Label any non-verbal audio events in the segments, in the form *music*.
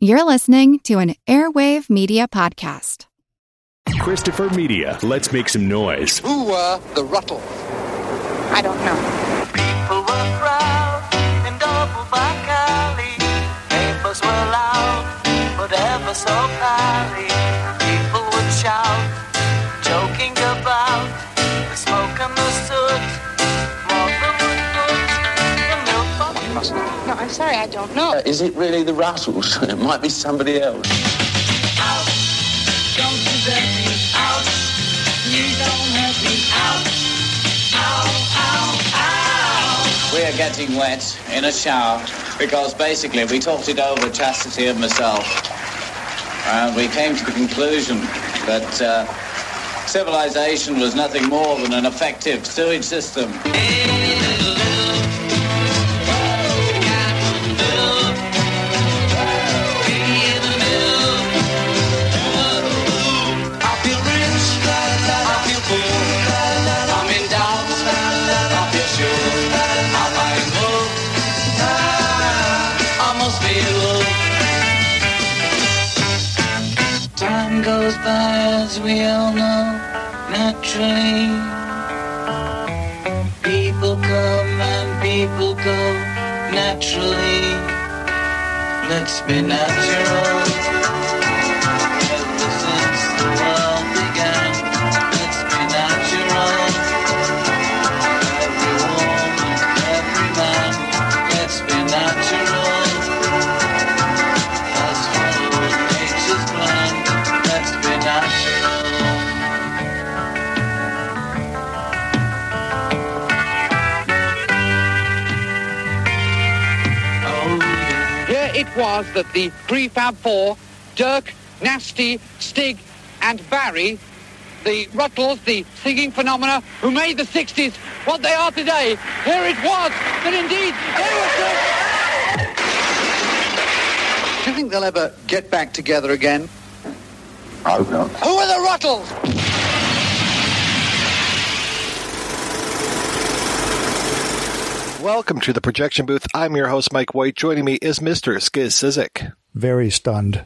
You're listening to an Airwave Media Podcast. Christopher Media. Let's make some noise. Who were the Rutles? I don't know. Don't know. Uh, Is it really the Rutles? *laughs* It might be somebody else. Don't you let me out. You don't let me out. Ow, ow, ow. We're getting wet in a shower because basically we talked it over, Chastity and myself, and we came to the conclusion that uh, civilization was nothing more than an effective sewage system. We all know, naturally. People come and people go, naturally. Let's be natural. Was that the prefab four, Dirk, Nasty, Stig, and Barry, the Rutles, the singing phenomena who made the 60s what they are today, here it was that indeed they were so... Do you think they'll ever get back together again? I hope not. Who are the Rutles? Welcome to the projection booth. I'm your host, Mike White. Joining me is Mr. Skizz Cyzyk. Very stunned.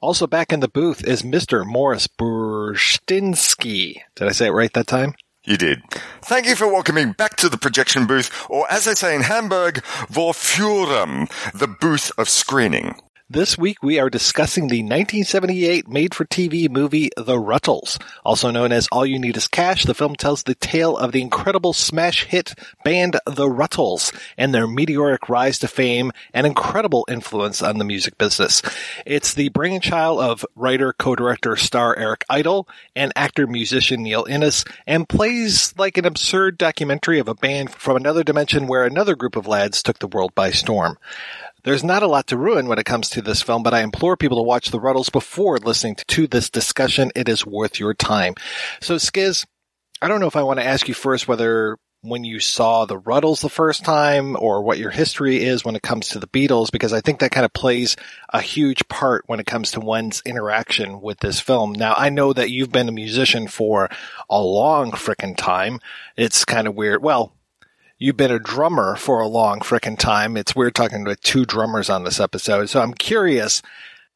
Also back in the booth is Mr. Maurice Bursztynski. Did I say it right that time? You did. Thank you for welcoming back to the projection booth, or as they say in Hamburg, Vorführung, the booth of screening. This week we are discussing the 1978 made-for-TV movie The Rutles. Also known as All You Need Is Cash, the film tells the tale of the incredible smash hit band The Rutles and their meteoric rise to fame and incredible influence on the music business. It's the brainchild of writer, co-director, star Eric Idle and actor-musician Neil Innes and plays like an absurd documentary of a band from another dimension where another group of lads took the world by storm. There's not a lot to ruin when it comes to this film, but I implore people to watch The Rutles before listening to this discussion. It is worth your time. So, Skizz, I don't know if I want to ask you first whether when you saw The Rutles the first time or what your history is when it comes to the Beatles, because I think that kind of plays a huge part when it comes to one's interaction with this film. Now, I know that you've been a musician for a long frickin' time. It's kind of weird. Well, You've been a drummer for a long frickin' time. It's weird talking with two drummers on this episode. So I'm curious,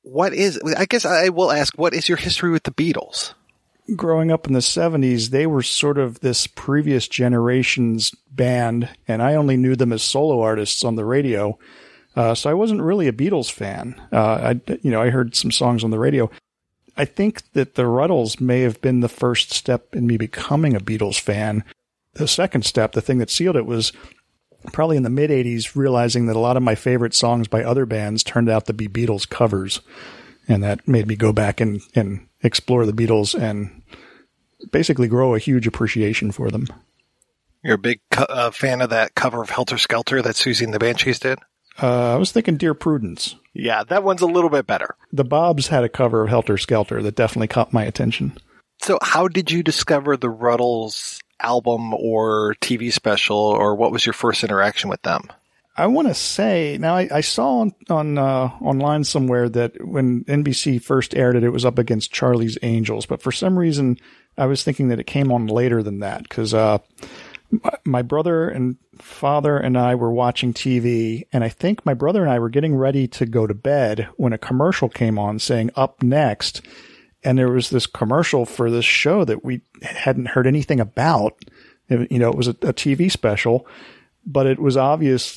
what is, I guess I will ask, what is your history with the Beatles? Growing up in the 70s, they were sort of this previous generation's band, and I only knew them as solo artists on the radio. Uh, so I wasn't really a Beatles fan. Uh, I, you know, I heard some songs on the radio. I think that the Rutles may have been the first step in me becoming a Beatles fan the second step, the thing that sealed it was probably in the mid 80s, realizing that a lot of my favorite songs by other bands turned out to be Beatles covers. And that made me go back and, and explore the Beatles and basically grow a huge appreciation for them. You're a big co- uh, fan of that cover of Helter Skelter that Siouxsie and the Banshees did? Uh, I was thinking Dear Prudence. Yeah, that one's a little bit better. The Bobs had a cover of Helter Skelter that definitely caught my attention. So, how did you discover the Rutles album or TV special, or what was your first interaction with them? I want to say now I, I saw on, on uh, online somewhere that when NBC first aired it, it was up against Charlie's Angels, but for some reason I was thinking that it came on later than that because uh, my, my brother and father and I were watching TV, and I think my brother and I were getting ready to go to bed when a commercial came on saying "Up next," and there was this commercial for this show that we hadn't heard anything about. It- you know, it was a, a TV special, but it was obvious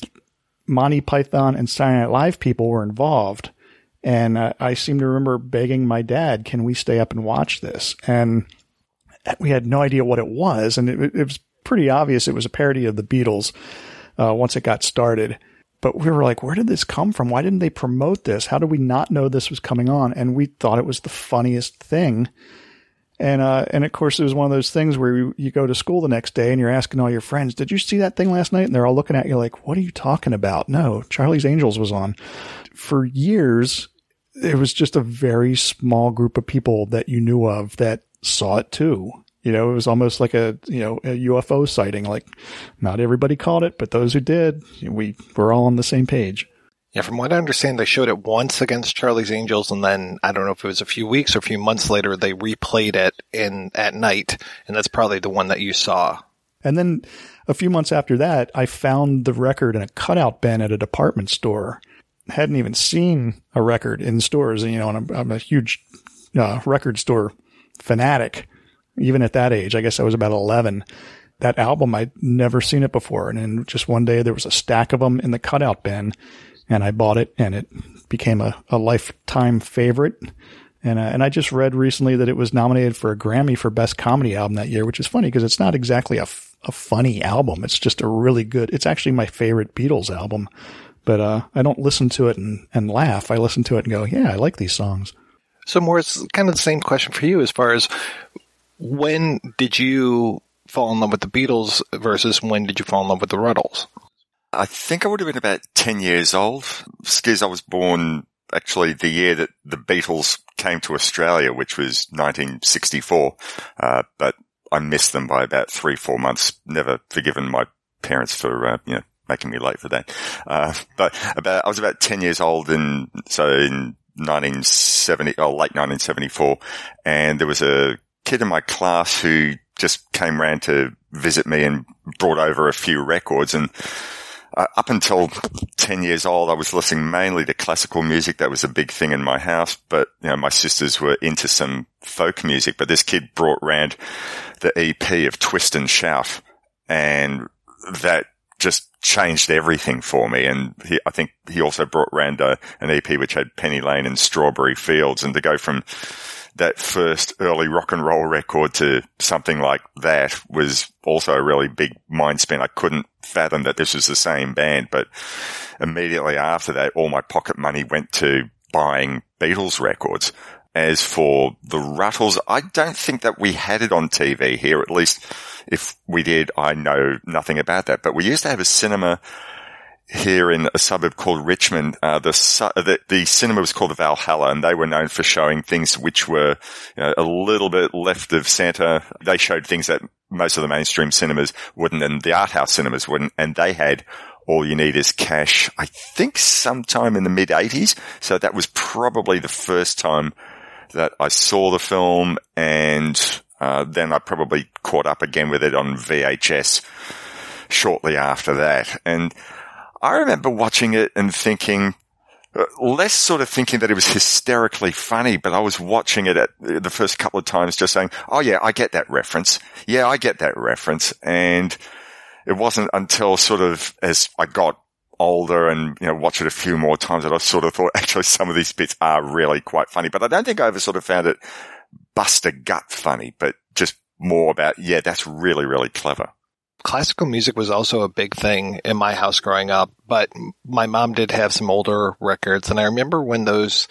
Monty Python and Saturday Night Live people were involved. And uh, I seem to remember begging my dad, "Can we stay up and watch this?" And we had no idea what it was, and it, it was pretty obvious it was a parody of the Beatles uh, once it got started. But we were like, where did this come from? Why didn't they promote this? How did we not know this was coming on? And we thought it was the funniest thing. And uh, and of course, it was one of those things where you, you go to school the next day and you're asking all your friends, "Did you see that thing last night?" And they're all looking at you like, "What are you talking about?" No, Charlie's Angels was on. For years, it was just a very small group of people that you knew of that saw it too. You know, it was almost like a you know a UFO sighting. Like, not everybody called it, but those who did, we were all on the same page. Yeah, from what I understand, they showed it once against Charlie's Angels, and then I don't know if it was a few weeks or a few months later they replayed it in at night, and that's probably the one that you saw. And then a few months after that, I found the record in a cutout bin at a department store. Hadn't even seen a record in stores, you know, and I'm, I'm a huge uh, record store fanatic, even at that age. I guess I was about 11. That album, I'd never seen it before. And then just one day there was a stack of them in the cutout bin and I bought it and it became a, a lifetime favorite. And, uh, and I just read recently that it was nominated for a Grammy for best comedy album that year, which is funny because it's not exactly a, f- a funny album. It's just a really good, it's actually my favorite Beatles album, but, uh, I don't listen to it and, and laugh. I listen to it and go, yeah, I like these songs. So, more it's kind of the same question for you as far as when did you fall in love with the Beatles versus when did you fall in love with the Rutles? I think I would have been about 10 years old. Skizz, I was born actually the year that the Beatles came to Australia, which was 1964. Uh, but I missed them by about three, four months. Never forgiven my parents for, uh, you know, making me late for that. Uh, but about, I was about 10 years old and so in 1970, oh, late 1974. And there was a kid in my class who just came round to visit me and brought over a few records and uh, up until 10 years old, I was listening mainly to classical music. That was a big thing in my house, but you know, my sisters were into some folk music, but this kid brought round the EP of Twist and Shout and that just changed everything for me. And he, I think he also brought round a, an EP which had Penny Lane and Strawberry Fields and to go from that first early rock and roll record to something like that was also a really big mind spin. I couldn't fathom that this was the same band, but immediately after that, all my pocket money went to buying Beatles records. As for the Rutles, I don't think that we had it on TV here. At least if we did, I know nothing about that. But we used to have a cinema here in a suburb called Richmond. Uh, the, su- the, the cinema was called the Valhalla, and they were known for showing things which were you know, a little bit left of center. They showed things that most of the mainstream cinemas wouldn't, and the art house cinemas wouldn't. And they had all you need is cash. I think sometime in the mid '80s. So that was probably the first time that I saw the film, and uh, then I probably caught up again with it on VHS shortly after that. And I remember watching it and thinking, uh, less sort of thinking that it was hysterically funny, but I was watching it at the first couple of times just saying, Oh yeah, I get that reference. Yeah, I get that reference. And it wasn't until sort of as I got older and, you know, watched it a few more times that I sort of thought *laughs* actually some of these bits are really quite funny, but I don't think I ever sort of found it bust a gut funny, but just more about, yeah, that's really, really clever classical music was also a big thing in my house growing up, but my mom did have some older records. And I remember when those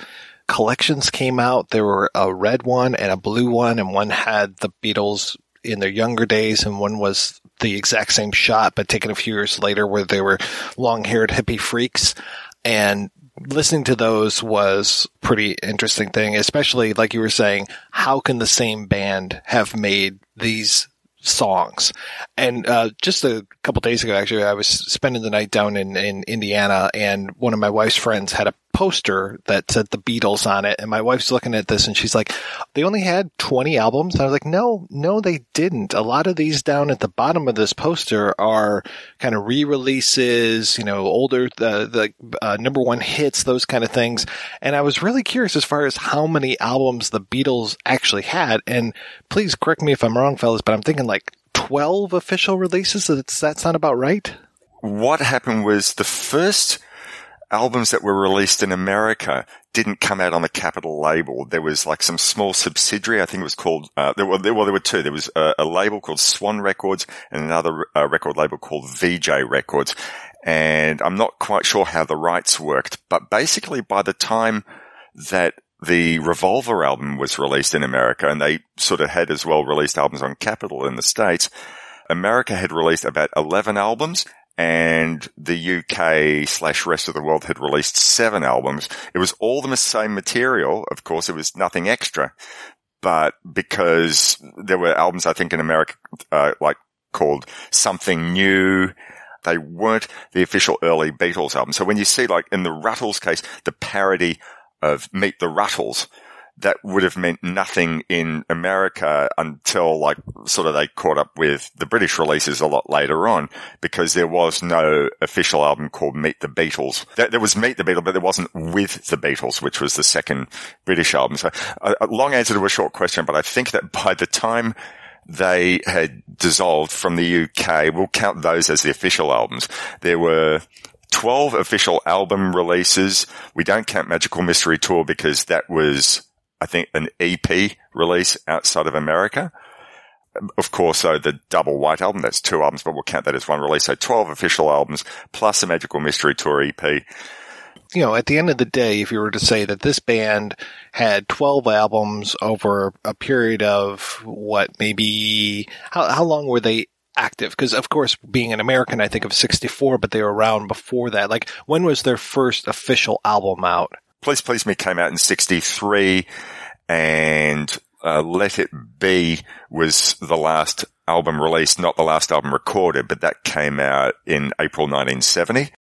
collections came out, there were a red one and a blue one, and one had the Beatles in their younger days, and one was the exact same shot, but taken a few years later where they were long haired hippie freaks. And listening to those was pretty interesting thing, especially like you were saying, how can the same band have made these songs. And uh, just a couple days ago, actually, I was spending the night down in, in Indiana, and one of my wife's friends had a poster that said the Beatles on it. And my wife's looking at this and she's like, they only had 20 albums. And I was like, no, no, they didn't. A lot of these down at the bottom of this poster are kind of re-releases, you know, older, the, the uh, number one hits, those kind of things. And I was really curious as far as how many albums the Beatles actually had. And please correct me if I'm wrong, fellas, but I'm thinking like 12 official releases. Does that sound about right? What happened was the first albums that were released in America didn't come out on the Capitol label. There was like some small subsidiary. I think it was called, uh, there were, there, well, there were two. There was a, a label called Swan Records and another uh, record label called Vee-Jay Records. And I'm not quite sure how the rights worked, but basically by the time that the Revolver album was released in America and they sort of had as well released albums on Capitol in the States, America had released about 11 albums and the UK slash rest of the world had released seven albums. It was all the same material. Of course, it was nothing extra, but because there were albums, I think in America, uh, like called something new. They weren't the official early Beatles album. So when you see like in the Rutles case, the parody of Meet the Rutles, that would have meant nothing in America until like sort of they caught up with the British releases a lot later on because there was no official album called Meet the Beatles. There, was Meet the Beatles, but there wasn't with the Beatles, which was the second British album. So a, a long answer to a short question, but I think that by the time they had dissolved from the UK, we'll count those as the official albums. There were 12 official album releases. We don't count Magical Mystery Tour because that was I think, an EP release outside of America. Of course, so the double white album, that's two albums, but we'll count that as one release. So 12 official albums plus a Magical Mystery Tour EP. You know, at the end of the day, if you were to say that this band had 12 albums over a period of what, maybe, how, how long were they active? Because of course, being an American, I think of 64, but they were around before that. Like, when was their first official album out? Please Please Me came out in 63 and uh, Let It Be was the last album released, not the last album recorded, but that came out in April 1970.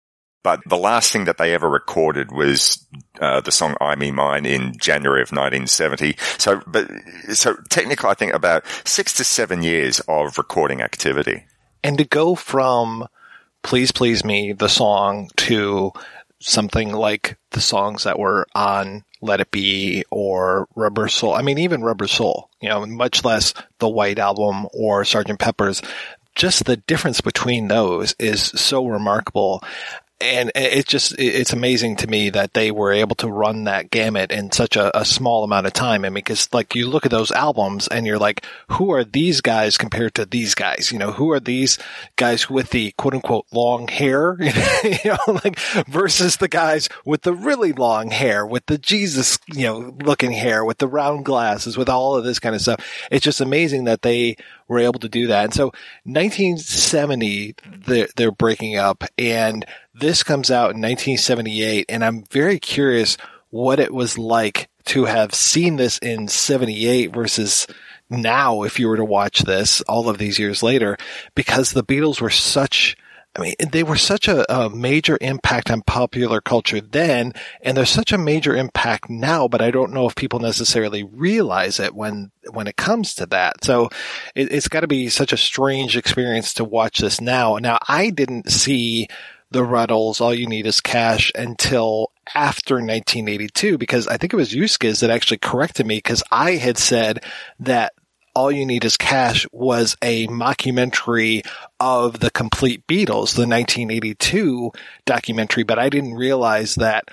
But the last thing that they ever recorded was uh, the song "I Me Mine" in January of 1970. So, but so technically, I think about six to seven years of recording activity. And to go from "Please Please Me," the song, to something like the songs that were on Let It Be or Rubber Soul. I mean, even Rubber Soul, you know, much less the White Album or Sgt. Pepper's. Just the difference between those is so remarkable and it just it's amazing to me that they were able to run that gamut in such a, a, small amount of time. Mean, because like you look at those albums and you're like, who are these guys compared to these guys? You know, who are these guys with the quote unquote long hair? *laughs* you know, like versus the guys with the really long hair, with the Jesus, you know, looking hair, with the round glasses, with all of this kind of stuff. It's just amazing that they were able to do that. And so 1970, they're, they're breaking up and this comes out in 1978 and I'm very curious what it was like to have seen this in 78 versus now if you were to watch this all of these years later because the Beatles were such I mean, they were such a, a, major impact on popular culture then, and they're such a major impact now, but I don't know if people necessarily realize it when, when it comes to that. So it, it's got to be such a strange experience to watch this now. Now, I didn't see the Rutles, All You Need Is Cash until after 1982 because I think it was you Skizz that actually corrected me because I had said that all You Need Is Cash was a mockumentary of the complete Beatles, the 1982 documentary, but I didn't realize that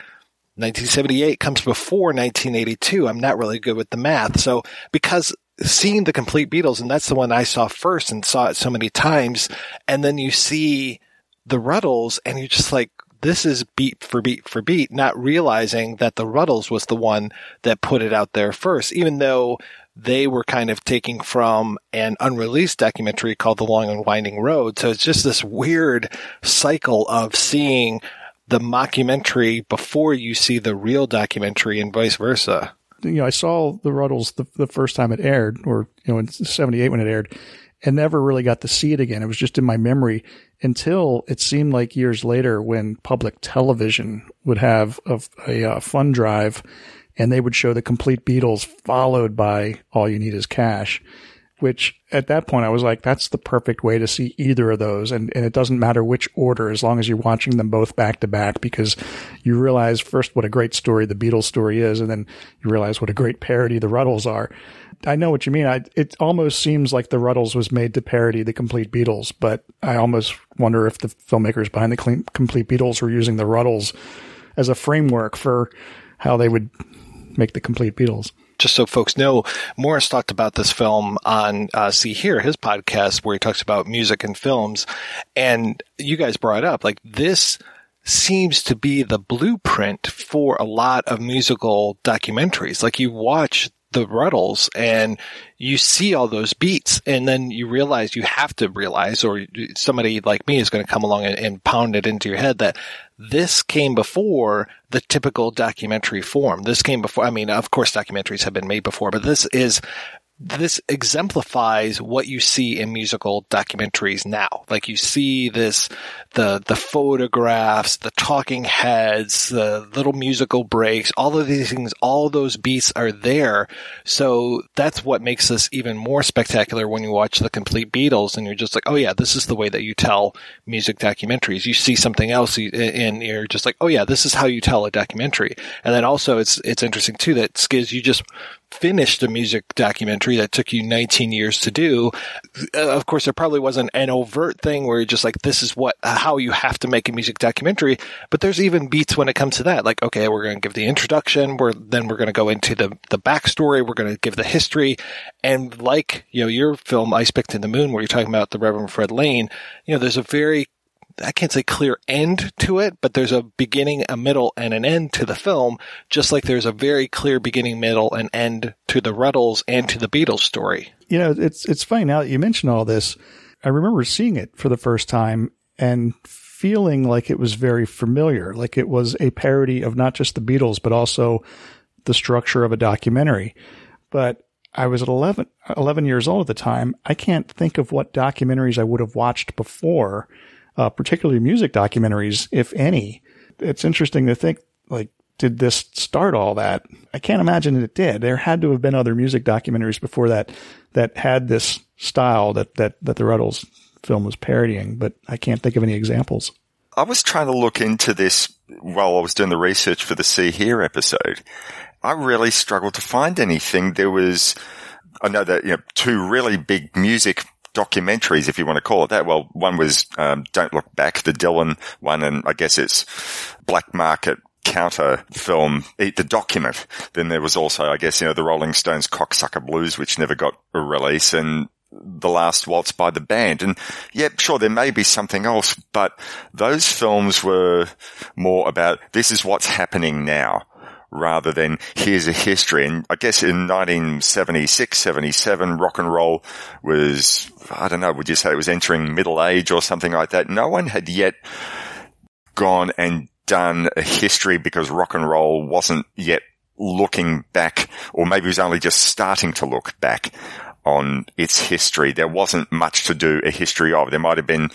1978 comes before 1982. I'm not really good with the math. So because seeing the complete Beatles, and that's the one I saw first and saw it so many times, and then you see the Rutles, and you're just like, this is beat for beat for beat, not realizing that the Rutles was the one that put it out there first, even though they were kind of taking from an unreleased documentary called The Long and Winding Road. So it's just this weird cycle of seeing the mockumentary before you see the real documentary and vice versa. You know, I saw the Rutles the, the first time it aired, or, you know, in 78 when it aired. And never really got to see it again. It was just in my memory until it seemed like years later when public television would have a, a, uh, a fun drive and they would show the complete Beatles followed by All You Need Is Cash which at that point I was like, that's the perfect way to see either of those. And, and it doesn't matter which order as long as you're watching them both back to back because you realize first what a great story the Beatles story is. And then you realize what a great parody the Rutles are. I know what you mean. I, it almost seems like the Rutles was made to parody the complete Beatles, but I almost wonder if the filmmakers behind the complete Beatles were using the Rutles as a framework for how they would make the complete Beatles just so folks know, Maurice talked about this film on uh, See Here, his podcast, where he talks about music and films. And you guys brought up, like, this seems to be the blueprint for a lot of musical documentaries. Like, you watch the Rutles and you see all those beats and then you realize you have to realize or somebody like me is going to come along and, and pound it into your head that this came before the typical documentary form. This came before, I mean, of course documentaries have been made before, but this is this exemplifies what you see in musical documentaries now. Like you see this, the, the photographs, the talking heads, the little musical breaks, all of these things, all those beats are there. So that's what makes this even more spectacular when you watch the complete Beatles and you're just like, oh yeah, this is the way that you tell music documentaries. You see something else and you're just like, oh yeah, this is how you tell a documentary. And then also it's, it's interesting too that Skizz, you just finished a music documentary that took you 19 years to do. Uh, of course, there probably wasn't an overt thing where you're just like, this is what, how you have to make a music documentary. But there's even beats when it comes to that. Like, okay, we're going to give the introduction. We're, then we're going to go into the, the backstory. We're going to give the history. And like, you know, your film, Icepick to the Moon, where you're talking about the Reverend Fred Lane, you know, there's a very I can't say clear end to it, but there's a beginning, a middle, and an end to the film, just like there's a very clear beginning, middle, and end to the Rutles and to the Beatles story. You know, it's it's funny now that you mention all this. I remember seeing it for the first time and feeling like it was very familiar, like it was a parody of not just the Beatles, but also the structure of a documentary. But I was at 11, 11 years old at the time. I can't think of what documentaries I would have watched before uh, particularly music documentaries, if any. It's interesting to think, like, did this start all that? I can't imagine it did. There had to have been other music documentaries before that that had this style that, that, that the Rutles film was parodying, but I can't think of any examples. I was trying to look into this while I was doing the research for the See Here episode. I really struggled to find anything. There was, I know that, you know, two really big music documentaries, if you want to call it that. Well, one was um, Don't Look Back, the Dylan one, and I guess it's Black Market counter film, Eat the Document. Then there was also, I guess, you know, the Rolling Stones Cocksucker Blues, which never got a release, and the Last Waltz by the band. And yeah, sure, there may be something else, but those films were more about this is what's happening now rather than here's a history. And I guess in 1976, 77, rock and roll was, I don't know, would you say it was entering middle age or something like that? No one had yet gone and done a history because rock and roll wasn't yet looking back, or maybe it was only just starting to look back on its history. There wasn't much to do a history of. There might have been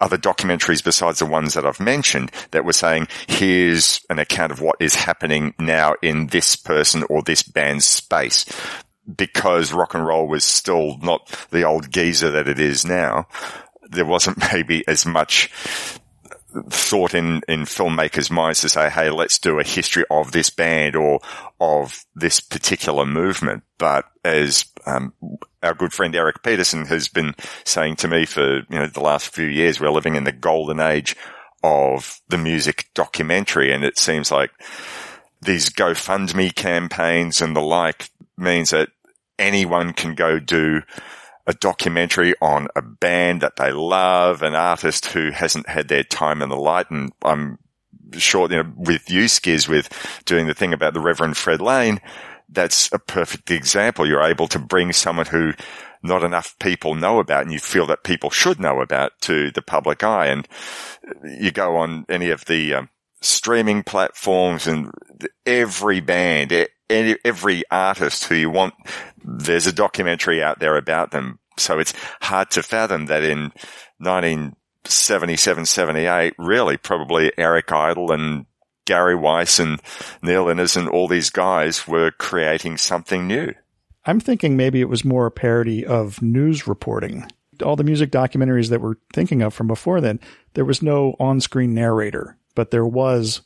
other documentaries besides the ones that I've mentioned that were saying, here's an account of what is happening now in this person or this band's space. Because rock and roll was still not the old geezer that it is now, there wasn't *laughs* maybe as much thought in, in filmmakers' minds to say, hey, let's do a history of this band or of this particular movement. But as um, our good friend Eric Peterson has been saying to me for you know the last few years, we're living in the golden age of the music documentary, and it seems like these GoFundMe campaigns and the like means that anyone can go do a documentary on a band that they love, an artist who hasn't had their time in the light. And I'm sure, you know, with you, Skizz, with doing the thing about the Reverend Fred Lane, that's a perfect example. You're able to bring someone who not enough people know about and you feel that people should know about to the public eye. And you go on any of the um, streaming platforms and every band, every artist who you want, there's a documentary out there about them. So it's hard to fathom that in 1977, 78, really probably Eric Idle and Gary Weis and Neil Innes and all these guys were creating something new. I'm thinking maybe it was more a parody of news reporting. All the music documentaries that we're thinking of from before then, there was no on screen narrator, but there was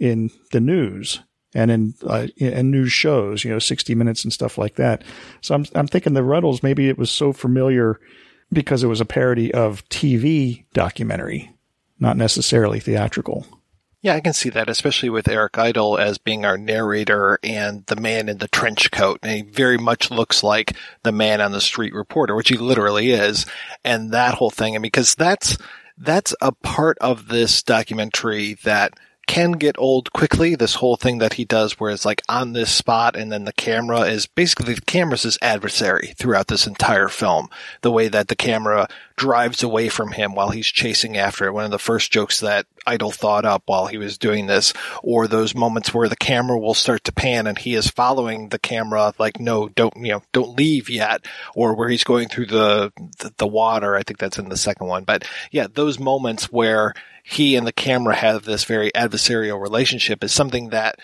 in the news and in uh, news shows, you know, 60 Minutes and stuff like that. So I'm I'm thinking the Rutles maybe it was so familiar because it was a parody of TV documentary, not necessarily theatrical. Yeah, I can see that, especially with Eric Idle as being our narrator and the man in the trench coat. And he very much looks like the man on the street reporter, which he literally is. And that whole thing, and because that's, that's a part of this documentary that can get old quickly. This whole thing that he does where it's like on this spot and then the camera is basically the camera's his adversary throughout this entire film. The way that the camera drives away from him while he's chasing after it. One of the first jokes that Idle thought up while he was doing this, or those moments where the camera will start to pan and he is following the camera like, no, don't, you know, don't leave yet, or where he's going through the, the, the water. I think that's in the second one. But yeah, those moments where he and the camera have this very adversarial relationship is something that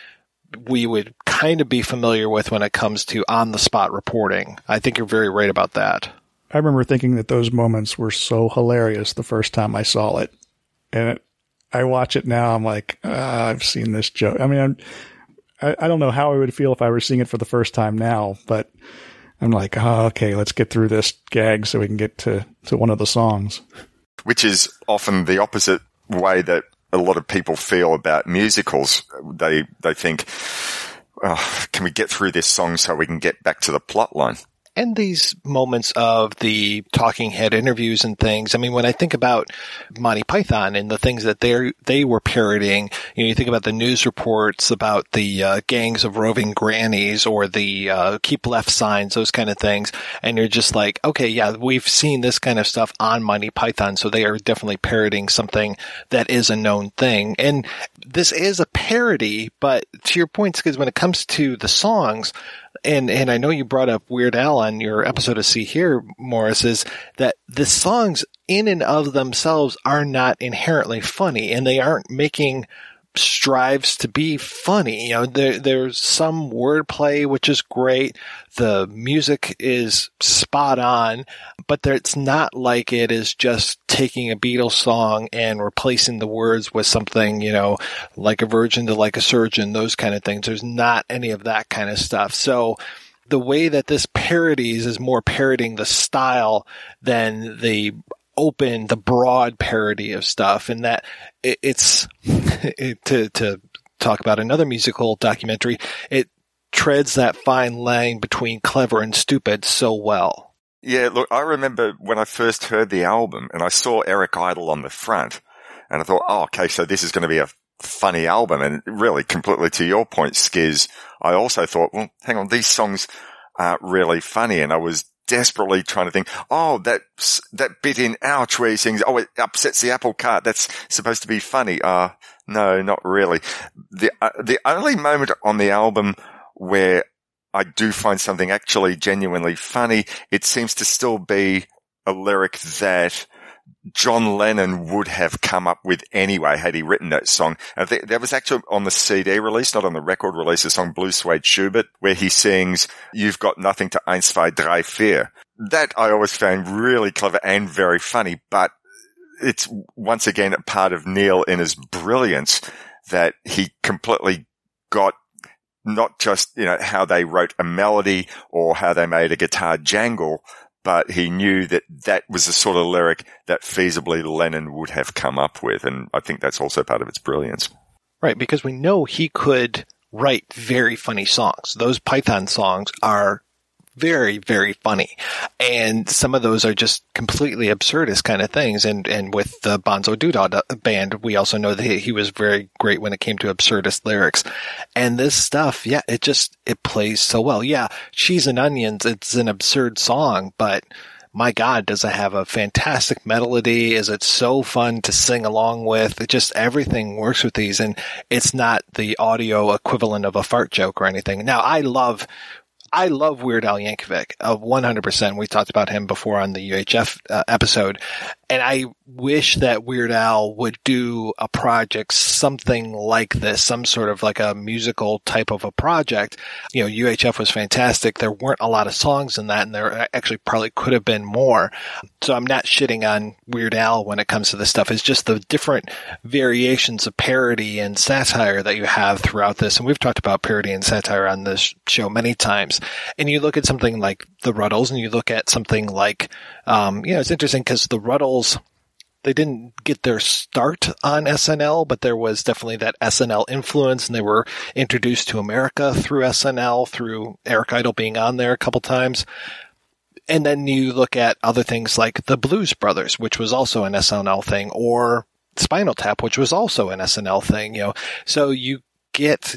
we would kind of be familiar with when it comes to on the spot reporting. I think you're very right about that. I remember thinking that those moments were so hilarious the first time I saw it. And it, I watch it now. I'm like, ah, I've seen this joke. I mean, I'm, I, I don't know how I would feel if I were seeing it for the first time now, but I'm like, oh, okay, let's get through this gag so we can get to, to one of the songs. Which is often the opposite way that a lot of people feel about musicals. They they think, oh, can we get through this song so we can get back to the plot line? And these moments of the talking head interviews and things. I mean, when I think about Monty Python and the things that they they were parodying, you know, you think about the news reports about the uh, gangs of roving grannies or the uh, keep left signs, those kind of things, and you're just like, okay, yeah, we've seen this kind of stuff on Monty Python, so they are definitely parodying something that is a known thing, and this is a parody, but to your point, because when it comes to the songs and and I know you brought up Weird Al on your episode of See Here, Maurice, is that the songs in and of themselves are not inherently funny, and they aren't making strives to be funny. You know, there, there's some wordplay which is great. The music is spot on, but there, it's not like it is just taking a Beatles song and replacing the words with something, you know, like a virgin to like a surgeon, those kind of things. There's not any of that kind of stuff. So, the way that this parodies is more parodying the style than the open, the broad parody of stuff, and that it, it's *laughs* it, to to talk about another musical documentary. It treads that fine line between clever and stupid so well. Yeah, look, I remember when I first heard the album and I saw Eric Idle on the front, and I thought, oh, okay, so this is going to be a funny album. And really, completely to your point, Skizz, I also thought, well, hang on, these songs aren't really funny. And I was desperately trying to think, oh, that, that bit in Ouch where he sings, oh, it upsets the apple cart. That's supposed to be funny. Uh, no, not really. The, uh, the only moment on the album where I do find something actually genuinely funny, it seems to still be a lyric that John Lennon would have come up with anyway had he written that song. And that was actually on the CD release, not on the record release, the song Blue Suede Schubert, where he sings, You've got nothing to eins, zwei, drei, vier. That I always found really clever and very funny, but it's once again a part of Neil Innes's brilliance that he completely got not just, you know, how they wrote a melody or how they made a guitar jangle, but he knew that that was the sort of lyric that feasibly Lennon would have come up with. And I think that's also part of its brilliance. Right, because we know he could write very funny songs. Those Python songs are very, very funny. And some of those are just completely absurdist kind of things. And, and with the Bonzo Doodah band, we also know that he was very great when it came to absurdist lyrics. And this stuff, yeah, it just, it plays so well. Yeah, Cheese and Onions, it's an absurd song, but my God, does it have a fantastic melody? Is it so fun to sing along with? It just everything works with these, and it's not the audio equivalent of a fart joke or anything. Now, I love I love Weird Al Yankovic of 100%. We talked about him before on the UHF uh, episode. And I wish that Weird Al would do a project, something like this, some sort of like a musical type of a project. You know, UHF was fantastic. There weren't a lot of songs in that and there actually probably could have been more. So I'm not shitting on Weird Al when it comes to this stuff. It's just the different variations of parody and satire that you have throughout this. And we've talked about parody and satire on this show many times. And you look at something like the Rutles, and you look at something like, um, you know, it's interesting because the Rutles they didn't get their start on SNL, but there was definitely that SNL influence and they were introduced to America through SNL, through Eric Idle being on there a couple times. And then you look at other things like the Blues Brothers, which was also an SNL thing, or Spinal Tap, which was also an SNL thing, you know. So you get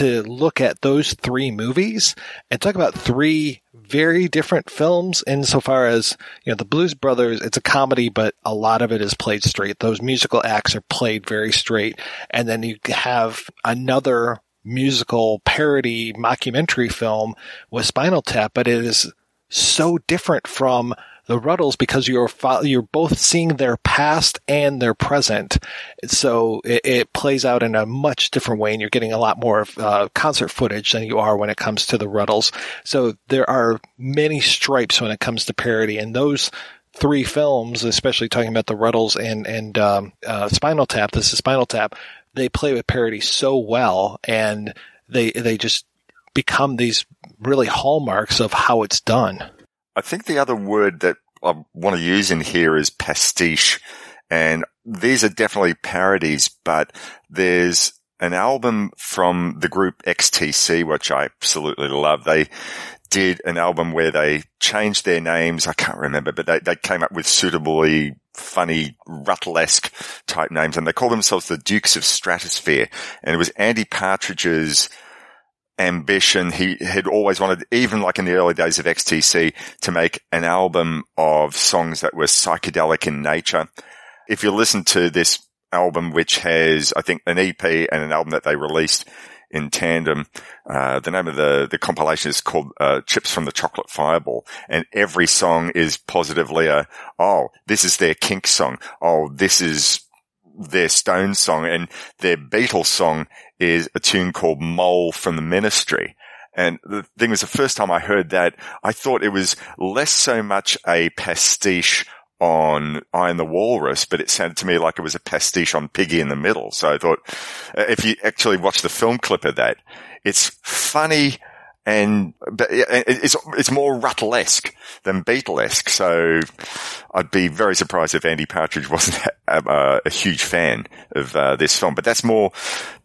to look at those three movies and talk about three very different films insofar as, you know, the Blues Brothers, it's a comedy, but a lot of it is played straight. Those musical acts are played very straight. And then you have another musical parody mockumentary film with Spinal Tap, but it is so different from the Rutles because you're you're both seeing their past and their present. So it, it, plays out in a much different way, and you're getting a lot more uh, concert footage than you are when it comes to the Rutles. So there are many stripes when it comes to parody, and those three films, especially talking about the Rutles and and um, uh, Spinal Tap. This is Spinal Tap. They play with parody so well, and they they just become these really hallmarks of how it's done. I think the other word that I want to use in here is pastiche. And these are definitely parodies, but there's an album from the group XTC, which I absolutely love. They did an album where they changed their names. I can't remember, but they, they came up with suitably funny, Rutlesque type names and they call themselves the Dukes of Stratosphear. And it was Andy Partridge's ambition. He had always wanted, even like in the early days of XTC, to make an album of songs that were psychedelic in nature. If you listen to this album, which has, I think, an EP and an album that they released in tandem, uh, the name of the, the compilation is called, uh, Chips from the Chocolate Fireball. And every song is positively a, oh, this is their kink song. Oh, this is their Stone song and their Beatles song is a tune called Mole from the Ministry. And the thing was the first time I heard that, I thought it was less so much a pastiche on I Am the Walrus, but it sounded to me like it was a pastiche on Piggy in the Middle. So I thought, uh, if you actually watch the film clip of that, it's funny and it's it's more Rutlesque than Beatlesque. So I'd be very surprised if Andy Partridge wasn't *laughs* a, a huge fan of uh, this film. But that's more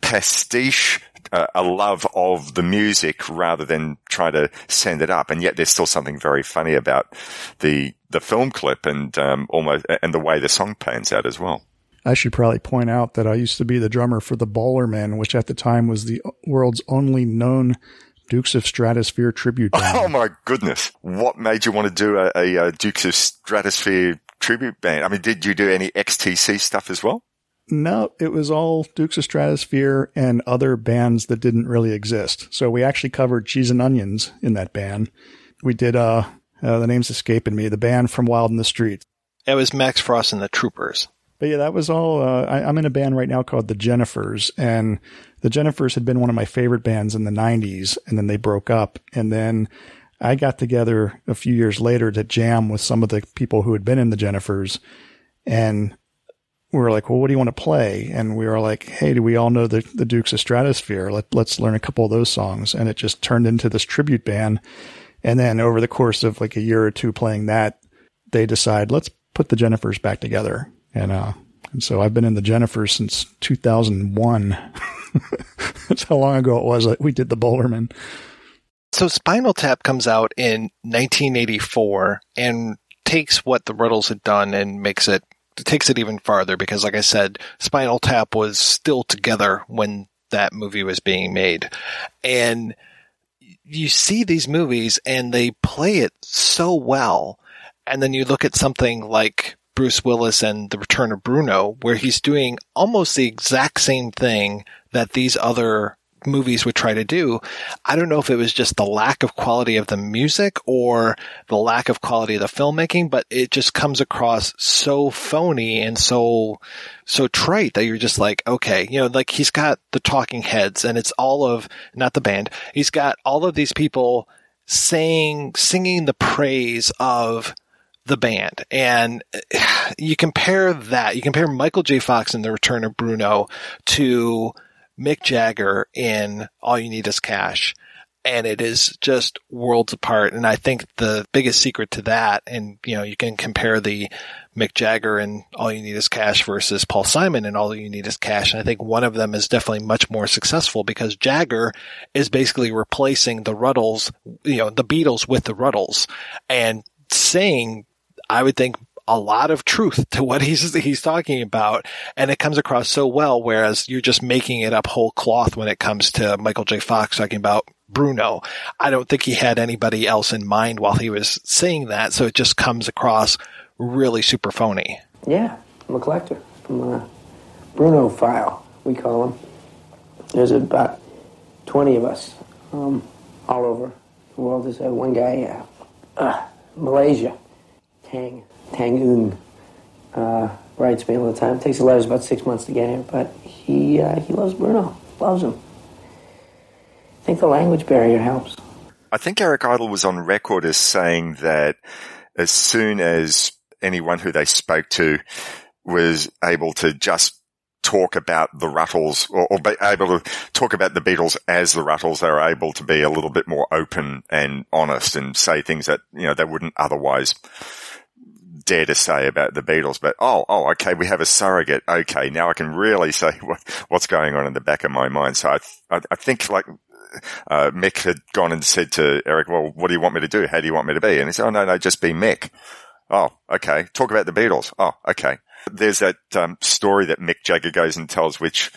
pastiche, uh, a love of the music rather than try to send it up. And yet there's still something very funny about the the film clip and um, almost and the way the song pans out as well. I should probably point out that I used to be the drummer for the Bowlermen, which at the time was the world's only known Dukes of Stratosphear tribute *laughs* band. Oh my goodness. What made you want to do a, a, a, Dukes of Stratosphear tribute band? I mean, did you do any XTC stuff as well? No, it was all Dukes of Stratosphear and other bands that didn't really exist. So we actually covered Cheese and Onions in that band. We did, uh, uh the name's escaping me, the band from Wild in the Streets. It was Max Frost and the Troopers. But yeah, that was all. Uh, I, am in a band right now called the Jennifers, and the Jennifers had been one of my favorite bands in the '90s, and then they broke up, and then I got together a few years later to jam with some of the people who had been in the Jennifers, and we were like, "Well, what do you want to play?" And we were like, "Hey, do we all know the the Dukes of Stratosphear? Let, let's learn a couple of those songs." And it just turned into this tribute band. And then over the course of like a year or two playing that, they decide let's put the Jennifers back together and, uh, and so I've been in the Jennifer since 2001. *laughs* That's how long ago it was that we did the Bowlermen. So Spinal Tap comes out in 1984 and takes what the Rutles had done and makes it, takes it even farther because like I said, Spinal Tap was still together when that movie was being made. And you see these movies and they play it so well. And then you look at something like Bruce Willis and The Return of Bruno, where he's doing almost the exact same thing that these other movies would try to do. I don't know if it was just the lack of quality of the music or the lack of quality of the filmmaking, but it just comes across so phony and so, so trite that you're just like, okay, you know, like he's got the talking heads and it's all of, not the band, he's got all of these people saying, singing the praise of the band. And *sighs* you compare that, you compare Michael J. Fox in The Return of Bruno to Mick Jagger in All You Need Is Cash. And it is just worlds apart. And I think the biggest secret to that, and you know, you can compare the Mick Jagger and All You Need Is Cash versus Paul Simon and All You Need Is Cash. And I think one of them is definitely much more successful because Jagger is basically replacing the Rutles, you know, the Beatles with the Rutles and saying, I would think a lot of truth to what he's he's talking about, and it comes across so well. Whereas you're just making it up whole cloth when it comes to Michael J. Fox talking about Bruno. I don't think he had anybody else in mind while he was saying that, so it just comes across really super phony. Yeah, I'm a collector from a Bruno file, we call him. There's about 20 of us um, all over the world. There's uh, one guy, uh, uh, Malaysia, Tang, Tangoon, uh, writes me all the time. It Takes the letters about six months to get here, but he uh, he loves Bruno, loves him. I think the language barrier helps. I think Eric Idle was on record as saying that as soon as anyone who they spoke to was able to just talk about the Rutles or, or, be able to talk about the Beatles as the Rutles, they were able to be a little bit more open and honest and say things that, you know, they wouldn't otherwise dare to say about the Beatles, but oh, oh, okay, we have a surrogate. Okay, now I can really say *laughs* what, what's going on in the back of my mind. So I, I, I think like uh, Mick had gone and said to Eric, well, what do you want me to do? How do you want me to be? And he said, oh, no, no, just be Mick. Oh, okay. Talk about the Beatles. Oh, okay. There's that um, story that Mick Jagger goes and tells, which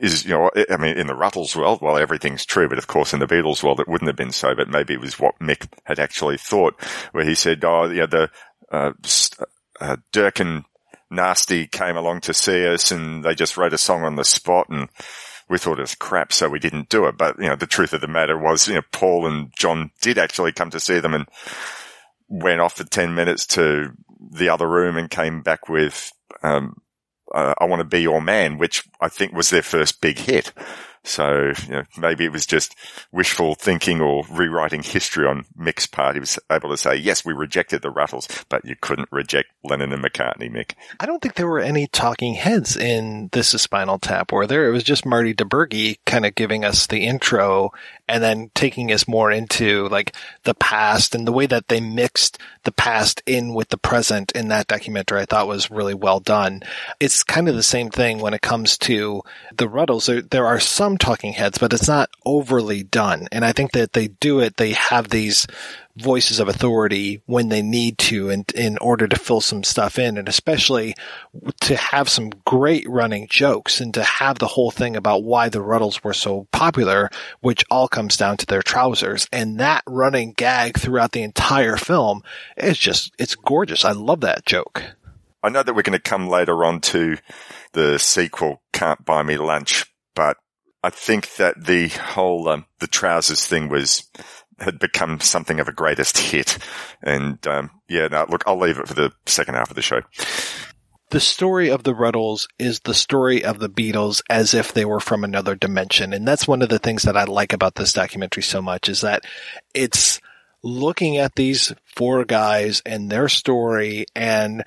is, you know, I mean, in the Rutles world, well, everything's true, but of course in the Beatles world, it wouldn't have been so, but maybe it was what Mick had actually thought, where he said, oh, yeah, the, uh, uh, Dirk and Nasty came along to see us and they just wrote a song on the spot and we thought it was crap, so we didn't do it. But, you know, the truth of the matter was, you know, Paul and John did actually come to see them and went off for 10 minutes to the other room and came back with, um, uh, I want to be your man, which I think was their first big hit. So you know, maybe it was just wishful thinking or rewriting history on Mick's part. He was able to say, yes, we rejected the Rutles, but you couldn't reject Lennon and McCartney, Mick. I don't think there were any talking heads in This is Spinal Tap, were there? It was just Marty DiBergi kind of giving us the intro and then taking us more into like the past and the way that they mixed the past in with the present in that documentary I thought was really well done. It's kind of the same thing when it comes to the Rutles. There, there are some talking heads, but it's not overly done. And I think that they do it, they have these voices of authority when they need to and in order to fill some stuff in and especially to have some great running jokes and to have the whole thing about why the Rutles were so popular, which all comes down to their trousers. And that running gag throughout the entire film is just, it's gorgeous. I love that joke. I know that we're going to come later on to the sequel, Can't Buy Me Lunch, but I think that the whole, um, the trousers thing was, had become something of a greatest hit. And, um, yeah, now look, I'll leave it for the second half of the show. The story of the Rutles is the story of the Beatles as if they were from another dimension. And that's one of the things that I like about this documentary so much is that it's looking at these four guys and their story and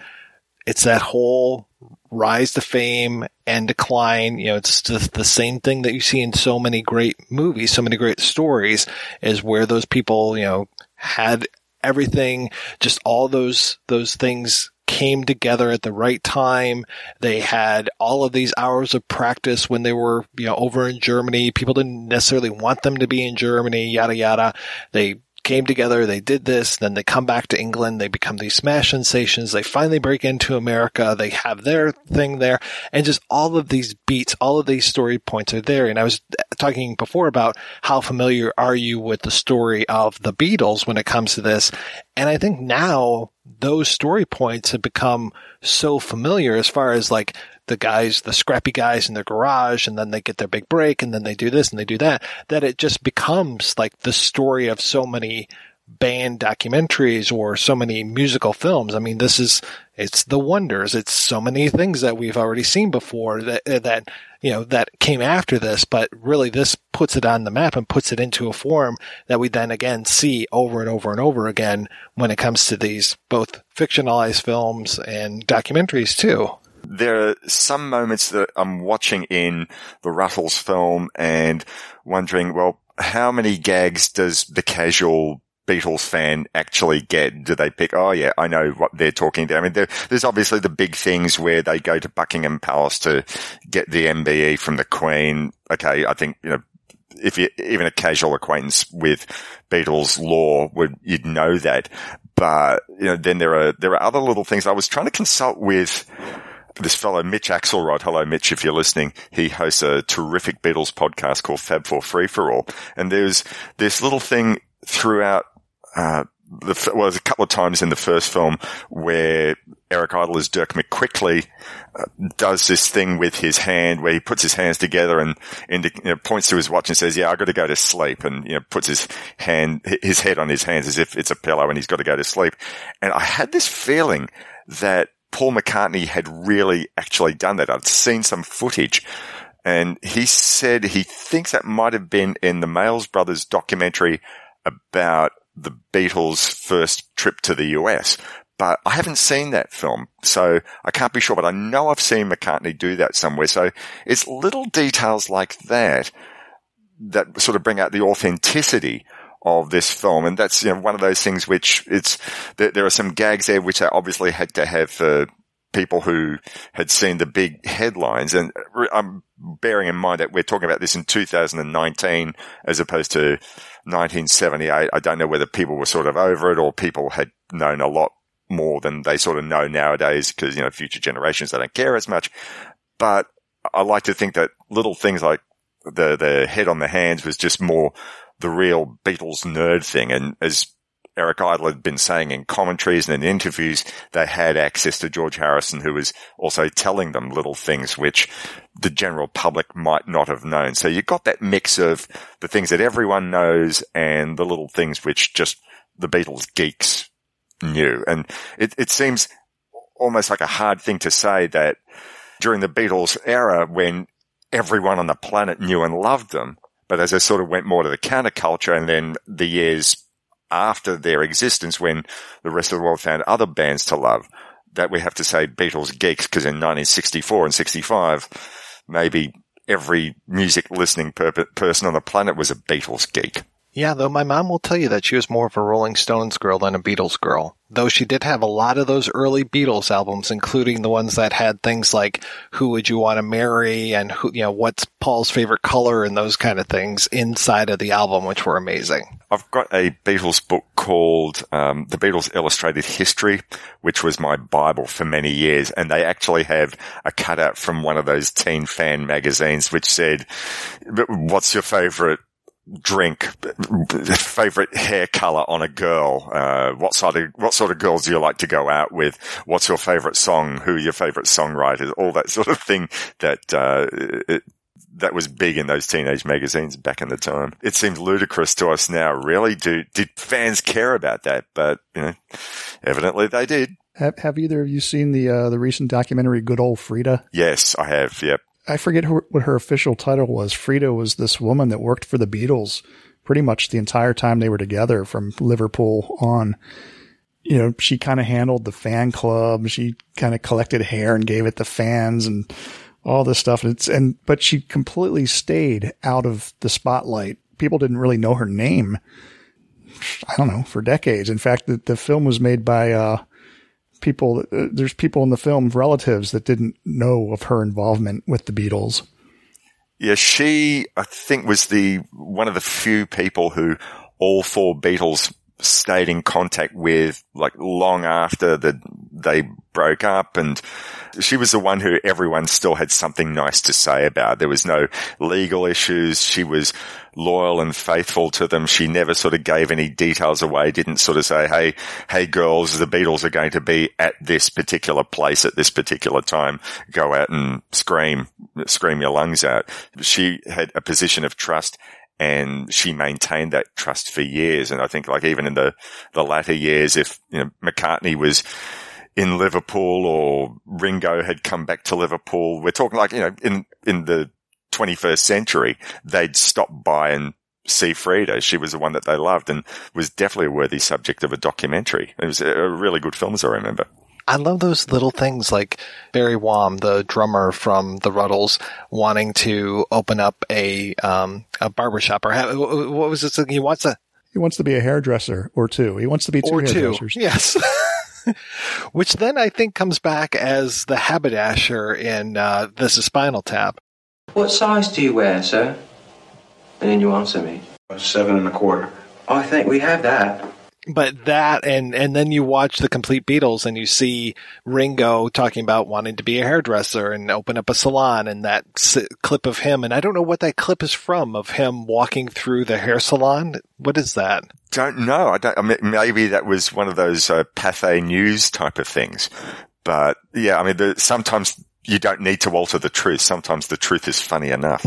it's that whole rise to fame and decline. You know, it's just the same thing that you see in so many great movies, so many great stories is where those people, you know, had everything, just all those, those things came together at the right time. They had all of these hours of practice when they were, you know, over in Germany. People didn't necessarily want them to be in Germany, yada, yada. They came together, they did this, then they come back to England, they become these smash sensations, they finally break into America, they have their thing there, and just all of these beats, all of these story points are there. And I was talking before about how familiar are you with the story of the Beatles when it comes to this. And I think now those story points have become so familiar as far as like the guys, the scrappy guys in their garage, and then they get their big break, and then they do this and they do that, that it just becomes like the story of so many band documentaries or so many musical films. I mean, this is, it's the wonders. It's so many things that we've already seen before that, uh, that, you know, that came after this, but really this puts it on the map and puts it into a form that we then again see over and over and over again when it comes to these both fictionalized films and documentaries too. There are some moments that I'm watching in the Rutles film and wondering, well, how many gags does the casual Beatles fan actually get? Do they pick, oh yeah, I know what they're talking about. I mean, there, there's obviously the big things where they go to Buckingham Palace to get the MBE from the Queen. Okay, I think, you know, if you, even a casual acquaintance with Beatles lore would, you'd know that. But, you know, then there are, there are other little things. I was trying to consult with, this fellow Mitch Axelrod. Hello, Mitch, if you're listening. He hosts a terrific Beatles podcast called Fab Four Free for All. And there's this little thing throughout uh, the, well, there's a couple of times in the first film where Eric Idle as Dirk McQuickly uh, does this thing with his hand where he puts his hands together and, and you know, points to his watch and says, yeah, I've got to go to sleep. And, you know, puts his hand, his head on his hands as if it's a pillow and he's got to go to sleep. And I had this feeling that Paul McCartney had really actually done that. I've seen some footage and he said he thinks that might have been in the Maysles Brothers documentary about the Beatles' first trip to the US. But I haven't seen that film, so I can't be sure, but I know I've seen McCartney do that somewhere. So it's little details like that that sort of bring out the authenticity of this film. And that's, you know, one of those things which it's, there, there are some gags there which I obviously had to have for people who had seen the big headlines. And I'm bearing in mind that we're talking about this in 2019 as opposed to 1978. I don't know whether people were sort of over it or people had known a lot more than they sort of know nowadays because, you know, future generations, they don't care as much. But I like to think that little things like the, the head on the hands was just more the real Beatles nerd thing. And as Eric Idle had been saying in commentaries and in interviews, they had access to George Harrison, who was also telling them little things which the general public might not have known. So you got that mix of the things that everyone knows and the little things which just the Beatles geeks knew. And it, it seems almost like a hard thing to say that during the Beatles era when everyone on the planet knew and loved them, but as they sort of went more to the counterculture and then the years after their existence when the rest of the world found other bands to love that we have to say Beatles geeks because in 1964 and 65, maybe every music listening per- person on the planet was a Beatles geek. Yeah, though my mom will tell you that she was more of a Rolling Stones girl than a Beatles girl. Though she did have a lot of those early Beatles albums, including the ones that had things like "Who Would You Want to Marry" and "Who," you know, "What's Paul's favorite color" and those kind of things inside of the album, which were amazing. I've got a Beatles book called um, "The Beatles Illustrated History," which was my bible for many years, and they actually have a cutout from one of those teen fan magazines which said, "What's your favorite drink, favorite hair color on a girl, uh, what sort of, what sort of girls do you like to go out with? What's your favorite song? Who are your favorite songwriters? All that sort of thing that, uh, it, that was big in those teenage magazines back in the time. It seems ludicrous to us now, really. Do, did fans care about that? But, you know, evidently they did. Have, have either of you seen the, uh, the recent documentary Good Old Frida? Yes, I have. Yep. I forget her, what her official title was. Frida was this woman that worked for the Beatles pretty much the entire time they were together from Liverpool on. You know, she kind of handled the fan club. She kind of collected hair and gave it to fans and all this stuff. And it's, and, but she completely stayed out of the spotlight. People didn't really know her name. I don't know, for decades. In fact, the, the film was made by, uh, people, uh, there's people in the film, relatives that didn't know of her involvement with the Beatles. Yeah, she, I think, was the one of the few people who all four Beatles stayed in contact with like long after the, they broke up and she was the one who everyone still had something nice to say about. There was no legal issues. She was loyal and faithful to them. She never sort of gave any details away, didn't sort of say, Hey, hey girls, the Beatles are going to be at this particular place at this particular time. Go out and scream, scream your lungs out. She had a position of trust and she maintained that trust for years. And I think like even in the, the latter years, if, you know, McCartney was, in Liverpool or Ringo had come back to Liverpool. We're talking like, you know, in, in the 21st century, they'd stop by and see Frida. She was the one that they loved and was definitely a worthy subject of a documentary. It was a really good film, as I remember. I love those little things like Barry Wom, the drummer from the Rutles, wanting to open up a um, a barbershop or have, what was it? He wants a he wants to be a hairdresser or two. He wants to be two or hairdressers. Two. Yes. *laughs* Which then I think comes back as the haberdasher in uh, This is Spinal Tap. What size do you wear, sir? And then you answer me. Seven and a quarter. I think we have that. But that and and then you watch the complete Beatles and you see Ringo talking about wanting to be a hairdresser and open up a salon and that s- clip of him and I don't know what that clip is from of him walking through the hair salon. What is that? Don't know. I don't. I mean, maybe that was one of those uh, Pathé News type of things. But yeah, I mean, the, sometimes you don't need to alter the truth. Sometimes the truth is funny enough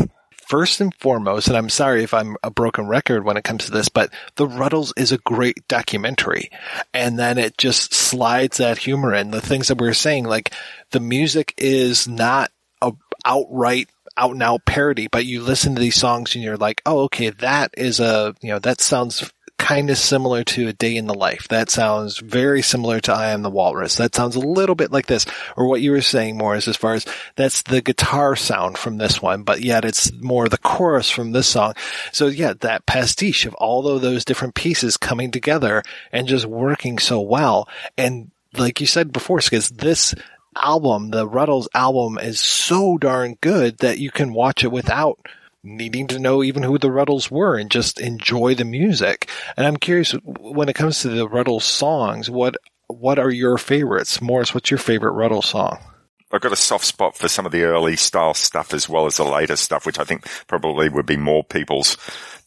first and foremost, and I'm sorry if I'm a broken record when it comes to this, but The Rutles is a great documentary. And then it just slides that humor in. The things that we were saying, like the music is not a outright out and out parody, but you listen to these songs and you're like, oh, okay, that is a, you know, that sounds kind of similar to a day in the life. That sounds very similar to I am the walrus. That sounds a little bit like this. Or what you were saying more is as far as that's the guitar sound from this one, but yet it's more the chorus from this song. So yeah, that pastiche of all of those different pieces coming together and just working so well. And like you said before, Skizz, this album, the Rutles album is so darn good that you can watch it without needing to know even who the Rutles were and just enjoy the music. And I'm curious when it comes to the Rutles songs, what what are your favorites? Morris, what's your favorite Rutles song? I've got a soft spot for some of the early style stuff as well as the later stuff, which I think probably would be more people's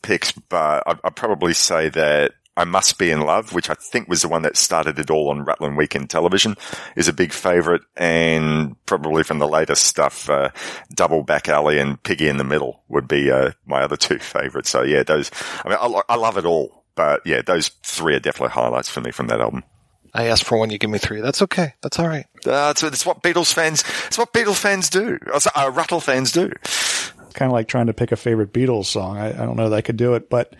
picks. But I'd, I'd probably say that I Must Be in Love, which I think was the one that started it all on Rutland Weekend Television, is a big favourite, and probably from the latest stuff, uh, Double Back Alley and Piggy in the Middle would be uh, my other two favourites. So yeah, those. I mean, I, I love it all, but yeah, those three are definitely highlights for me from that album. I asked for one, you give me three. That's okay. That's all right. Uh, it's, it's what Beatles fans. It's what Beatles fans do. Uh, Rutle fans do. Kind of like trying to pick a favorite Beatles song. I, I don't know that I could do it, but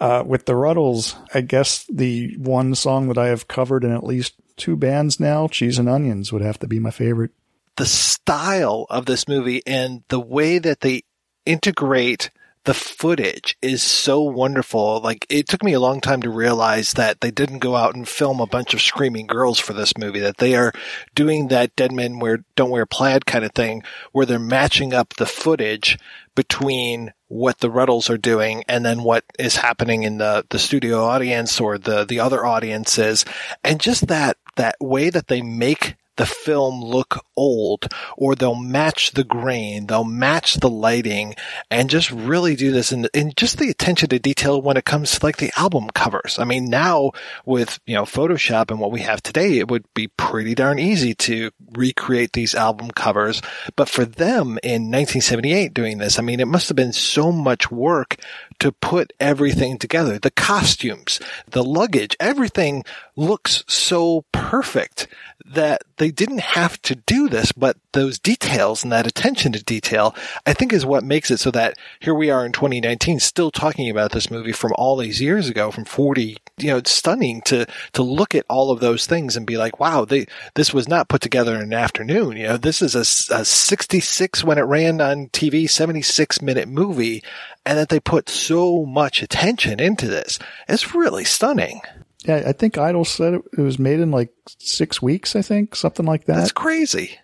uh, with the Rutles, I guess the one song that I have covered in at least two bands now, Cheese and Onions, would have to be my favorite. The style of this movie and the way that they integrate the footage is so wonderful. Like it took me a long time to realize that they didn't go out and film a bunch of screaming girls for this movie, that they are doing that dead men wear, don't wear plaid kind of thing where they're matching up the footage between what the Rutles are doing and then what is happening in the, the studio audience or the, the other audiences. And just that, that way that they make the film look old or they'll match the grain, they'll match the lighting and just really do this and, and just the attention to detail when it comes to like the album covers. I mean, now with, you know, Photoshop and what we have today, it would be pretty darn easy to recreate these album covers. But for them in 1978 doing this, I mean, it must have been so much work to put everything together. The costumes, the luggage, everything looks so perfect that they didn't have to do this, but those details and that attention to detail, I think is what makes it so that here we are in 2019 still talking about this movie from all these years ago, from 40, you know, it's stunning to, to look at all of those things and be like, wow, they, this was not put together in an afternoon. You know, this is a, a 66 when it ran on TV, 76 minute movie and that they put so much attention into this. It's really stunning. Yeah, I think Idle said it, it was made in like six weeks. I think something like that. That's crazy.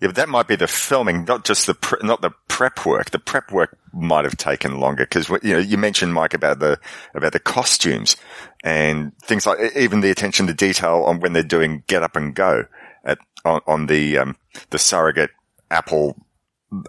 Yeah, but that might be the filming, not just the pre- not the prep work. The prep work might have taken longer because you know you mentioned Mike about the about the costumes and things like even the attention to detail on when they're doing get up and go at on, on the um, the surrogate Apple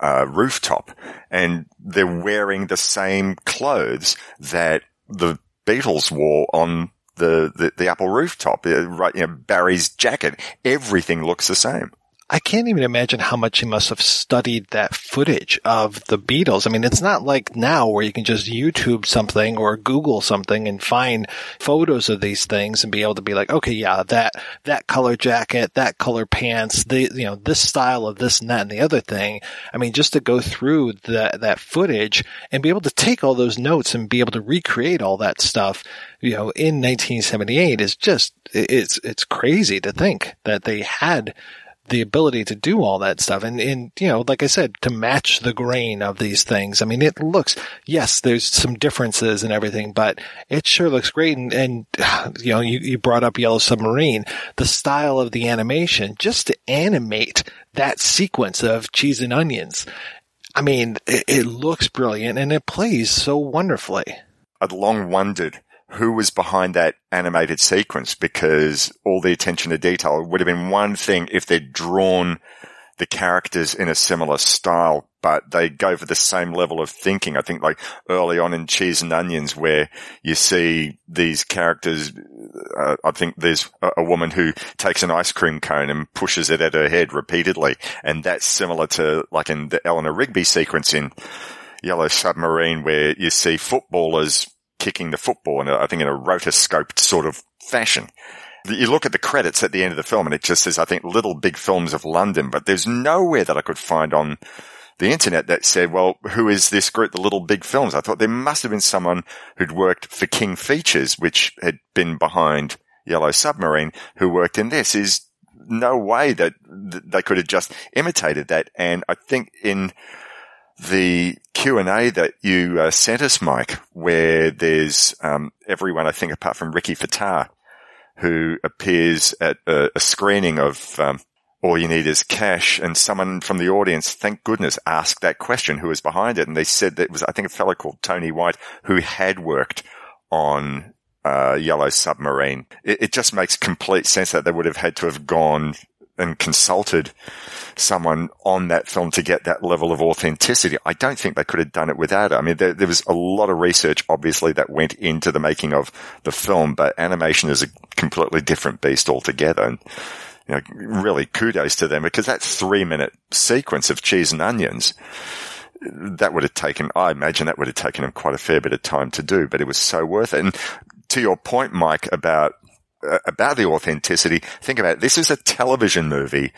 uh, rooftop, and they're wearing the same clothes that the Beatles wore on the, the, the Apple rooftop. Uh, right, you know, Barry's jacket. Everything looks the same. I can't even imagine how much he must have studied that footage of the Beatles. I mean, it's not like now where you can just YouTube something or Google something and find photos of these things and be able to be like, okay, yeah, that, that color jacket, that color pants, the, you know, this style of this and that and the other thing. I mean, just to go through that, that footage and be able to take all those notes and be able to recreate all that stuff, you know, in 1978 is just, it's, it's crazy to think that they had the ability to do all that stuff. And, and, you know, like I said, to match the grain of these things. I mean, it looks, yes, there's some differences and everything, but it sure looks great. And, and *sighs* you know, you, you brought up Yellow Submarine, the style of the animation, just to animate that sequence of cheese and onions. I mean, it, it looks brilliant and it plays so wonderfully. I'd long wondered who was behind that animated sequence because all the attention to detail would have been one thing if they'd drawn the characters in a similar style, but they go for the same level of thinking. I think like early on in Cheese and Onions where you see these characters, uh, I think there's a, a, woman who takes an ice cream cone and pushes it at her head repeatedly. And that's similar to like in the Eleanor Rigby sequence in Yellow Submarine where you see footballers kicking the football in a, I think in a rotoscoped sort of fashion. You look at the credits at the end of the film and it just says, I think, Little Big Films of London, but there's nowhere that I could find on the internet that said, well, who is this group, the Little Big Films? I thought there must have been someone who'd worked for King Features, which had been behind Yellow Submarine, who worked in this. Is no way that they could have just imitated that. And I think in the Q and A that you uh, sent us, Mike, where there's um, everyone, I think, apart from Rikki Fataar, who appears at a, a screening of um, All You Need Is Cash, and someone from the audience, thank goodness, asked that question: who was behind it? And they said that it was, I think, a fellow called Tony White who had worked on uh, Yellow Submarine. It, it, just makes complete sense that they would have had to have gone and consulted someone on that film to get that level of authenticity. I don't think they could have done it without it. I mean, there, there, was a lot of research, obviously, that went into the making of the film, but animation is a completely different beast altogether. And, you know, really kudos to them because that three minute sequence of cheese and onions, that would have taken, I imagine that would have taken them quite a fair bit of time to do, but it was so worth it. And to your point, Mike, about Uh, about the authenticity. Think about it. This is a television movie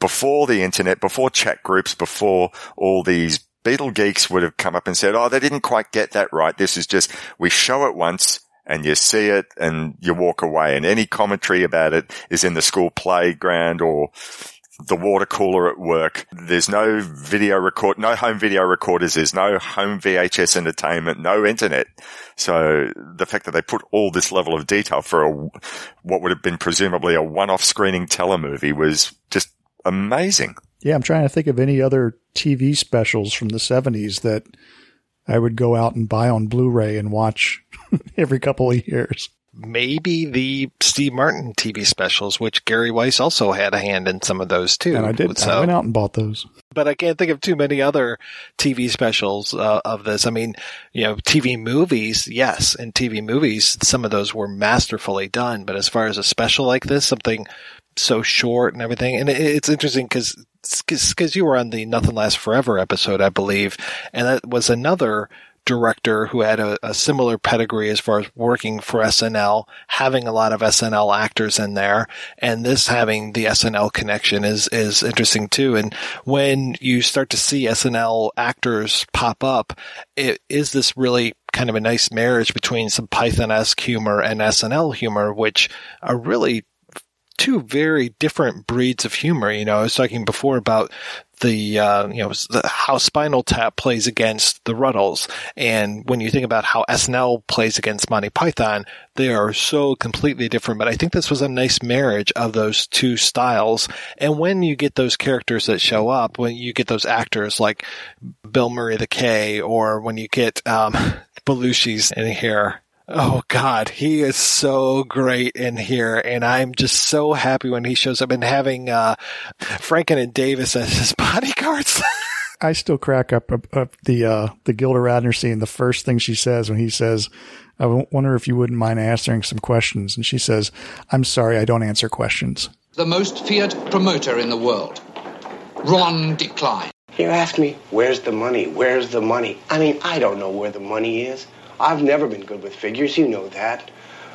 before the internet, before chat groups, before all these Beatle geeks would have come up and said, Oh, they didn't quite get that right. This is just, we show it once and you see it and you walk away and any commentary about it is in the school playground or the water cooler at work. There's no video record, no home video recorders. There's no home VHS entertainment, no internet. So the fact that they put all this level of detail for a, what would have been presumably a one-off screening telemovie was just amazing. Yeah, I'm trying to think of any other TV specials from the 70s that I would go out and buy on Blu-ray and watch *laughs* every couple of years maybe the Steve Martin TV specials, which Gary Weis also had a hand in some of those too. And I did. So, I went out and bought those. But I can't think of too many other TV specials uh, of this. I mean, you know, TV movies, yes, and TV movies, some of those were masterfully done. But as far as a special like this, something so short and everything, and it, it's interesting because because you were on the Nothing Lasts Forever episode, I believe, and that was another director who had a, a, similar pedigree as far as working for SNL, having a lot of SNL actors in there, and this having the SNL connection is is interesting too. And when you start to see SNL actors pop up, it is this really kind of a nice marriage between some Python-esque humor and SNL humor, which are really two very different breeds of humor. You know, I was talking before about the uh, you know the, how Spinal Tap plays against the Rutles, and when you think about how SNL plays against Monty Python, they are so completely different. But I think this was a nice marriage of those two styles. And when you get those characters that show up, when you get those actors like Bill Murray the K, or when you get um, *laughs* Belushi's in here, Oh God, he is so great in here, and I'm just so happy when he shows up and having uh, Franken and Davis as his *laughs* bodyguards. I still crack up, up, up the uh, the Gilda Radner scene. The first thing she says when he says, "I wonder if you wouldn't mind answering some questions," and she says, "I'm sorry, I don't answer questions." The most feared promoter in the world, Ron Decline. You ask me, "Where's the money? Where's the money?" I mean, I don't know where the money is. I've never been good with figures, you know that.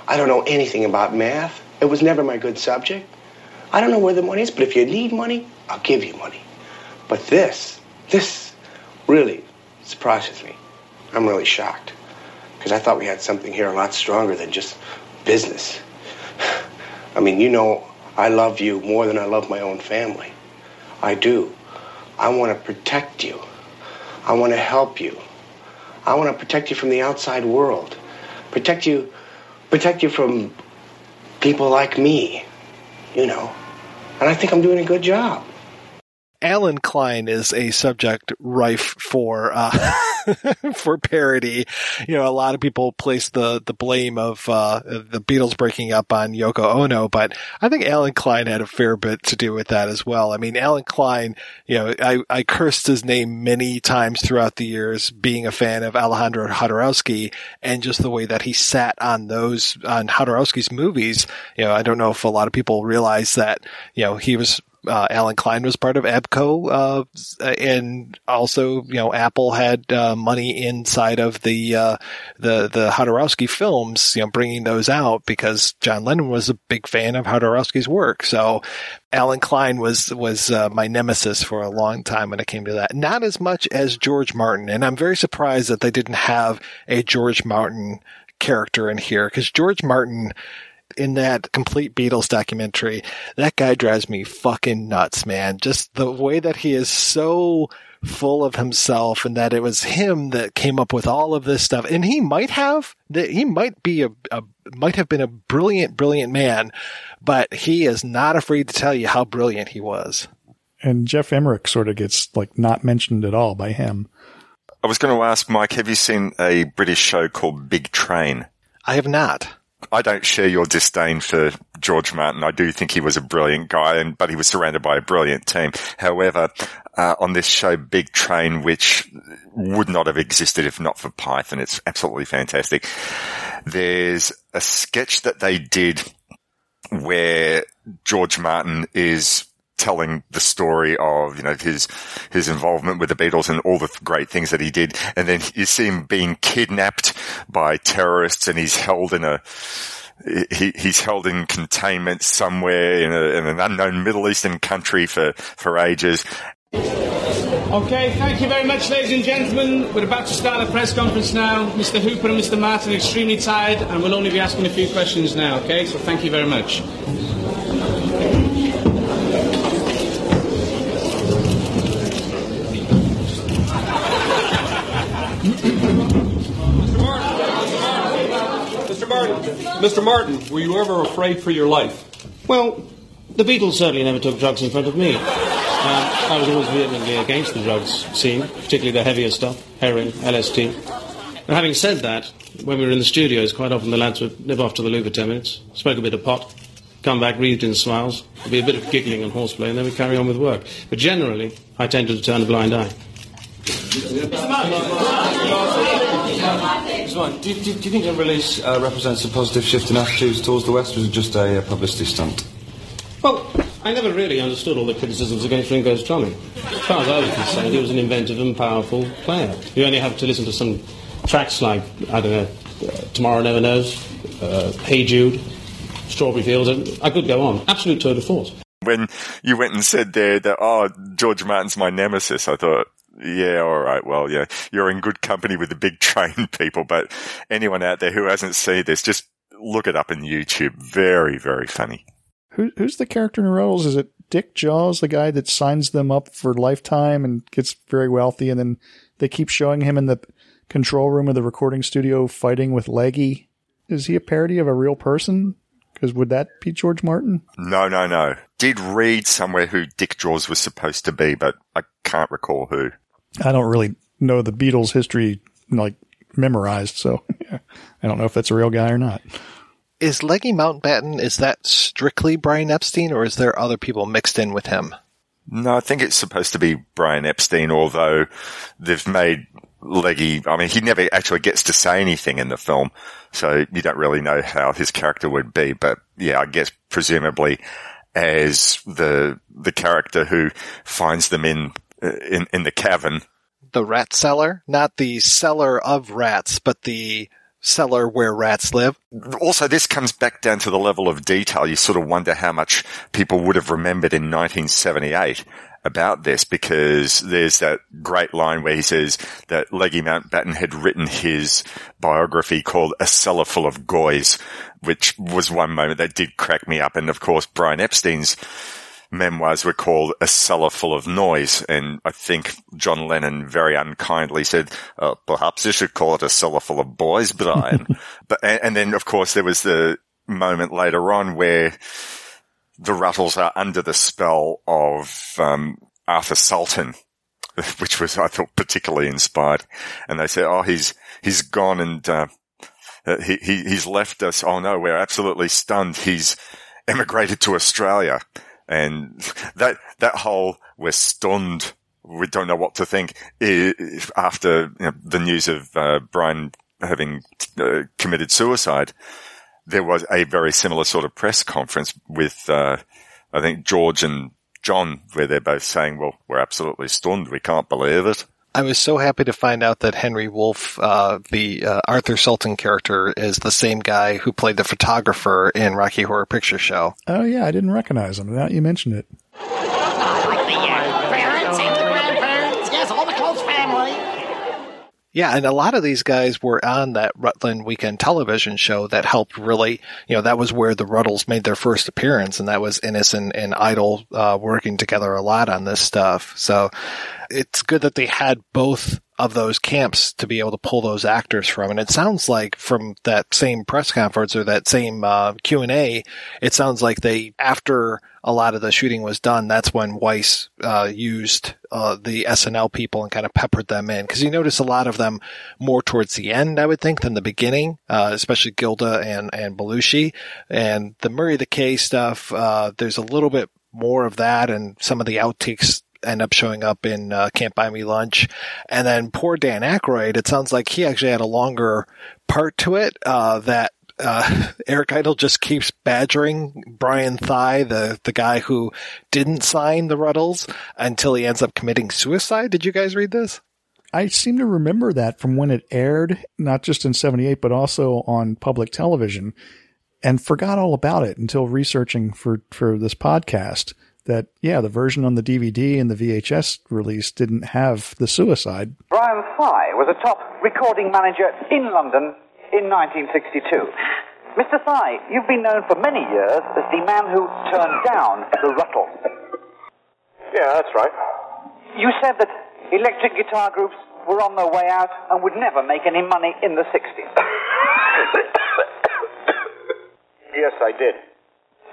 I don't know anything about math. It was never my good subject. I don't know where the money is, but if you need money, I'll give you money. But this, this really surprises me. I'm really shocked. Because I thought we had something here a lot stronger than just business. *sighs* I mean, you know, I love you more than I love my own family. I do. I want to protect you. I want to help you. I want to protect you from the outside world. Protect you, protect you from people like me, you know. And I think I'm doing a good job. Allen Klein is a subject rife for uh, *laughs* for parody. You know, a lot of people place the the blame of uh, the Beatles breaking up on Yoko Ono, but I think Allen Klein had a fair bit to do with that as well. I mean, Allen Klein, you know, I, I cursed his name many times throughout the years, being a fan of Alejandro Jodorowsky and just the way that he sat on those on Jodorowsky's movies. You know, I don't know if a lot of people realize that. You know, he was uh, Allen Klein was part of ABKCO, uh, and also, you know, Apple had uh, money inside of the uh, the the Jodorowsky films, you know, bringing those out because John Lennon was a big fan of Jodorowsky's work. So, Allen Klein was was uh, my nemesis for a long time when it came to that. Not as much as George Martin, and I'm very surprised that they didn't have a George Martin character in here because George Martin in that complete Beatles documentary, that guy drives me fucking nuts, man. Just the way that he is so full of himself and that it was him that came up with all of this stuff. And he might have, that he might be a, a, might have been a brilliant, brilliant man, but he is not afraid to tell you how brilliant he was. And Geoff Emerick sort of gets like not mentioned at all by him. I was going to ask Mike, have you seen a British show called Big Train? I have not. I don't share your disdain for George Martin. I do think he was a brilliant guy, and but he was surrounded by a brilliant team. However, uh, on this show, Big Train, which would not have existed if not for Python, it's absolutely fantastic. There's a sketch that they did where George Martin is telling the story of, you know, his, his involvement with the Beatles and all the great things that he did. And then you see him being kidnapped by terrorists and he's held in a, he, he's held in containment somewhere in, a, in an unknown Middle Eastern country for, for ages. Okay, thank you very much, ladies and gentlemen. We're about to start a press conference now. Mr. Hooper and Mr. Martin are extremely tired, and we'll only be asking a few questions now, okay? So thank you very much. Mr. Martin, were you ever afraid for your life? Well, the Beatles certainly never took drugs in front of me. Um, I was always vehemently against the drugs scene, particularly the heavier stuff, heroin, LSD. And having said that, when we were in the studios, quite often the lads would nip off to the loo for 10 minutes, smoke a bit of pot, come back wreathed in smiles, there'd be a bit of giggling and horseplay, and then we'd carry on with work. But generally, I tended to turn a blind eye. Do, do, do, you think the release uh, represents a positive shift in attitudes towards the West, or is it just a uh, publicity stunt? Well, I never really understood all the criticisms against Ringo's drumming. As far as I was concerned, he was an inventive and powerful player. You only have to listen to some tracks like, I don't know, uh, Tomorrow Never Knows, uh, Hey Jude, Strawberry Fields, and I could go on. Absolute tour de force. When you went and said there that, oh, George Martin's my nemesis, I thought, yeah, all right. Well, yeah, you're in good company with the big *laughs* train people, but anyone out there who hasn't seen this, just look it up in YouTube. Very, very funny. Who, who's the character in Rutles? Is it Dick Jaws the guy that signs them up for lifetime and gets very wealthy, and then they keep showing him in the control room of the recording studio fighting with Leggy? Is he a parody of a real person? Because would that be George Martin? No, no, no. Did read somewhere who Dick Jaws was supposed to be, but I can't recall who. I don't really know the Beatles' history like memorized, so I don't know if that's a real guy or not. Is Leggy Mountbatten, is that strictly Brian Epstein or is there other people mixed in with him? No, I think it's supposed to be Brian Epstein, although they've made Leggy, I mean, he never actually gets to say anything in the film, so you don't really know how his character would be, but yeah, I guess presumably as the, the character who finds them in, in, in the cavern. The rat cellar? Not the cellar of rats, but the cellar where rats live. Also, this comes back down to the level of detail. You sort of wonder how much people would have remembered in 1978 about this because there's that great line where he says that Leggy Mountbatten had written his biography called A Cellar Full of Goys, which was one moment that did crack me up. And of course, Brian Epstein's memoirs were called A Cellar Full of Noise. And I think John Lennon very unkindly said, oh, perhaps you should call it A Cellar Full of Boys, Brian. *laughs* but, and, and then of course there was the moment later on where the Rutles are under the spell of um, Arthur Sultan, *laughs* which was I thought particularly inspired. And they say, "Oh, he's he's gone and uh, he, he he's left us. Oh no, we're absolutely stunned. He's emigrated to Australia." And that that whole we're stunned. We don't know what to think after you know, the news of uh, Brian having uh, committed suicide there was a very similar sort of press conference with, uh, I think George and John, where they're both saying, well, we're absolutely stunned. We can't believe it. I was so happy to find out that Henry Woolf, uh, the uh, Arthur Sultan character, is the same guy who played the photographer in Rocky Horror Picture Show. Oh yeah, I didn't recognize him. Now you mentioned it. Yeah, and a lot of these guys were on that Rutland Weekend Television show that helped really, you know, that was where the Rutles made their first appearance, and that was Innes and, and Idle uh, working together a lot on this stuff. So it's good that they had both of those camps to be able to pull those actors from. And it sounds like from that same press conference or that same uh, Q and A, it sounds like they after a lot of the shooting was done, that's when Weis uh, used uh, the SNL people and kind of peppered them in because you notice a lot of them more towards the end, I would think, than the beginning, uh, especially Gilda and and Belushi and the Murray the K stuff. Uh, there's a little bit more of that and some of the outtakes end up showing up in uh, Can't Buy Me Lunch. And then poor Dan Aykroyd, it sounds like he actually had a longer part to it uh, that uh, *laughs* Eric Idle just keeps badgering Brian Thigh, the, the guy who didn't sign the Rutles, until he ends up committing suicide. Did you guys read this? I seem to remember that from when it aired, not just in 78, but also on public television, and forgot all about it until researching for, for this podcast that, yeah, the version on the DVD and the VHS release didn't have the suicide. Brian Thigh was a top recording manager in London in 1962. Mr. Thigh, you've been known for many years as the man who turned down the Rutles. Yeah, that's right. You said that electric guitar groups were on their way out and would never make any money in the 60s. *coughs* yes, I did.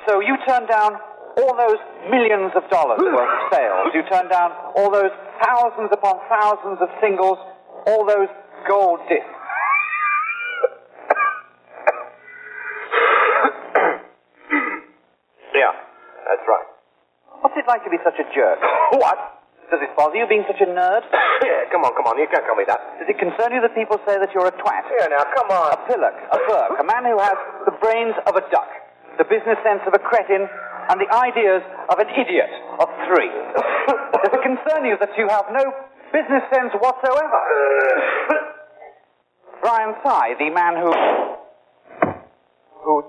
So you turned down all those millions of dollars worth of *sighs* sales. You turn down all those thousands upon thousands of singles, all those gold discs. *coughs* yeah, that's right. What's it like to be such a jerk? What? Does it bother you being such a nerd? *coughs* Yeah, come on, come on. You can't tell me that. Does it concern you that people say that you're a twat? Yeah, now, come on. A pillock, a berk, a man who has the brains of a duck, the business sense of a cretin, and the ideas of an idiot of three. *coughs* Does it concern you that you have no business sense whatsoever? *coughs* Brian Thigh, the man who who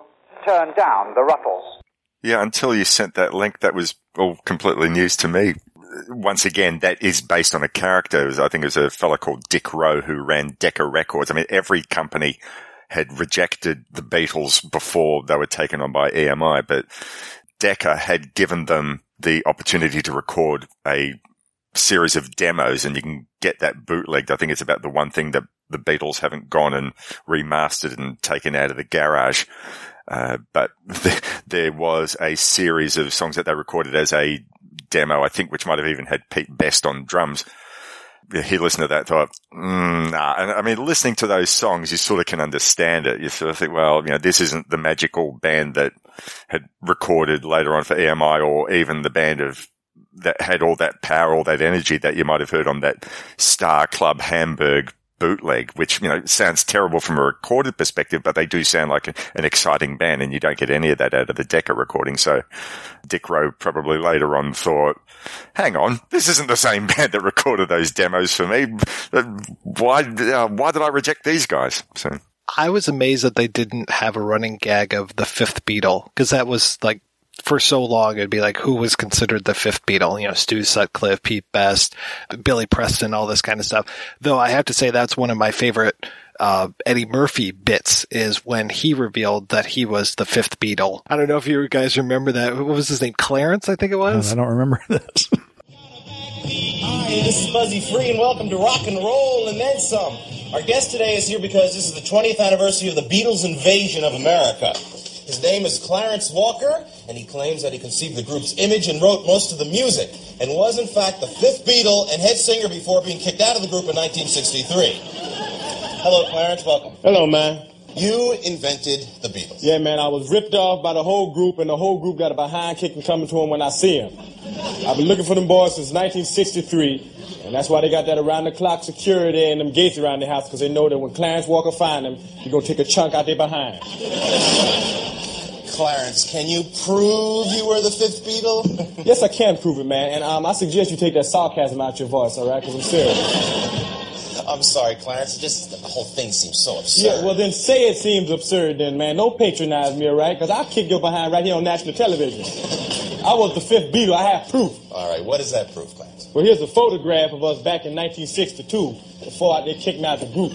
turned down the Rutles. Yeah, until you sent that link, that was all completely news to me. Once again, that is based on a character. I think it was a fellow called Dick Rowe who ran Decca Records. I mean, every company had rejected the Beatles before they were taken on by EMI, but Decca had given them the opportunity to record a series of demos and you can get that bootlegged. I think it's about the one thing that the Beatles haven't gone and remastered and taken out of the garage. Uh, but there was a series of songs that they recorded as a demo, I think, which might have even had Pete Best on drums. He listened to that, thought, mm, nah. And I mean, listening to those songs, you sort of can understand it. You sort of think, well, you know, this isn't the magical band that had recorded later on for EMI or even the band of that had all that power, all that energy that you might have heard on that Star Club Hamburg bootleg, which, you know, sounds terrible from a recorded perspective, but they do sound like a, an exciting band and you don't get any of that out of the Decca recording. So Dick Rowe probably later on thought, hang on, this isn't the same *laughs* band that recorded those demos for me. Why, uh, why did I reject these guys? So. I was amazed that they didn't have a running gag of the fifth Beatle because that was like for so long, it'd be like who was considered the fifth Beatle, you know, Stu Sutcliffe, Pete Best, Billy Preston, all this kind of stuff. Though I have to say that's one of my favorite uh, Eddie Murphy bits is when he revealed that he was the fifth Beatle. I don't know if you guys remember that. What was his name? Clarence, I think it was. I don't remember *laughs* this. Hi, this is Buzzy Free, and welcome to Rock and Roll and Then Some. Our guest today is here because this is the 20th anniversary of the Beatles' invasion of America. His name is Clarence Walker, and he claims that he conceived the group's image and wrote most of the music, and was in fact the fifth Beatle and head singer before being kicked out of the group in 1963. Hello, Clarence. Welcome. Hello, man. You invented the Beatles. Yeah, man. I was ripped off by the whole group, and the whole group got a behind kick and coming to them when I see them. I've been looking for them boys since 1963, and that's why they got that around the clock security and them gates around the house, because they know that when Clarence Walker find them, you're gonna take a chunk out their behind. Clarence, can you prove you were the fifth Beatle? yes, I can prove it, man. And um, I suggest you take that sarcasm out your voice, all right? Because I'm serious. I'm sorry, Clarence. Just the whole thing seems so absurd. Yeah, well then say it seems absurd, then, man. Don't patronize me, all right? Because I'll kick your behind right here on national television. I was the fifth Beatle. I have proof. All right, what is that proof, Clarence? Well, here's a photograph of us back in 1962 before they kicked me out the group.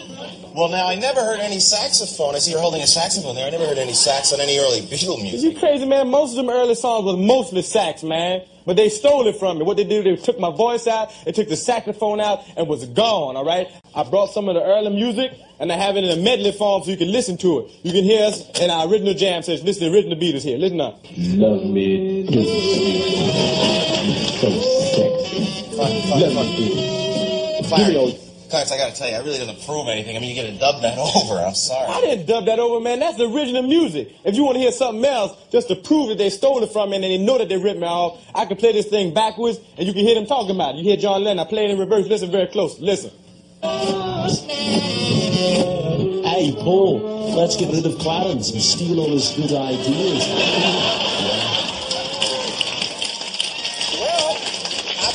Well, now, I never heard any saxophone. I see you're holding a saxophone there. I never heard any sax on any early Beatle music. Is you crazy, man? Most of them early songs was mostly sax, man. But they stole it from me. What they did, they took my voice out, they took the saxophone out, and was gone, all right? I brought some of the early music, and I have it in a medley form so you can listen to it. You can hear us in our original jam session. Listen to the original Beatles here. Listen up. Love me, do so sexy. Love me, Clarence, Give Clarence, I gotta tell you, I really didn't prove anything. I mean, you're gonna dub that *laughs* over. I'm sorry. I didn't dub that over, man. That's the original music. If you want to hear something else, just to prove that they stole it from me and they know that they ripped me off, I can play this thing backwards and you can hear them talking about it. You hear John Lennon, I play it in reverse. Listen very close. Listen. Hey, Paul, let's get rid of Clarence and steal all his good ideas.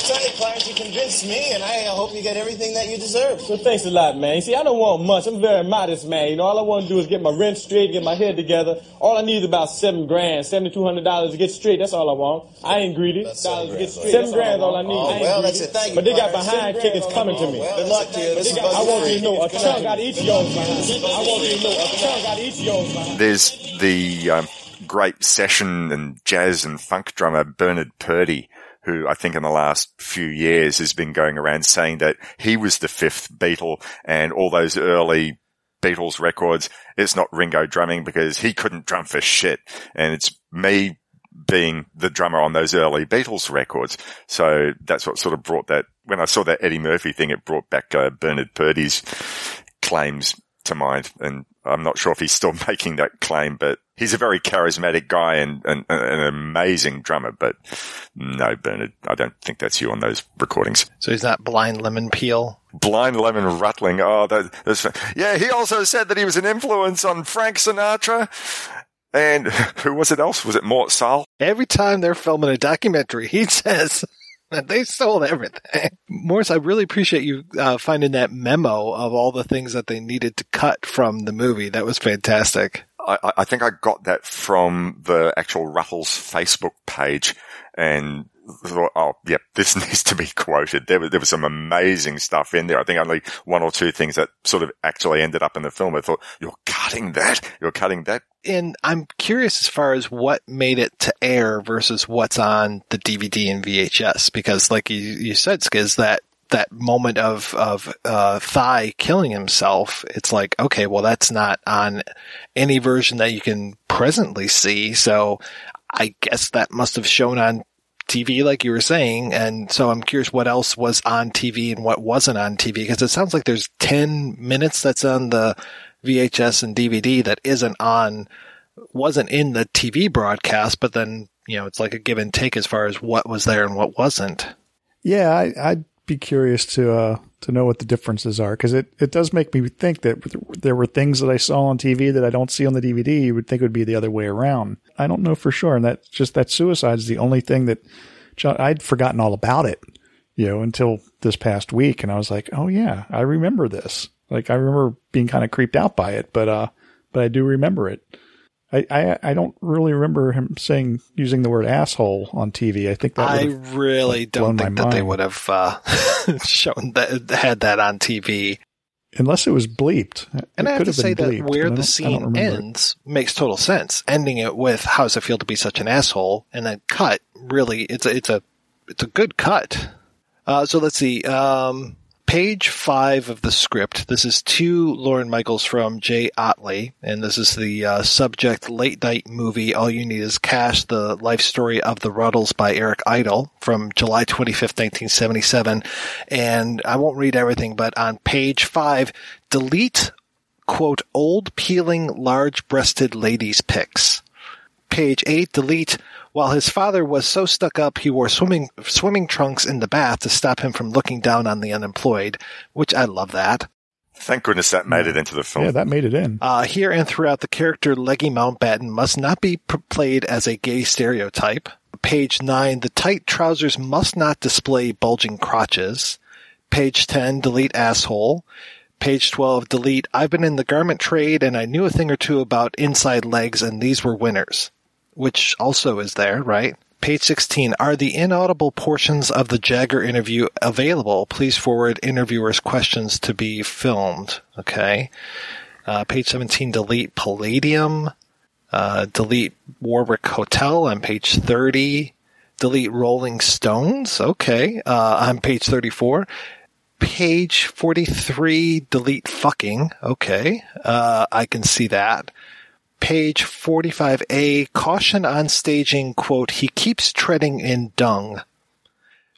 I'll tell you, Clarence, you convinced me, and I hope you get everything that you deserve. Well, thanks a lot, man. You see, I don't want much. I'm very modest, man. You know, all I want to do is get my rent straight, get my head together. All I need is about seven grand, seventy-two hundred dollars to get straight. That's all I want. I ain't greedy. Dollars to get straight. Seven grand is all I need. Oh, I ain't well, greedy. that's it. Thank you, But they got behind Seven kickings coming to me. Good luck to you. This is I Buzz want you Free. to know a chunk out of each of yours, man. I want you to know a chunk out of each of yours, man. There's the um, great session and jazz and funk drummer Bernard Purdy, who I think in the last few years has been going around saying that he was the fifth Beatle and all those early Beatles records, it's not Ringo drumming because he couldn't drum for shit. And it's me being the drummer on those early Beatles records. So that's what sort of brought that, when I saw that Eddie Murphy thing, it brought back uh, Bernard Purdie's claims to mind. And I'm not sure if he's still *laughs* making that claim, but he's a very charismatic guy and, and, and an amazing drummer. But no, Bernard, I don't think that's you on those recordings. So he's not blind lemon peel. Blind Lemon Rattling. Oh, that, that's, yeah, he also said that he was an influence on Frank Sinatra. And *laughs* who was it else? Was it Mort Sahl? Every time they're filming a documentary, he *laughs* says that *laughs* they sold everything. Maurice, I really appreciate you uh, finding that memo of all the things that they needed to cut from the movie. That was fantastic. I, I think I got that from the actual Rutles Facebook page and thought, oh, yep, *laughs* this needs to be quoted. There was, there was some amazing stuff in there. I think only one or two things that sort of actually ended up in the film. I thought, you're cutting that. You're cutting that. And I'm curious as far as what made it to air versus what's on the DVD and VHS, because like you, you said, Skizz, that that moment of of uh, Thigh killing himself, it's like okay, well that's not on any version that you can presently see. So I guess that must have shown on TV, like you were saying. And so I'm curious what else was on TV and what wasn't on TV, because it sounds like there's 10 minutes that's on the VHS and DVD that isn't on, wasn't in the TV broadcast, but then, you know, it's like a give and take as far as what was there and what wasn't. Yeah, I, I'd be curious to uh, to know what the differences are because it, it does make me think that there were things that I saw on TV that I don't see on the DVD. You would think it would be the other way around. I don't know for sure, and that just that suicide is the only thing that I'd forgotten all about it, you know, until this past week, and I was like, oh yeah, I remember this. Like I remember being kind of creeped out by it, but uh, but I do remember it. I, I, I don't really remember him saying using the word asshole on TV. I think that I really like, don't think that mind. they would have uh, *laughs* shown that had that on TV unless it was bleeped. And it I have to say bleeped, that where the scene ends makes total sense. Ending it with "How does it feel to be such an asshole?" and then cut. Really, it's a it's a it's a good cut. Uh, so let's see. Um, page five of the script. This is to Lorne Michaels from Jay Ottley, and this is the uh, subject late night movie. All you need is cash. The life story of the Rutles by Eric Idle from July 25th, 1977. And I won't read everything, but on page five, delete quote old peeling large breasted ladies pics. Page eight, delete while his father was so stuck up he wore swimming swimming trunks in the bath to stop him from looking down on the unemployed, which I love that. Thank goodness that made it into the film. Yeah, that made it in. Uh, here and throughout, the character Leggy Mountbatten must not be p- played as a gay stereotype. Page 9, the tight trousers must not display bulging crotches. Page 10, delete asshole. Page 12, delete I've been in the garment trade and I knew a thing or two about inside legs and these were winners which also is there, right? Page 16. Are the inaudible portions of the Jagger interview available? Please forward interviewers' questions to be filmed. Okay. Uh, page 17. Delete Palladium. Uh, delete Warwick Hotel on page 30. Delete Rolling Stones. Okay. Uh, on page 34. Page 43. Delete fucking. Okay. Uh, I can see that page 45A, caution on staging, quote, he keeps treading in dung.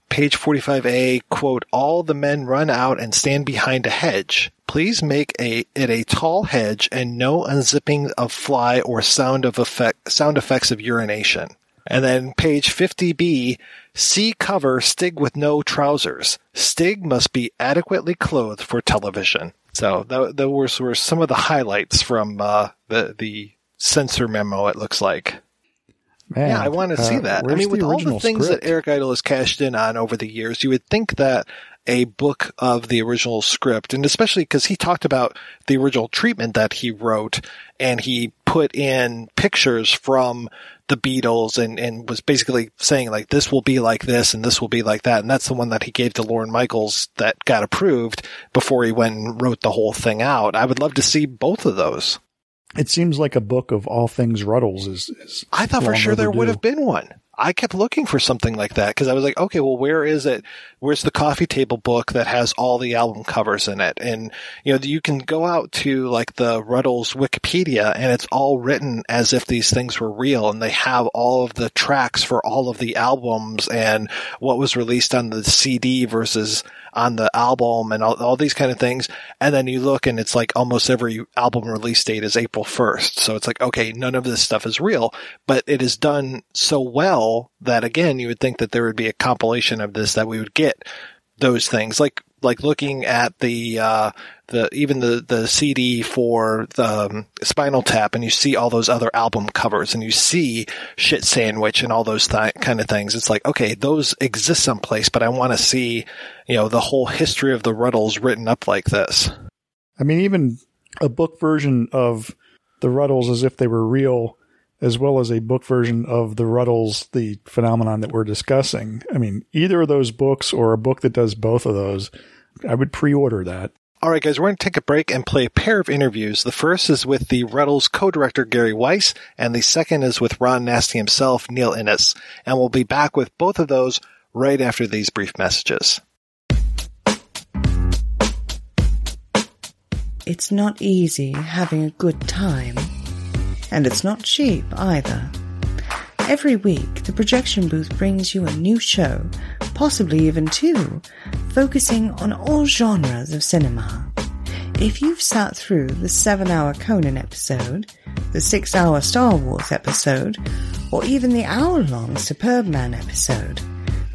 Page 45A, quote, all the men run out and stand behind a hedge. Please make a, it a tall hedge and no unzipping of fly or sound of effect, sound effects of urination. And then page 50B, see cover Stig with no trousers. Stig must be adequately clothed for television. So those were some of the highlights from uh, the the censor memo. It looks like. Man, yeah, I want to uh, see that. I mean, with all the things script? that Eric Idle has cashed in on over the years, you would think that a book of the original script, and especially because he talked about the original treatment that he wrote, and he put in pictures from the Beatles and, and was basically saying like this will be like this and this will be like that. And that's the one that he gave to Lorne Michaels that got approved before he went and wrote the whole thing out. I would love to see both of those. It seems like a book of all things Rutles is. is I thought for sure there would have been one. I kept looking for something like that because I was like, okay, well, where is it? Where's the coffee table book that has all the album covers in it? And, you know, you can go out to like the Rutles Wikipedia and it's all written as if these things were real and they have all of the tracks for all of the albums and what was released on the CD versus on the album and all, all these kind of things. And then you look and it's like almost every album release date is April 1st. So it's like, okay, none of this stuff is real, but it is done so well that again, you would think that there would be a compilation of this that we would get those things like like looking at the uh, the even the the CD for the um, Spinal Tap, and you see all those other album covers, and you see Shit Sandwich and all those th- kind of things. It's like okay, those exist someplace, but I want to see you know the whole history of the Rutles written up like this. I mean, even a book version of the Rutles as if they were real, as well as a book version of the Rutles, the phenomenon that we're discussing. I mean, either of those books or a book that does both of those, I would pre-order that. All right, guys, we're going to take a break and play a pair of interviews. The first is with the Rutles co-director Gary Weis, and the second is with Ron Nasty himself, Neil Innes. And we'll be back with both of those right after these brief messages. It's not easy having a good time. And it's not cheap either. Every week, the projection booth brings you a new show, possibly even two, focusing on all genres of cinema. If you've sat through the seven hour Conan episode, the six hour Star Wars episode, or even the hour long Superbman episode,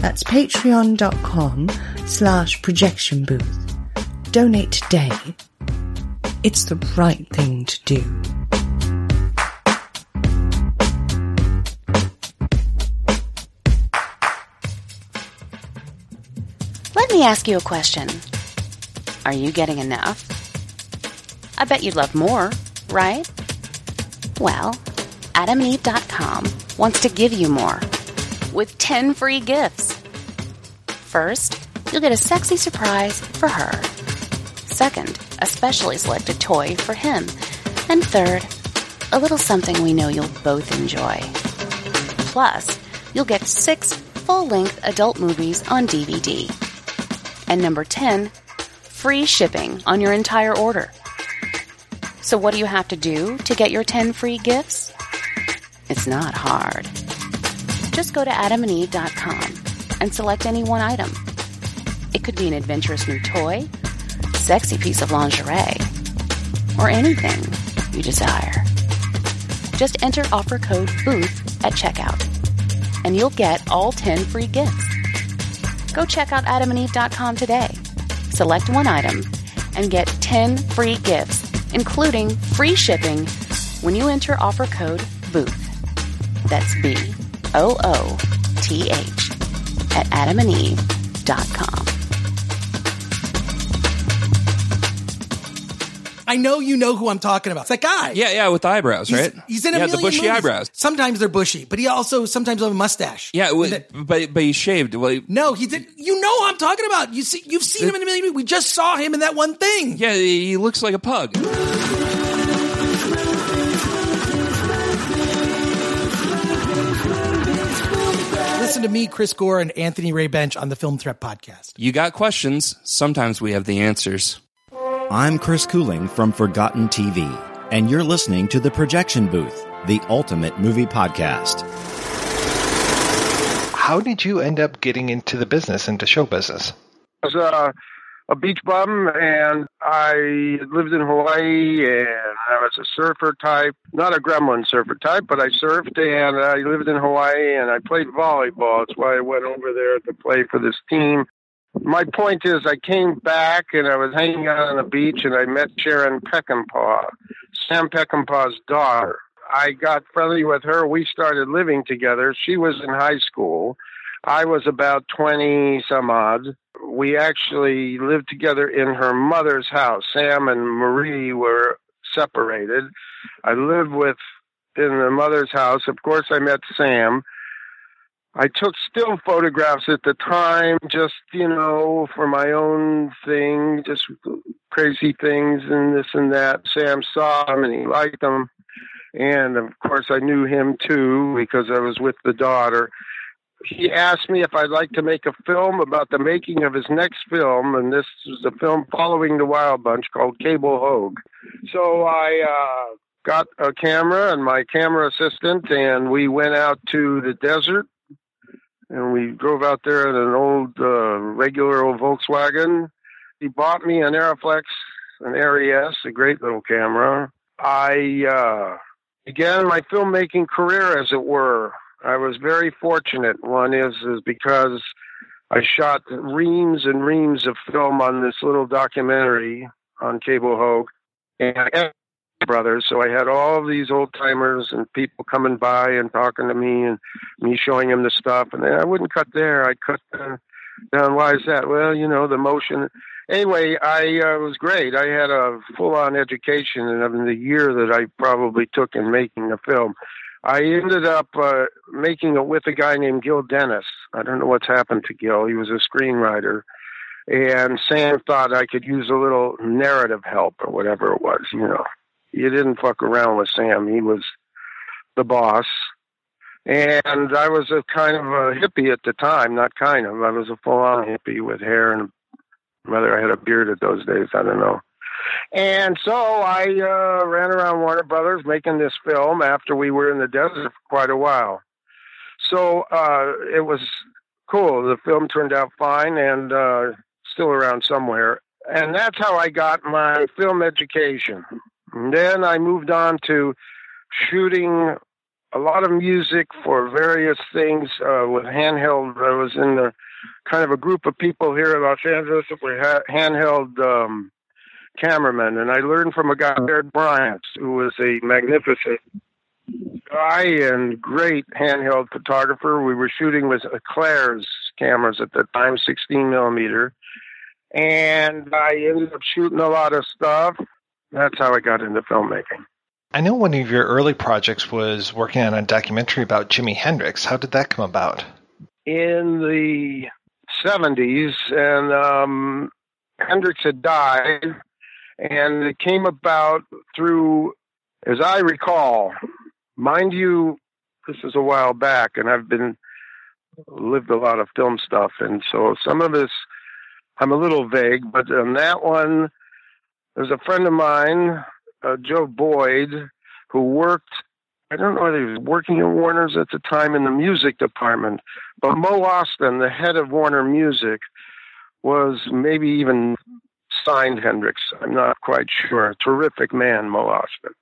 that's patreon.com slash projection booth. Donate today. It's the right thing to do. Let me ask you a question. Are you getting enough? I bet you'd love more, right? Well, adamandeve.com wants to give you more with 10 free gifts. First, you'll get a sexy surprise for her. Second, a specially selected toy for him. And third, a little something we know you'll both enjoy. Plus, you'll get six full length adult movies on DVD. And number 10, free shipping on your entire order. So, what do you have to do to get your 10 free gifts? It's not hard. Just go to adamandeve.com and select any one item. It could be an adventurous new toy, sexy piece of lingerie, or anything you desire. Just enter offer code BOOTH at checkout, and you'll get all 10 free gifts. Go check out adamandeve.com today. Select one item and get 10 free gifts, including free shipping when you enter offer code BOOTH. That's B O O T H at adamandeve.com. I know you know who I'm talking about. It's that guy. Yeah, yeah, with the eyebrows, He's- right? He's in a yeah, million the bushy movies. eyebrows. Sometimes they're bushy, but he also sometimes have a mustache. Yeah, well, but but he shaved. Well, he- No, he did. You know who I'm talking about. You see, you've seen him in a million. We just saw him in that one thing. yeah, he looks like a pug. Listen to me, Chris Gore, and Anthony Ray Bench on the Film Threat podcast. You got questions. Sometimes we have the answers. I'm Chris Cooling from Forgotten TV, and you're listening to The Projection Booth, the ultimate movie podcast. How did you end up getting into the business, into show business? I was uh, a beach bum, and I lived in Hawaii, and I was a surfer type, not a gremlin surfer type, but I surfed, and I lived in Hawaii, and I played volleyball. That's why I went over there to play for this team. My point is, I came back, and I was hanging out on the beach, and I met Sharon Peckinpah, Sam Peckinpah's daughter. I got friendly with her. We started living together. She was in high school. I was about 20 some odd. We actually lived together in her mother's house. Sam and Marie were separated. I lived with in the mother's house. Of course, I met Sam. I took still photographs at the time, just, you know, for my own thing, just crazy things and this and that. Sam saw them and he liked them. And of course, I knew him too because I was with the daughter he asked me if I'd like to make a film about the making of his next film, and this was a film following the Wild Bunch called Cable Hogue. So I uh, got a camera and my camera assistant, and we went out to the desert. And we drove out there in an old, uh, regular old Volkswagen. He bought me an Arriflex, an Aries, a great little camera. I uh, began my filmmaking career, as it were. I was very fortunate. One is is because I shot reams and reams of film on this little documentary on Cable Hogue, and I brothers. So I had all these old timers and people coming by and talking to me, and me showing them the stuff. And I wouldn't cut there; I'd cut down. down. Why is that? Well, you know, the motion. Anyway, I uh, was great. I had a full-on education in the year that I probably took in making the film. I ended up uh, making it with a guy named Gil Dennis. I don't know what's happened to Gil. He was a screenwriter. And Sam thought I could use a little narrative help or whatever it was, you know. You didn't fuck around with Sam. He was the boss. And I was a kind of a hippie at the time, not kind of. I was a full on hippie with hair and whether I had a beard at those days, I don't know. And so I uh, ran around Warner Brothers making this film after we were in the desert for quite a while. So uh, it was cool. The film turned out fine and uh, still around somewhere. And that's how I got my film education. And then I moved on to shooting a lot of music for various things uh, with handheld. I was in the kind of a group of people here in Los Angeles that were ha- handheld um, cameramen, and I learned from a guy, Baird Bryant, who was a magnificent guy and great handheld photographer. We were shooting with Claire's cameras at the time, 16 millimeter, and I ended up shooting a lot of stuff. That's how I got into filmmaking. I know one of your early projects was working on a documentary about Jimi Hendrix. How did that come about? In the 70s, and um, Hendrix had died, and it came about through, as I recall, mind you, this is a while back, and I've been lived a lot of film stuff, and so some of this I'm a little vague, but on that one, there's a friend of mine, uh, Joe Boyd, who worked. I don't know whether he was working at Warner's at the time in the music department, but Mo Ostin, the head of Warner Music, was maybe even signed Hendrix. I'm not quite sure. Terrific man, Mo Ostin.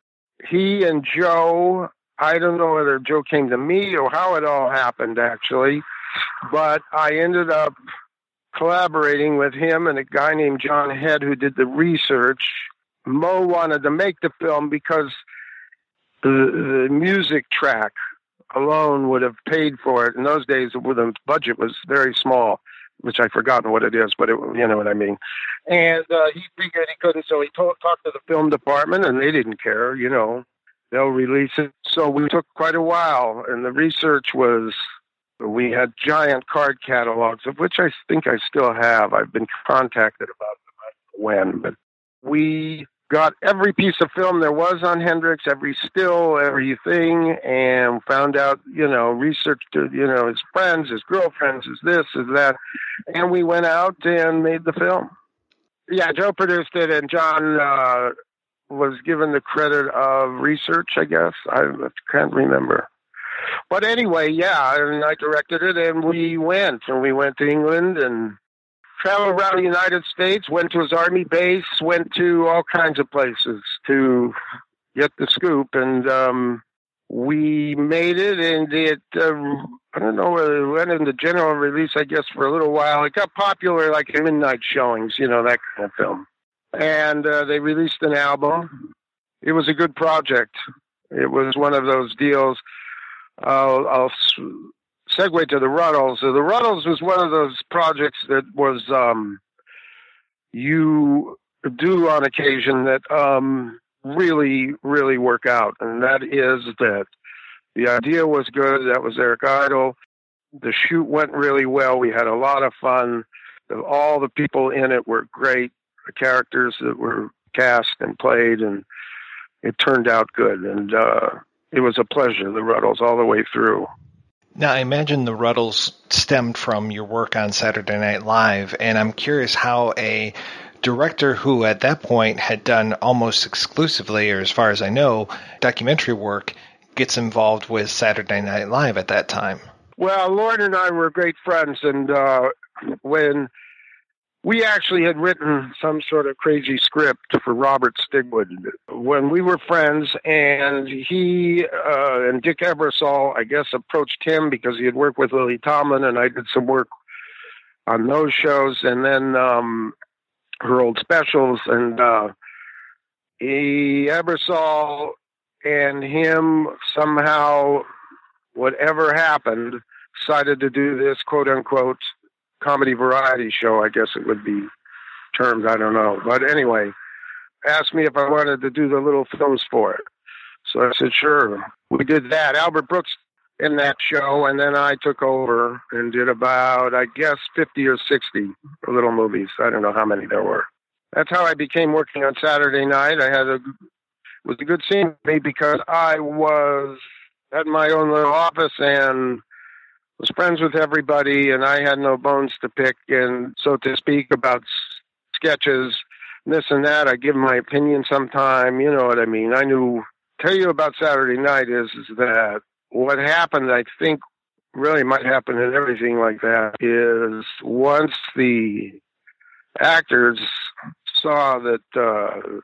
He and Joe, I don't know whether Joe came to me or how it all happened actually, but I ended up collaborating with him and a guy named John Head who did the research. Mo wanted to make the film because the, the music track alone would have paid for it. In those days, the budget was very small, which I've forgotten what it is, but it, you know what I mean. And uh, he figured he couldn't, so he talked to the film department, and they didn't care. You know, they'll release it. So we took quite a while, and the research was we had giant card catalogs, of which I think I still have. I've been contacted about them. When, but we got every piece of film there was on Hendrix, every still, everything, and found out, you know, researched, you know, his friends, his girlfriends, his this, his that, and we went out and made the film. Yeah, Joe produced it, and John uh, was given the credit of research, I guess. I can't remember. But anyway, yeah, and I directed it, and we went, and we went to England and traveled around the United States, went to his army base, went to all kinds of places to get the scoop, and um, we made it, and it. Um, I don't know whether it went into general release, I guess, for a little while. It got popular, like in midnight showings, you know, that kind of film. And uh, they released an album. It was a good project. It was one of those deals. I'll, I'll segue to the Rutles. So the Rutles was one of those projects that was um, you do on occasion that um, really, really work out, and that is that the idea was good. That was Eric Idle. The shoot went really well. We had a lot of fun. All the people in it were great. The characters that were cast and played, and it turned out good. And uh, it was a pleasure. The Rutles all the way through. Now, I imagine the Rutles stemmed from your work on Saturday Night Live, and I'm curious how a director who at that point had done almost exclusively, or as far as I know, documentary work, gets involved with Saturday Night Live at that time. Well, Lorne and I were great friends, and uh, when we actually had written some sort of crazy script for Robert Stigwood. When we were friends, and he uh, and Dick Ebersol, I guess, approached him because he had worked with Lily Tomlin, and I did some work on those shows, and then um, her old specials, and uh, he Ebersol and him somehow, whatever happened, decided to do this quote unquote comedy variety show, I guess it would be termed. I don't know. But anyway, asked me if I wanted to do the little films for it. So I said, sure. We did that. Albert Brooks in that show, and then I took over and did about, I guess, 50 or 60 little movies. I don't know how many there were. That's how I became working on Saturday night. I had a was a good scene for me because I was at my own little office and was friends with everybody, and I had no bones to pick, and so to speak, about s- sketches, this and that. I give my opinion sometime. You know what I mean? I knew. Tell you about Saturday night is, is that what happened. I think really might happen in everything like that is once the actors saw that uh,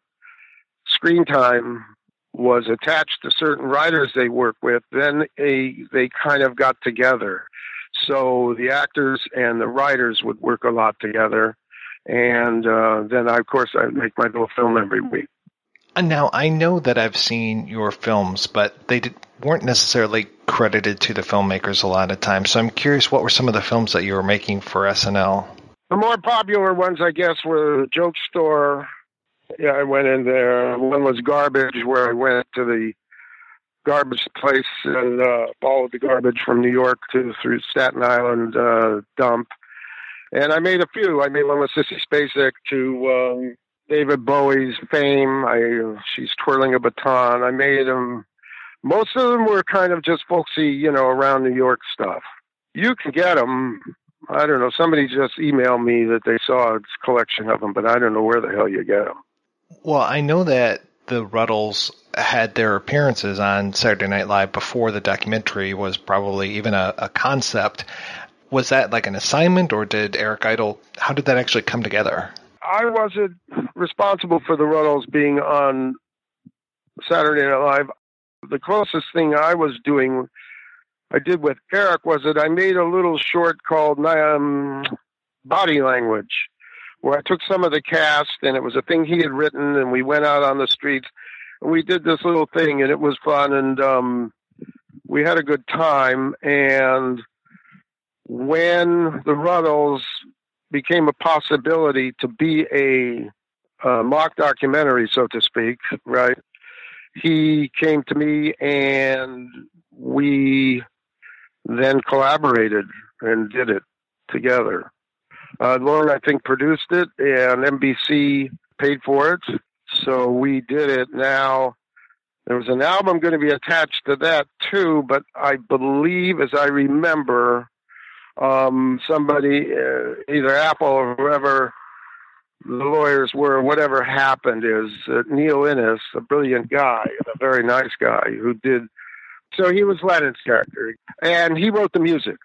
screen time was attached to certain writers they work with, then they they kind of got together. So the actors and the writers would work a lot together, and uh, then I, of course I make my little film every week. And now I know that I've seen your films, but they did, weren't necessarily credited to the filmmakers a lot of times. So I'm curious, what were some of the films that you were making for SNL? The more popular ones, I guess, were the Joke Store. Yeah, I went in there. One was Garbage, where I went to the garbage place and uh, followed the garbage from New York to through Staten Island uh, dump. And I made a few. I made one with Sissy Spacek to um, David Bowie's fame. I she's twirling a baton. I made them. Most of them were kind of just folksy, you know, around New York stuff. You can get them. I don't know. Somebody just emailed me that they saw a collection of them, but I don't know where the hell you get them. Well, I know that the Rutles had their appearances on Saturday Night Live before the documentary was probably even a, a concept. Was that like an assignment, or did Eric Idle? How did that actually come together? I wasn't responsible for the Rutles being on Saturday Night Live. The closest thing I was doing, I did with Eric, was that I made a little short called um, Body Language, where I took some of the cast, and it was a thing he had written, and we went out on the streets, and we did this little thing, and it was fun, and um, we had a good time. And when the Rutles became a possibility to be a mock documentary, so to speak, right? He came to me and we then collaborated and did it together. Uh, Lorne, I think, produced it and NBC paid for it. So we did it. Now, there was an album going to be attached to that too, but I believe, as I remember, um, somebody, uh, either Apple or whoever the lawyers were, whatever happened is uh, Neil Innes, a brilliant guy, a very nice guy who did. So he was Lennon's character, and he wrote the music.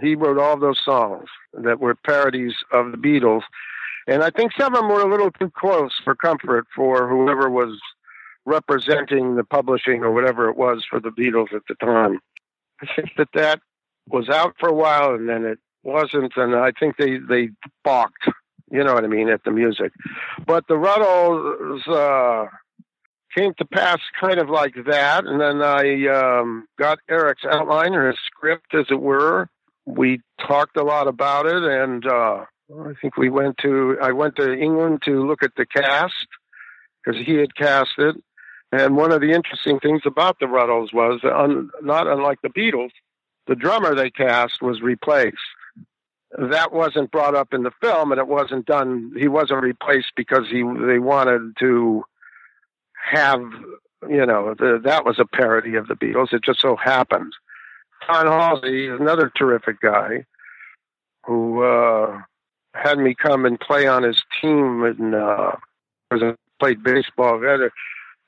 He wrote all those songs that were parodies of the Beatles, and I think some of them were a little too close for comfort for whoever was representing the publishing or whatever it was for the Beatles at the time. I think that that was out for a while and then it wasn't, and I think they they balked. You know what I mean at the music, but the Rutles uh, came to pass kind of like that, and then I um, got Eric's outline or his script, as it were. We talked a lot about it, and uh, I think we went to I went to England to look at the cast because he had cast it. And one of the interesting things about the Rutles was, un, not unlike the Beatles, the drummer they cast was replaced. That wasn't brought up in the film, and it wasn't done. He wasn't replaced because he they wanted to have, you know, the, that was a parody of the Beatles. It just so happened. Don Halsey another terrific guy who uh, had me come and play on his team, and uh, I played baseball, I had to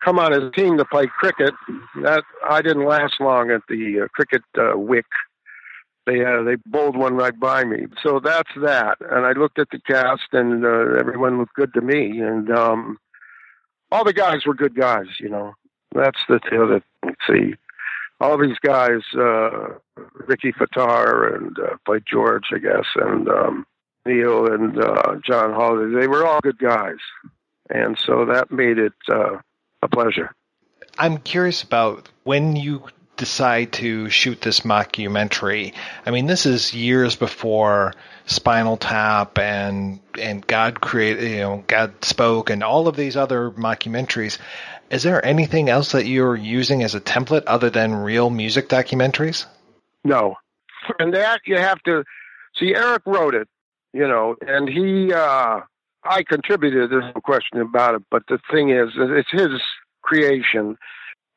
come on his team to play cricket. That I didn't last long at the uh, cricket uh, wick. They uh, they bowled one right by me, so that's that. And I looked at the cast, and uh, everyone looked good to me, and um, all the guys were good guys. You know, that's the. That let's see, all these guys, uh, Rikki Fataar and uh, played George, I guess, and um, Neil and uh, John Holiday. They were all good guys, and so that made it uh, a pleasure. I'm curious about when you decide to shoot this mockumentary. I mean, this is years before Spinal Tap and and God created, you know, God spoke, and all of these other mockumentaries. Is there anything else that you're using as a template other than real music documentaries? No, and that you have to see. Eric wrote it, you know, and he. uh I contributed. There's no question about it. But the thing is, it's his creation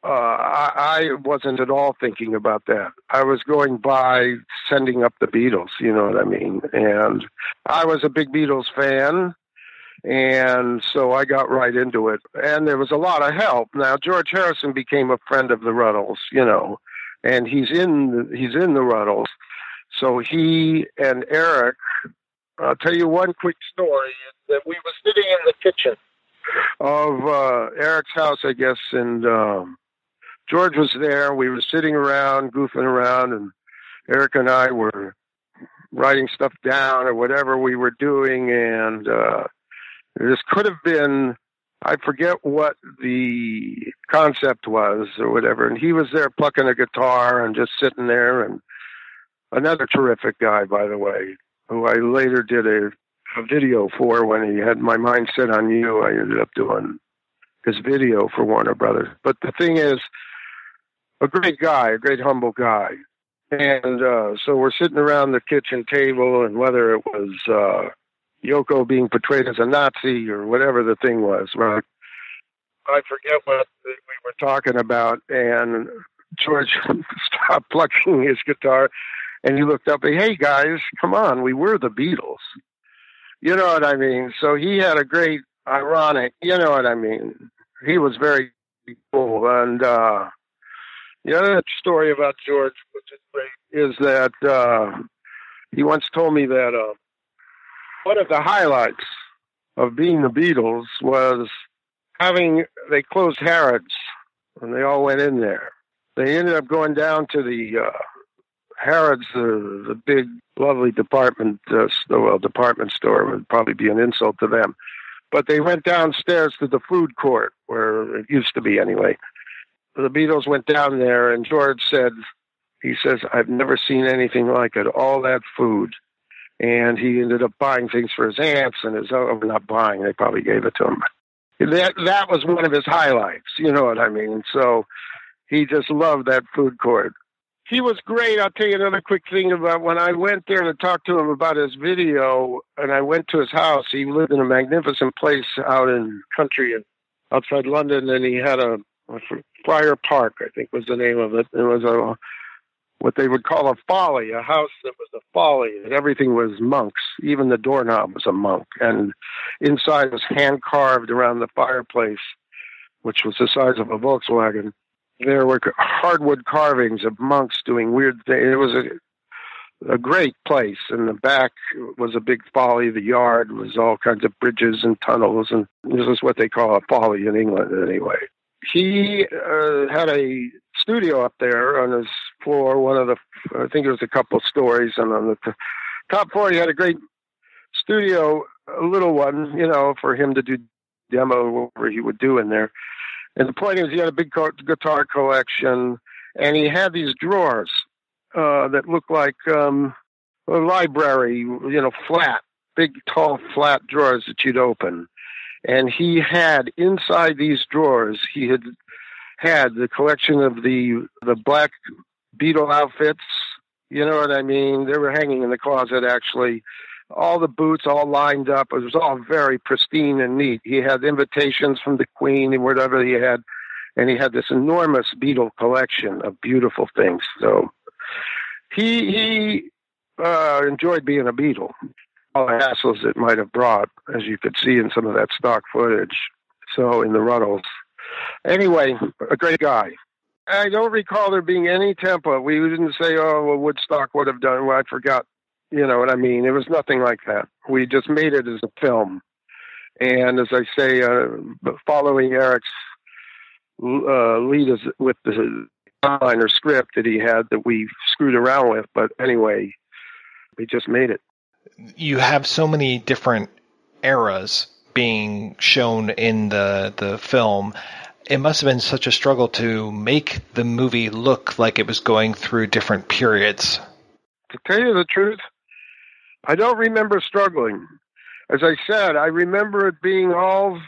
uh, I, I wasn't at all thinking about that. I was going by sending up the Beatles, you know what I mean? And I was a big Beatles fan. And so I got right into it. And there was a lot of help. Now, George Harrison became a friend of the Rutles, you know, and he's in the, he's in the Rutles. So he and Eric, I'll tell you one quick story that we were sitting in the kitchen of uh, Eric's house, I guess, and um, George was there. We were sitting around, goofing around, and Eric and I were writing stuff down or whatever we were doing. And uh, this could have been, I forget what the concept was or whatever. And he was there plucking a guitar and just sitting there. And another terrific guy, by the way, who I later did a, a video for when he had my mind set on you. I ended up doing his video for Warner Brothers. But the thing is, a great guy, a great humble guy. And uh, so we're sitting around the kitchen table, and whether it was uh, Yoko being portrayed as a Nazi or whatever the thing was, right? I forget what we were talking about. And George *laughs* stopped plucking his guitar, and he looked up. And Hey guys, come on, we were the Beatles. You know what I mean? So he had a great ironic. You know what I mean? He was very cool, and uh, the other story about George, which is great, is that uh, he once told me that uh, one of the highlights of being the Beatles was having they closed Harrods and they all went in there. They ended up going down to the uh, Harrods, the the big lovely department uh, well department store would probably be an insult to them, but they went downstairs to the food court where it used to be anyway the Beatles went down there, and George said, he says, I've never seen anything like it. All that food. And he ended up buying things for his aunts and his, oh, not buying, they probably gave it to him. That, that was one of his highlights. You know what I mean? So he just loved that food court. He was great. I'll tell you another quick thing about when I went there to talk to him about his video, and I went to his house. He lived in a magnificent place out in country outside London, and he had a Friar Park, I think was the name of it. It was a what they would call a folly, a house that was a folly, and everything was monks. Even the doorknob was a monk, and inside was hand carved around the fireplace, which was the size of a Volkswagen. There were hardwood carvings of monks doing weird things. It was a, a great place. In the back was a big folly. The yard was all kinds of bridges and tunnels, and this is what they call a folly in England, anyway he uh, had a studio up there on his floor. One of the, I think it was a couple stories, and on the t- top floor, he had a great studio, a little one, you know, for him to do demo whatever he would do in there. And the point is, he had a big guitar collection, and he had these drawers uh, that looked like um, a library, you know, flat, big, tall, flat drawers that you'd open and he had inside these drawers he had had the collection of the the black beetle outfits. You know what I mean? They were hanging in the closet actually. All the boots all lined up. It was all very pristine and neat. He had invitations from the Queen and whatever he had, and he had this enormous beetle collection of beautiful things. So he he uh, enjoyed being a Beatle. All the hassles it might have brought, as you could see in some of that stock footage. So in the runnels. Anyway, a great guy. I don't recall there being any template. We didn't say, "Oh, well, Woodstock would have done." Well, I forgot. You know what I mean? It was nothing like that. We just made it as a film, and as I say, uh, following Eric's uh, lead is with the outline or script that he had that we screwed around with. But anyway, we just made it. You have so many different eras being shown in the the film it must have been such a struggle to make the movie look like it was going through different periods. To tell you the truth, I don't remember struggling. As I said, I remember it being all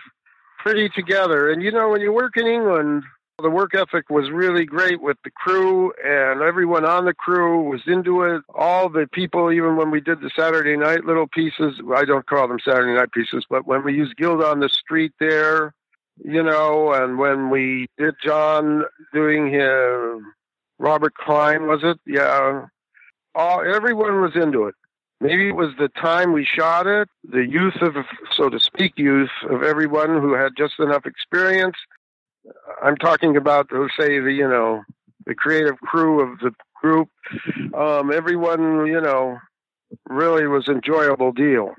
pretty together. And you know, when you work in England, the work ethic was really great with the crew, and everyone on the crew was into it. All the people, even when we did the Saturday night little pieces, I don't call them Saturday night pieces, but when we used Guild on the Street there, you know, and when we did John doing his Robert Klein, was it? Yeah. All everyone was into it. Maybe it was the time we shot it, the youth of, so to speak, youth of everyone who had just enough experience. I'm talking about, say, the you know, the creative crew of the group. Um, everyone, you know, really was enjoyable deal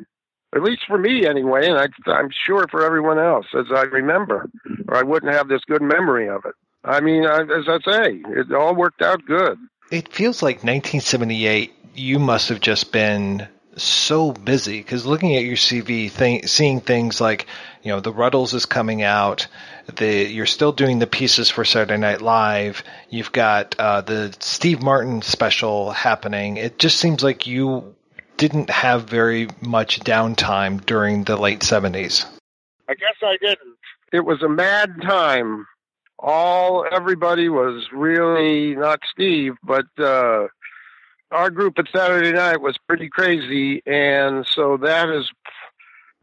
at least for me anyway, and I, I'm sure for everyone else, as I remember, or I wouldn't have this good memory of it. I mean, I, as I say, it all worked out good. It feels like 1978. You must have just been so busy because looking at your CV, seeing things like you know the Rutles is coming out, the you're still doing the pieces for Saturday Night Live. You've got uh, the Steve Martin special happening. It just seems like you didn't have very much downtime during the late 70s. I guess I didn't. It was a mad time. All everybody was really not Steve, but uh, our group at Saturday night was pretty crazy, and so that is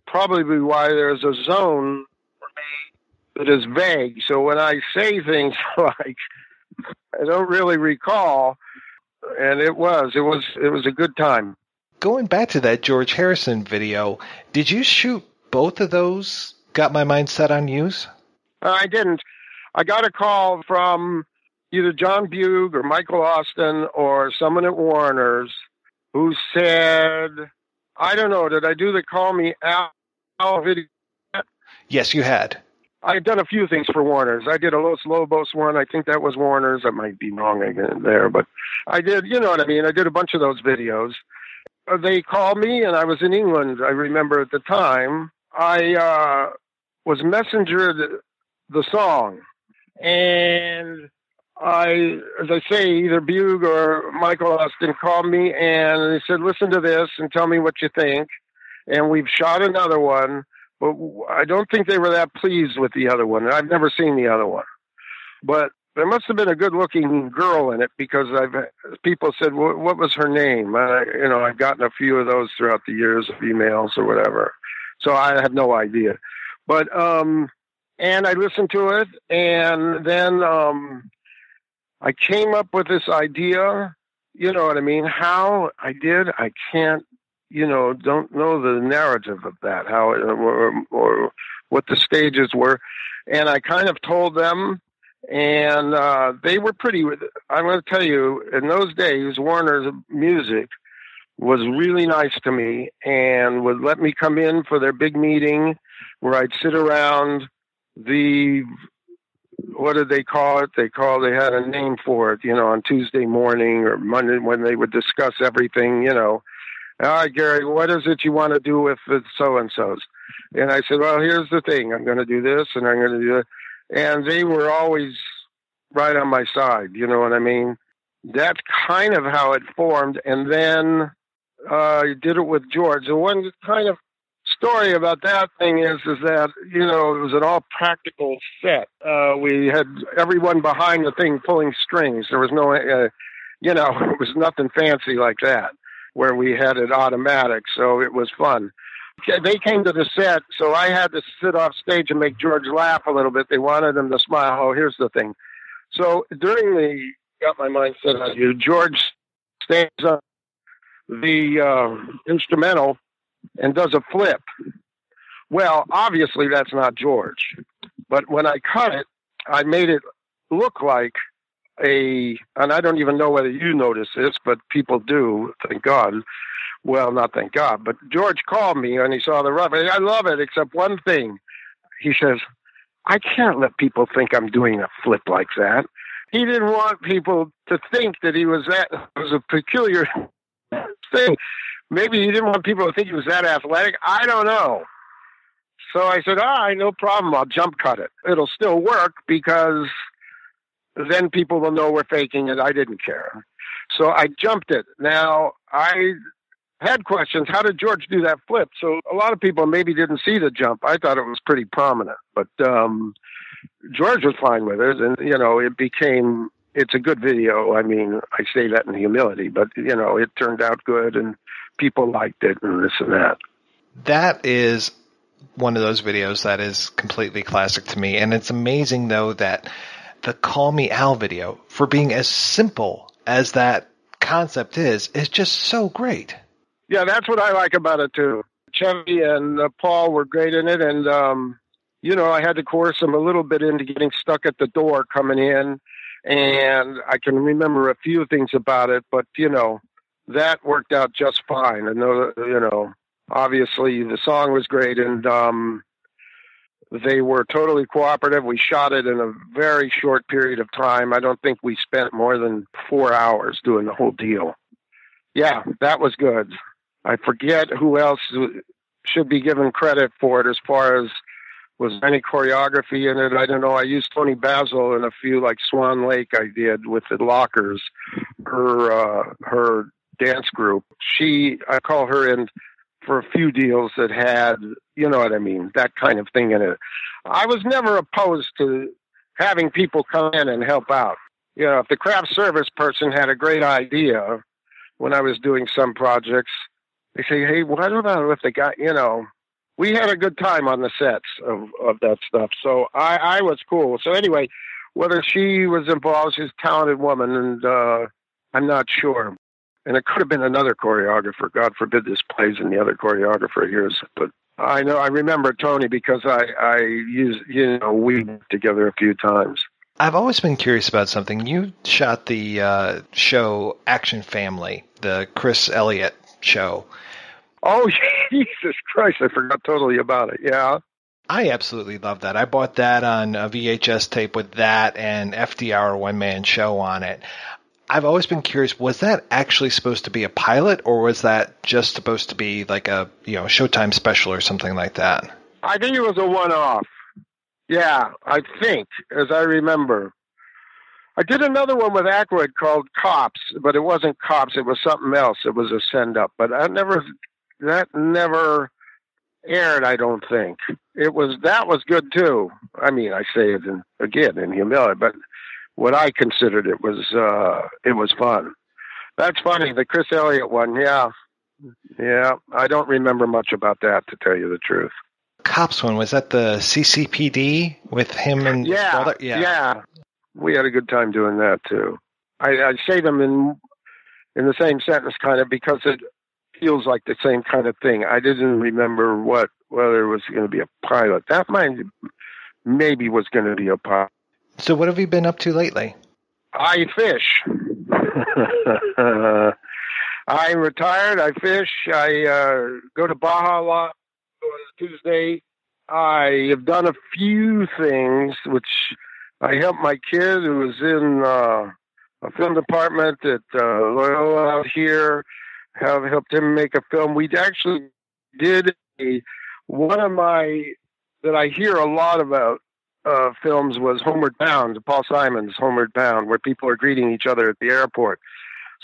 probably why there's a zone for me that is vague. So when I say things *laughs* like I don't really recall, and it was it was it was a good time going back to that George Harrison video, did you shoot both of those? Got my mind set on you. Uh, I didn't. I got a call from either John Bugh or Michael Austin or someone at Warner's who said, I don't know, did I do the call me Al video? Yes, you had. I've done a few things for Warner's. I did a Los Lobos one. I think that was Warner's. I might be wrong again there, but I did, you know what I mean? I did a bunch of those videos. They called me, and I was in England. I remember at the time. I uh, was messengered the song, and I, as I say, either Bugh or Michael Austin called me and they said, "Listen to this and tell me what you think." And we've shot another one, but I don't think they were that pleased with the other one. I've never seen the other one, but there must have been a good-looking girl in it because I've people said, "What was her name?" Uh, you know, I've gotten a few of those throughout the years of emails or whatever, so I had no idea. But um, and I listened to it, and then um, I came up with this idea. You know what I mean? How I did, I can't. You know, don't know the narrative of that, how or, or what the stages were, and I kind of told them and uh, they were pretty. I'm going to tell you, in those days, Warner's music was really nice to me and would let me come in for their big meeting where I'd sit around the what did they call it? They called they had a name for it, you know, on Tuesday morning or Monday when they would discuss everything, you know. All right, Gary, what is it you want to do with the so and so's? And I said, Well, here's the thing. I'm going to do this and I'm going to do that and they were always right on my side. You know what I mean? That's kind of how it formed. And then uh, I did it with George. The one kind of story about that thing is is that you know it was an all practical set. Uh, we had everyone behind the thing pulling strings. There was no, uh, you know, *laughs* it was nothing fancy like that. Where we had it automatic, so it was fun they came to the set, so I had to sit off stage and make George laugh a little bit. They wanted him to smile. Oh, here's the thing. So during the got my mind set on you, George stands up the uh, instrumental, and does a flip. Well, obviously that's not George. But when I cut it, I made it look like a, and I don't even know whether you notice this, but people do, thank God. Well, not thank God, but George called me and he saw the rough. I love it, except one thing. He says, I can't let people think I'm doing a flip like that. He didn't want people to think that he was that it was a peculiar *laughs* thing. Maybe he didn't want people to think he was that athletic. I don't know. So I said, all right, no problem. I'll jump cut it. It'll still work because then people will know we're faking it. I didn't care. So I jumped it. Now, I had questions. How did George do that flip? So a lot of people maybe didn't see the jump. I thought it was pretty prominent, but um, George was fine with it, and you know, it became. It's a good video. I mean, I say that in humility, but you know, it turned out good, and people liked it, and this and that. That is one of those videos that is completely classic to me, and it's amazing though that the "Call Me Al" video, for being as simple as that concept is, is just so great. Yeah, that's what I like about it too. Chevy and uh, Paul were great in it, and um, you know, I had to coerce them a little bit into getting stuck at the door coming in, and I can remember a few things about it, but you know, that worked out just fine. I know, you know, obviously the song was great, and um, they were totally cooperative. We shot it in a very short period of time. I don't think we spent more than four hours doing the whole deal. Yeah, that was good. I forget who else should be given credit for it as far as was any choreography in it. I don't know. I used Toni Basil in a few like Swan Lake I did with the Lockers, her uh, her dance group. She I call her in for a few deals that had you know what I mean that kind of thing in it. I was never opposed to having people come in and help out. You know, if the craft service person had a great idea when I was doing some projects, they say, "Hey, what about if the guy?" You know, we had a good time on the sets of of that stuff. So I I was cool. So anyway, whether she was involved, she's a talented woman, and uh, I'm not sure. And it could have been another choreographer. God forbid this plays in the other choreographer hears it. But I know I remember Toni because I I used you know we together a few times. I've always been curious about something. You shot the uh, show Action Family, the Chris Elliott show. Oh, *laughs* Jesus Christ, I forgot totally about it. Yeah. I absolutely love that. I bought that on a VHS tape with that and FDR one man show on it. I've always been curious, was that actually supposed to be a pilot or was that just supposed to be like a, you know, Showtime special or something like that? I think it was a one off. Yeah, I think, as I remember. I did another one with Aykroyd called Cops, but it wasn't Cops. It was something else. It was a send up, but I never that never aired. I don't think it was. That was good too. I mean, I say it in, again in humility, but what I considered it was uh, it was fun. That's funny. The Chris Elliott one, yeah, yeah. I don't remember much about that to tell you the truth. Cops one was that the CCPD with him and yeah? Yeah, yeah. We had a good time doing that too. I, I say them in in the same sentence, kind of, because it feels like the same kind of thing. I didn't remember what whether it was going to be a pilot. That might maybe was going to be a pilot. So what have you been up to lately? I fish. *laughs* I'm retired. I fish. I uh, go to Baja a lot on Tuesday. I have done a few things, which I helped my kid who was in uh, a film department at uh, Loyola out here. Have helped him make a film. We actually did a one of my that I hear a lot about uh, films was Homeward Bound, Paul Simon's Homeward Bound, where people are greeting each other at the airport.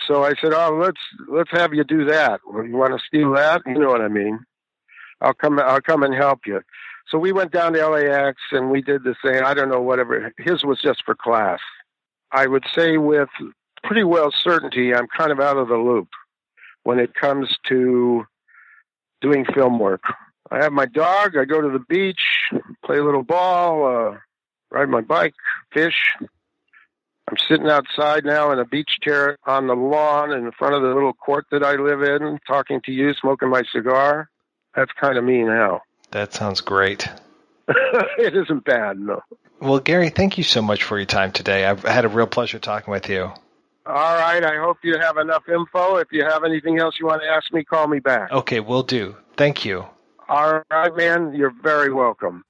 So I said, "Oh, let's let's have you do that. You want to steal that? You know what I mean? I'll come. I'll come and help you." So we went down to LAX and we did the same. I don't know whatever. His was just for class. I would say with pretty well certainty, I'm kind of out of the loop when it comes to doing film work. I have my dog. I go to the beach, play a little ball, uh, ride my bike, fish. I'm sitting outside now in a beach chair on the lawn in front of the little court that I live in, talking to you, smoking my cigar. That's kind of me now. That sounds great. *laughs* it isn't bad, no. Well, Gary, thank you so much for your time today. I've had a real pleasure talking with you. All right. I hope you have enough info. If you have anything else you want to ask me, call me back. Okay, we'll do. Thank you. All right, man. You're very welcome.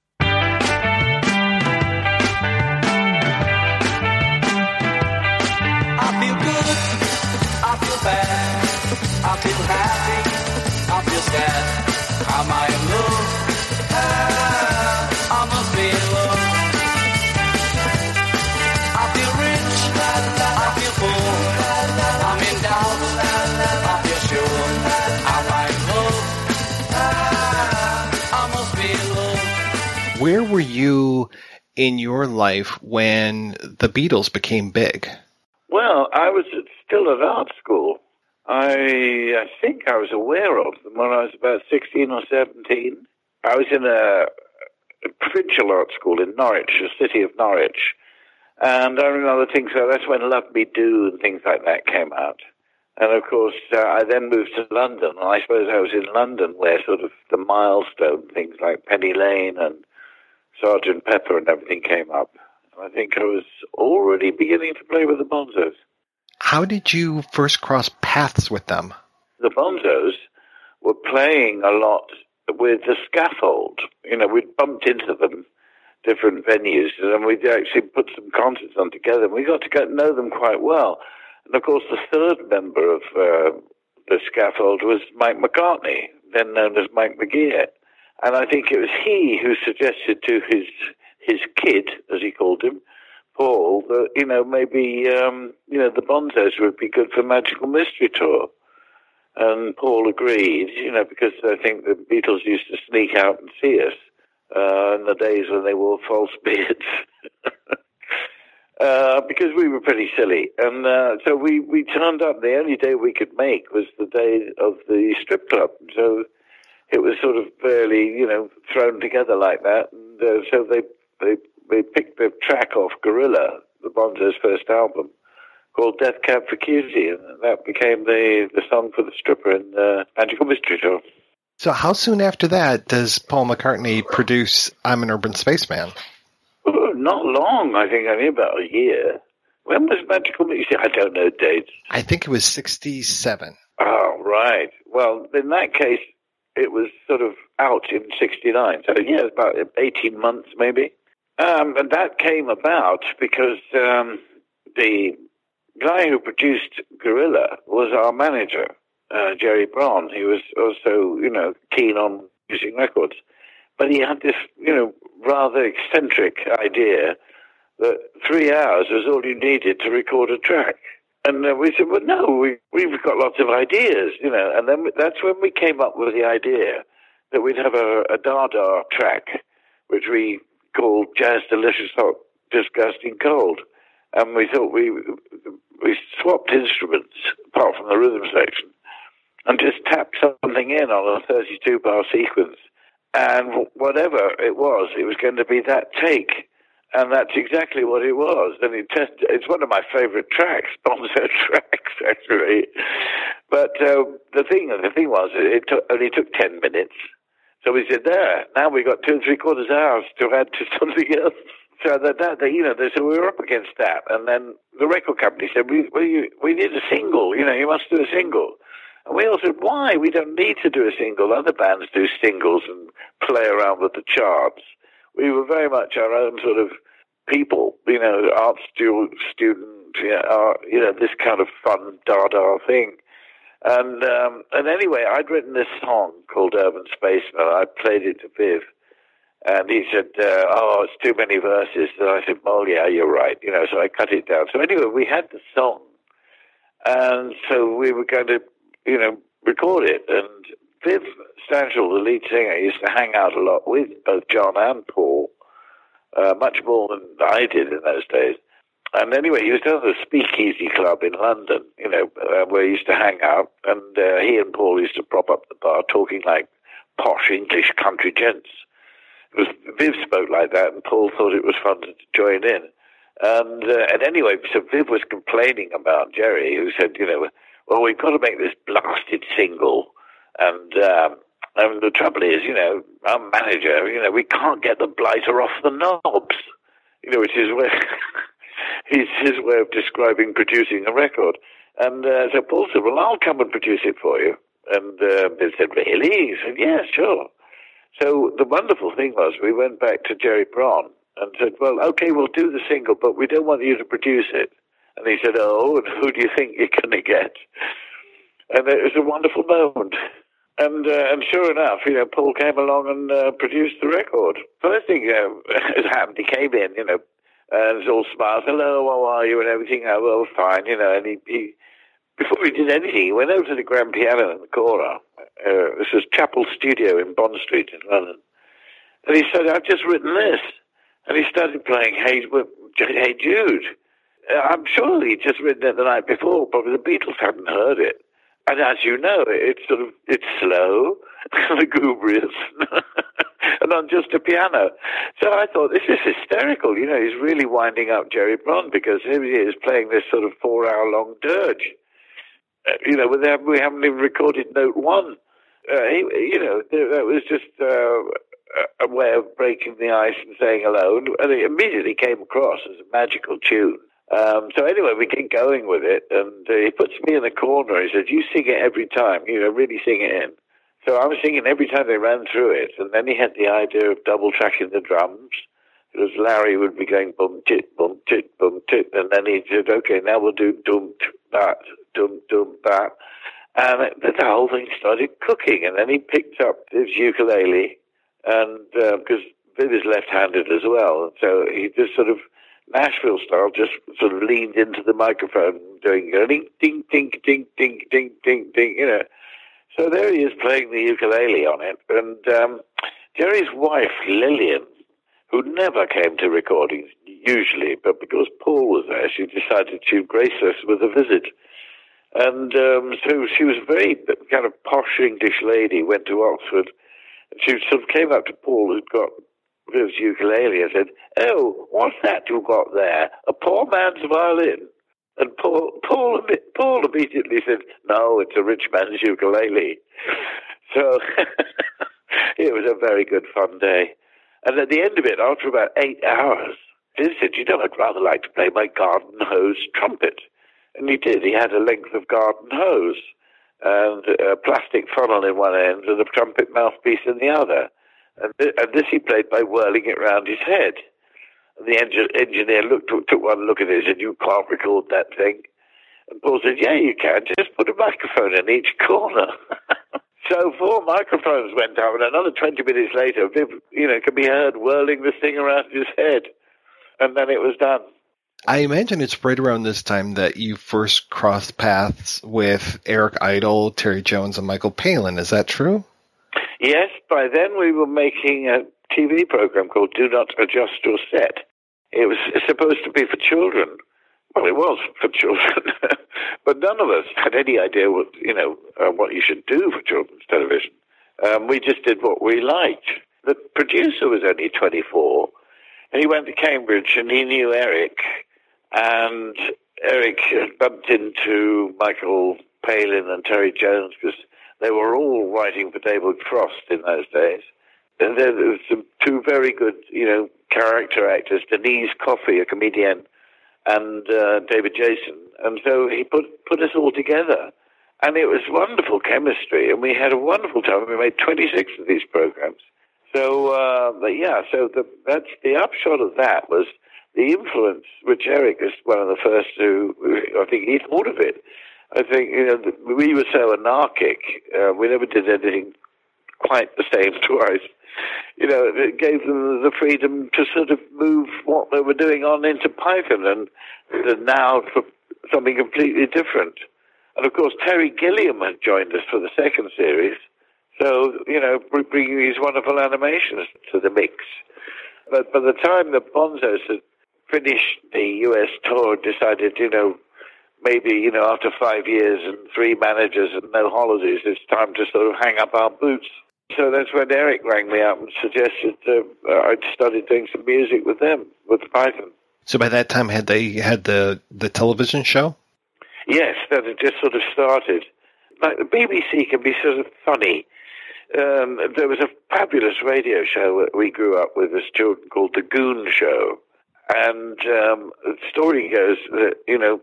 I feel good, I feel bad, I feel happy, I feel sad. Am I in love? Where were you in your life when the Beatles became big? Well, I was still at art school. I I think I was aware of them when I was about 16 or 17. I was in a, a provincial art school in Norwich, the city of Norwich. And I remember things like that's when Love Me Do and things like that came out. And of course, uh, I then moved to London, and I suppose I was in London where sort of the milestone things like Penny Lane and Sergeant Pepper and everything came up. I think I was already beginning to play with the Bonzos. How did you first cross paths with them? The Bonzos were playing a lot with the scaffold. You know, we'd bumped into them different venues, and we'd actually put some concerts on together. And we got to get know them quite well. And of course, the third member of uh, the scaffold was Mike McCartney, then known as Mike McGear. And I think it was he who suggested to his his kid, as he called him, Paul, that you know maybe um, you know the Bonzos would be good for Magical Mystery Tour. And Paul agreed, you know, because I think the Beatles used to sneak out and see us uh, in the days when they wore false *laughs* beards. Uh, because we were pretty silly, and uh, so we we turned up. The only day we could make was the day of the strip club. So it was sort of barely, you know, thrown together like that. And uh, so they they they picked the track off Gorilla, the Bonzo's first album, called Death Cab for Cutie, and that became the the song for the stripper in uh, Magical Mystery Tour. So, how soon after that does Paul McCartney produce I'm an Urban Spaceman? Oh, not long, I think, only about a year. When was Magical Mystery? I don't know dates. I think it was 67. Oh, right. Well, in that case, it was sort of out in 69. So, yeah, about 18 months maybe. Um, and that came about because um, the guy who produced Gorilla was our manager, uh, Gerry Bron. He was also, you know, keen on using records. But he had this, you know, rather eccentric idea that three hours was all you needed to record a track. And uh, we said, well, no, we, we've got lots of ideas, you know. And then that's when we came up with the idea that we'd have a, a Dada track, which we called Jazz Delicious Hot Disgusting Cold. And we thought we we swapped instruments, apart from the rhythm section, and just tapped something in on a 32 bar sequence. And whatever it was, it was going to be that take. And that's exactly what it was. And it it's one of my favorite tracks, *laughs* Bonzo tracks, actually. But uh, the thing, the thing was, it took, only took 10 minutes. So we said, there, now we've got two and three quarters hours to add to *laughs* something else. So that, that, you know, they, so we were up against that. And then the record company said, we, we, we need a single, you know, you must do a single. And we all said, why? We don't need to do a single. Other bands do singles and play around with the charts. We were very much our own sort of people, you know, art stu- student, you know, art, you know, this kind of fun dada thing. And um, and anyway, I'd written this song called Urban Spaceman. I played it to Viv, and he said, uh, "Oh, it's too many verses." And I said, "Well, yeah, you're right." You know, so I cut it down. So anyway, we had the song, and so we were going to, you know, record it. And Viv Stanshall, the lead singer, used to hang out a lot with both John and Paul, uh, much more than I did in those days. And anyway, he was down at the Speakeasy Club in London, you know, uh, where he used to hang out. And uh, he and Paul used to prop up the bar talking like posh English country gents. It was, Viv spoke like that, and Paul thought it was fun to join in. And, uh, and anyway, so Viv was complaining about Gerry, who said, you know, well, we've got to make this blasted single. And um, And the trouble is, you know, our manager, you know, we can't get the blighter off the knobs, you know, which is where *laughs* his his way of describing producing a record. And uh, so Paul said, "Well, I'll come and produce it for you." And uh, they said, "Really?" He said, "Yeah, sure." So the wonderful thing was, we went back to Gerry Bron and said, "Well, okay, we'll do the single, but we don't want you to produce it." And he said, "Oh, and *laughs* who do you think you're going to get?" And it was a wonderful moment. And uh, and sure enough, you know, Paul came along and uh, produced the record. First thing uh, has *laughs* happened, he came in, you know, and was all smiles. Hello, how are you? And everything. Oh, well, fine, you know. And he, he before he did anything, he went over to the grand piano in the corner. Uh, this was Chappell Studio in Bond Street in London. And he said, "I've just written this," and he started playing "Hey, hey Jude." Uh, I'm sure he'd just written it the night before, but the Beatles hadn't heard it. And as you know, it's sort of it's slow, lugubrious, and on *laughs* just a piano. So I thought this is hysterical. You know, he's really winding up Gerry Bron because here he is playing this sort of four-hour-long dirge. Uh, you know, we haven't, we haven't even recorded note one. Uh, he, you know, that was just uh, a way of breaking the ice and saying hello, and it immediately came across as a magical tune. Um, so anyway, we get going with it, and uh, he puts me in the corner. He says, "You sing it every time. You know, really sing it in." So I was singing every time they ran through it, and then he had the idea of double tracking the drums. Because Larry would be going bum tit bum tit bum tit, and then he said, "Okay, now we'll do dum that dum dum that," and it, the whole thing started cooking. And then he picked up his ukulele, and because uh, Viv is left-handed as well, so he just sort of Nashville style, just sort of leaned into the microphone, doing ding, ding, ding, ding, ding, ding, ding, ding, you know. So there he is playing the ukulele on it. And um, Gerry's wife, Lillian, who never came to recordings usually, but because Paul was there, she decided she'd grace us with a visit. And um, so she was a very kind of posh English lady, went to Oxford. She sort of came up to Paul, who'd got his ukulele and said, "Oh, what's that you got there? A poor man's violin?" And Paul, Paul, Paul immediately said, "No, it's a rich man's ukulele." *laughs* So *laughs* it was a very good fun day. And at the end of it, after about eight hours, he said, "You know, I'd rather like to play my garden hose trumpet." And he did. He had a length of garden hose and a plastic funnel in one end and a trumpet mouthpiece in the other. And, th- and this he played by whirling it round his head. And the engin- engineer looked, took, one look at it and said, You can't record that thing. And Paul said, Yeah, you can. Just put a microphone in each corner. *laughs* so four microphones went up, and another 20 minutes later, you know, could be heard whirling this thing around his head. And then it was done. I imagine it's right around this time that you first crossed paths with Eric Idle, Terry Jones, and Michael Palin. Is that true? Yes, by then we were making a TV program called Do Not Adjust Your Set. It was supposed to be for children. Well, it was for children, *laughs* but none of us had any idea what you know uh, what you should do for children's television. Um, we just did what we liked. The producer was only 24, and he went to Cambridge, and he knew Eric, and Eric bumped into Michael Palin and Terry Jones because they were all writing for David Frost in those days. And then there was some two very good, you know, character actors, Denise Coffey, a comedian, and uh, David Jason. And so he put put us all together, and it was wonderful chemistry, and we had a wonderful time. We made 26 of these programs. So, uh, yeah, so the, that's the upshot of that was the influence, which Eric is one of the first to, I think he thought of it. I think you know we were so anarchic. Uh, we never did anything quite the same *laughs* twice. You know, it gave them the freedom to sort of move what they were doing on into Python and, now for something completely different. And of course, Terry Gilliam had joined us for the second series. So, you know, bringing these wonderful animations to the mix. But by the time the Bonzos had finished the US tour, decided, you know, maybe, you know, after five years and three managers and no holidays, it's time to sort of hang up our boots. So that's when Eric rang me up and suggested uh, I'd started doing some music with them, with Python. So by that time, had they had the the television show? Yes, that had just sort of started. Like the BBC can be sort of funny. um, there was a fabulous radio show that we grew up with as children called The Goon Show. And um, the story goes that, you know,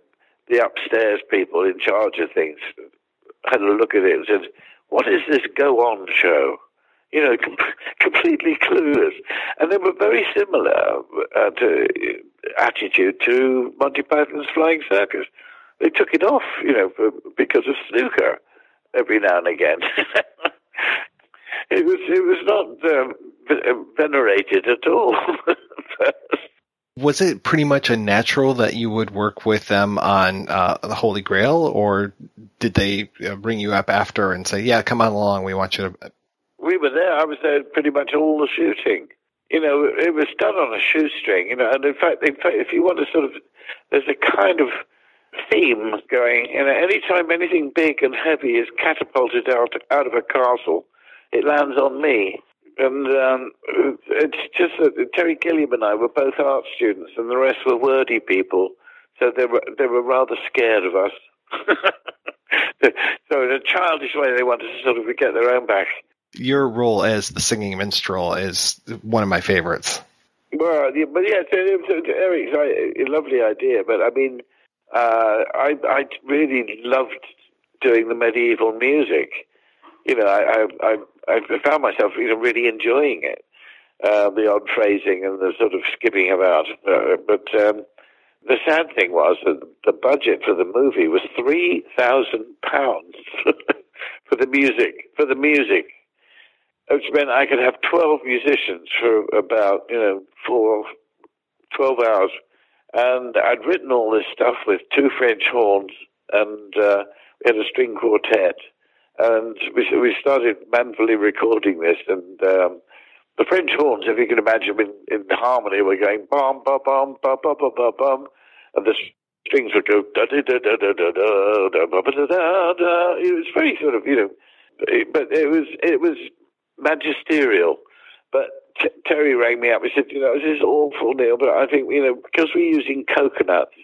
the upstairs people in charge of things had a look at it and said, what is this go on show? You know, com- *laughs* completely clueless. And they were very similar uh, to attitude to Monty Python's Flying Circus. They took it off, you know, for, because of snooker every now and again. *laughs* it was it was not um, venerated at all. *laughs* Was it pretty much a natural that you would work with them on uh, the Holy Grail, or did they uh, bring you up after and say, "Yeah, come on along, we want you to"? we were there. I was there pretty much all the shooting. You know, it was done on a shoestring. You know, and in fact, in fact, if you want to sort of, there's a kind of theme going. You know, anytime anything big and heavy is catapulted out out of a castle, it lands on me. And um, it's just that Terry Gilliam and I were both art students, and the rest were wordy people. So they were they were rather scared of us. *laughs* so in a childish way, they wanted to sort of get their own back. Your role as the singing minstrel is one of my favorites. Well, yeah, but yeah, so it was Eric's a lovely idea, but I mean, uh, I I really loved doing the medieval music. You know, I I I, I found myself you know really enjoying it, uh, the odd phrasing and the sort of skipping about. Uh, but um, the sad thing was that the budget for the movie was three thousand pounds *laughs* for the music for the music which meant I could have 12 musicians for about, you know, four, 12 hours. And I'd written all this stuff with two French horns and uh, we had a string quartet. And we, we started manfully recording this. And um, the French horns, if you can imagine, in, in harmony, were going bum, bum, bum, bum, bum, bum, bum, bum. And the strings would go da da da da da da da da da da da da. It was very sort of, you know, but it was, it was magisterial. But Terry rang me up. He said, "You know, this is awful, Neil, but I think you know because we're using coconuts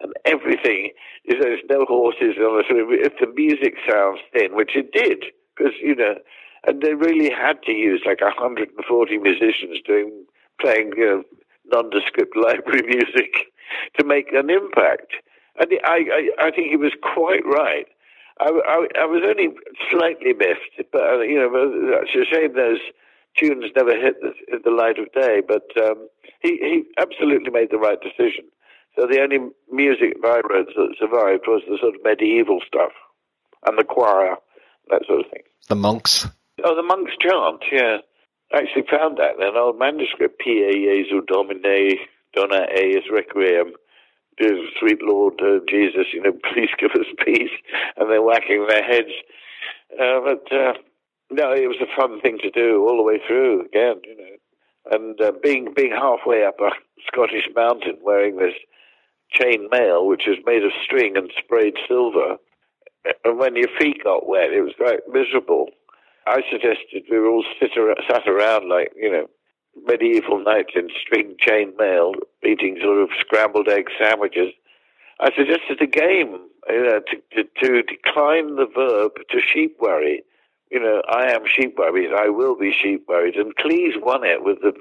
and everything is there's no horses on the If the music sounds thin, which it did, because you know, and they really had to use like 140 musicians doing playing you know nondescript *laughs* library music to make an impact. And I, I, I think he was quite right. I, I, I was only slightly miffed, but uh, you know, it's a shame those tunes never hit the, hit the light of day. But um, he he absolutely made the right decision. So the only music wrote that survived was the sort of medieval stuff and the choir, that sort of thing. The monks. Oh, the monks chant. Yeah, I actually found that in an old manuscript. Pie Jesu Domine Dona Eis Requiem sweet Lord uh, Jesus, you know, *laughs* please give us peace. And they're whacking their heads. Uh, but uh, no, it was a fun thing to do all the way through again, you know. And uh, being being halfway up a Scottish mountain wearing this chain mail, which is made of string and sprayed silver, and when your feet got wet, it was quite miserable. I suggested we all sit ar- sat around like, you know, medieval knights in string chain mail eating sort of scrambled egg sandwiches. I suggested a game you know, to, to, to decline the verb to sheep worry. You know, I am sheep worried, I will be sheep worried. And Cleese won it with the,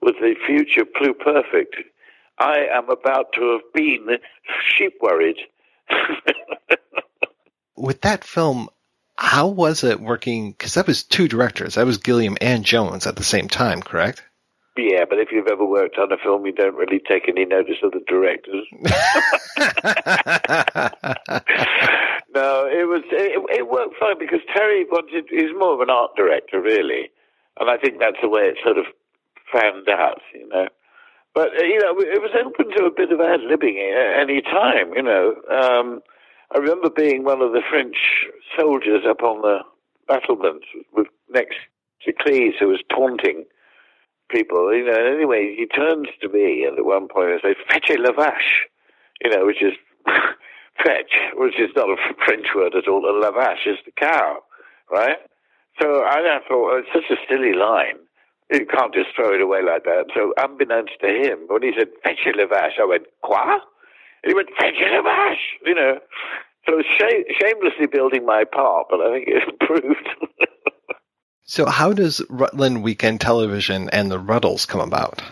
with the future pluperfect. I am about to have been sheep worried. *laughs* With that film, how was it working? Because that was two directors. That was Gilliam and Jones at the same time, correct? Yeah, but if you've ever worked on a film, you don't really take any notice of the directors. *laughs* no, it was it, it worked fine because Terry wanted he's more of an art director really, and I think that's the way it sort of fanned out, you know. But uh, you know, it was open to a bit of ad libbing at any time, you know. Um, I remember being one of the French soldiers up on the battlements with next to Cleese, who was taunting people. You know, and anyway, he turns to me at one point and says, "Fetchez la vache," you know, which is *laughs* fetch, which is not a French word at all. And la vache is the cow, right? So I thought it's such a silly line. You can't just throw it away like that. So unbeknownst to him, when he said "Fetchez la vache," I went "Quoi?" And he went "Fetchez la vache," you know. So shamelessly building my part, but I think it *laughs* improved. So, how does Rutland Weekend Television and the Rutles come about?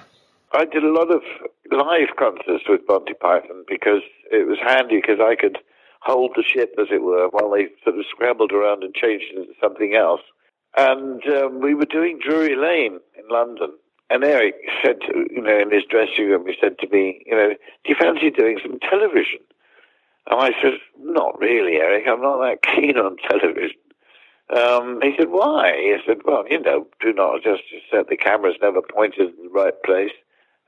I did a lot of live concerts with Monty Python because it was handy because I could hold the ship, as it were, while they sort of scrambled around and changed into something else. And um, we were doing Drury Lane in London. And Eric said, to, you know, in his dressing room, he said to me, you know, do you fancy doing some television? And I said, not really, Eric. I'm not that *laughs* keen on television. Um, he said, why? He said, well, you know, do not just set the cameras never pointed in the right place.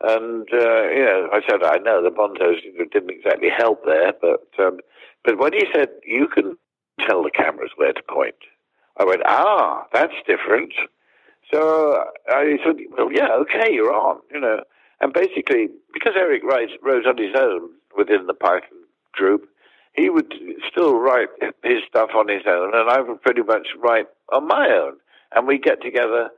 And, uh, you know, I said, I know the Bonzos didn't exactly help there, but, um, but when he said, you can tell the cameras where to point, I went, ah, that's different. So I said, well, yeah, okay, you're on, you know. And basically, because Eric writes, wrote on his own within the Python group, he would still write his stuff on his own, and I would pretty much write on my own. And we get together,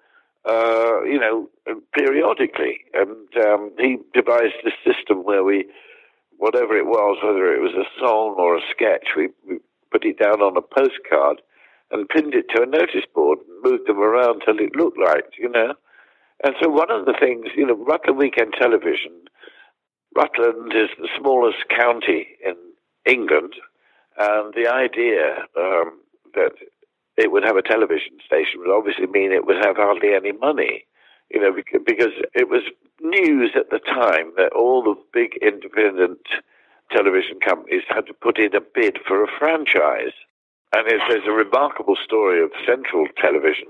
uh, you know, periodically. And um, he devised a system where we, whatever it was, whether it was a song or a sketch, we, we put it down on a postcard and pinned it to a notice board and moved them around till it looked like, you know. And so one of the things, you know, Rutland Weekend Television, Rutland is the smallest county in England, and the idea um, that it would have a television station would obviously mean it would have hardly any money, you know, because it was news at the time that all the big independent television companies had to put in a bid for a franchise. And there's a remarkable story of Central Television,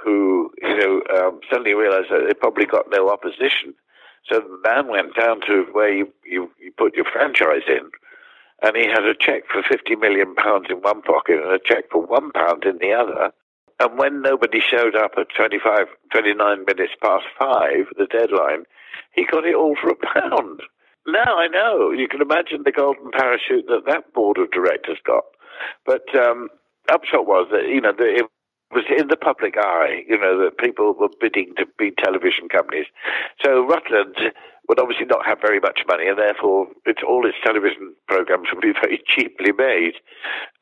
who, you know, um, suddenly realized that they probably got no opposition. So the man went down to where you, you, you put your franchise in, and he had a check for 50 million pounds in one pocket and a check for one pound in the other. And when nobody showed up at 25, 29 minutes past five, the deadline, he got it all for a pound. Now I know. You can imagine the golden parachute that that board of directors got. But um, upshot was that, you know, it was in the public eye, you know, that people were bidding to be television companies. So Rutland would obviously not have very much money, and therefore it's, all its television programs would be *laughs* very cheaply made.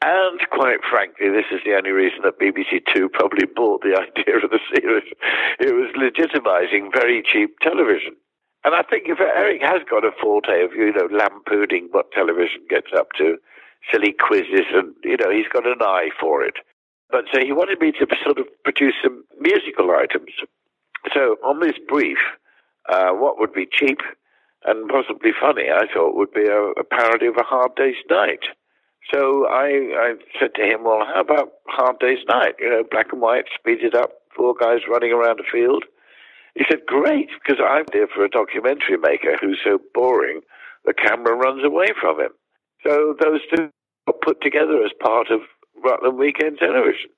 And quite frankly, this is the only reason that BBC Two probably bought the *laughs* idea of the series. It was legitimizing very cheap television. And I think if Eric has got a forte of, you know, lampooning what television gets up to, silly quizzes, and, you know, he's got an eye for it. But so he wanted me to sort of produce some musical items. So on this brief, uh, what would be cheap and possibly funny, I thought, would be a, a parody of A Hard Day's Night. So I, I said to him, well, how about Hard Day's Night? You know, black and white, speeded up, four guys running around a field. He said, great, because I'm there for a documentary maker who's so boring, the camera runs away from him. So those two were put together as part of Rutland Weekend Television.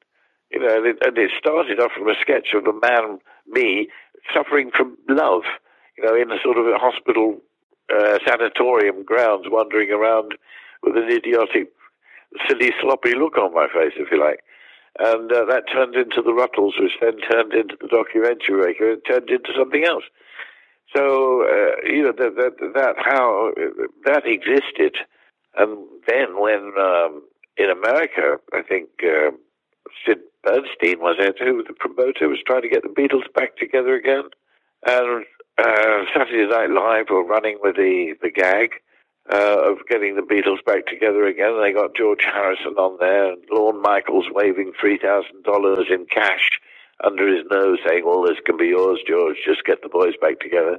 You know, and it, and it started off from a sketch of a man, me, suffering from love, you know, in a sort of a hospital uh, sanatorium grounds, wandering around with an idiotic, silly, sloppy look on my face, if you like. And uh, that turned into the Rutles, which then turned into the documentary maker, and turned into something else. So, uh, you know, that, that, that how that existed. And then when um, in America, I think uh, Sid Bernstein was it, who the promoter was trying to get the Beatles back together again. And uh, Saturday Night Live were running with the, the gag uh, of getting the Beatles back together again. They got George Harrison on there, and Lorne Michaels waving $3,000 in cash under his nose, saying, Well, this can be yours, George. Just get the boys back together.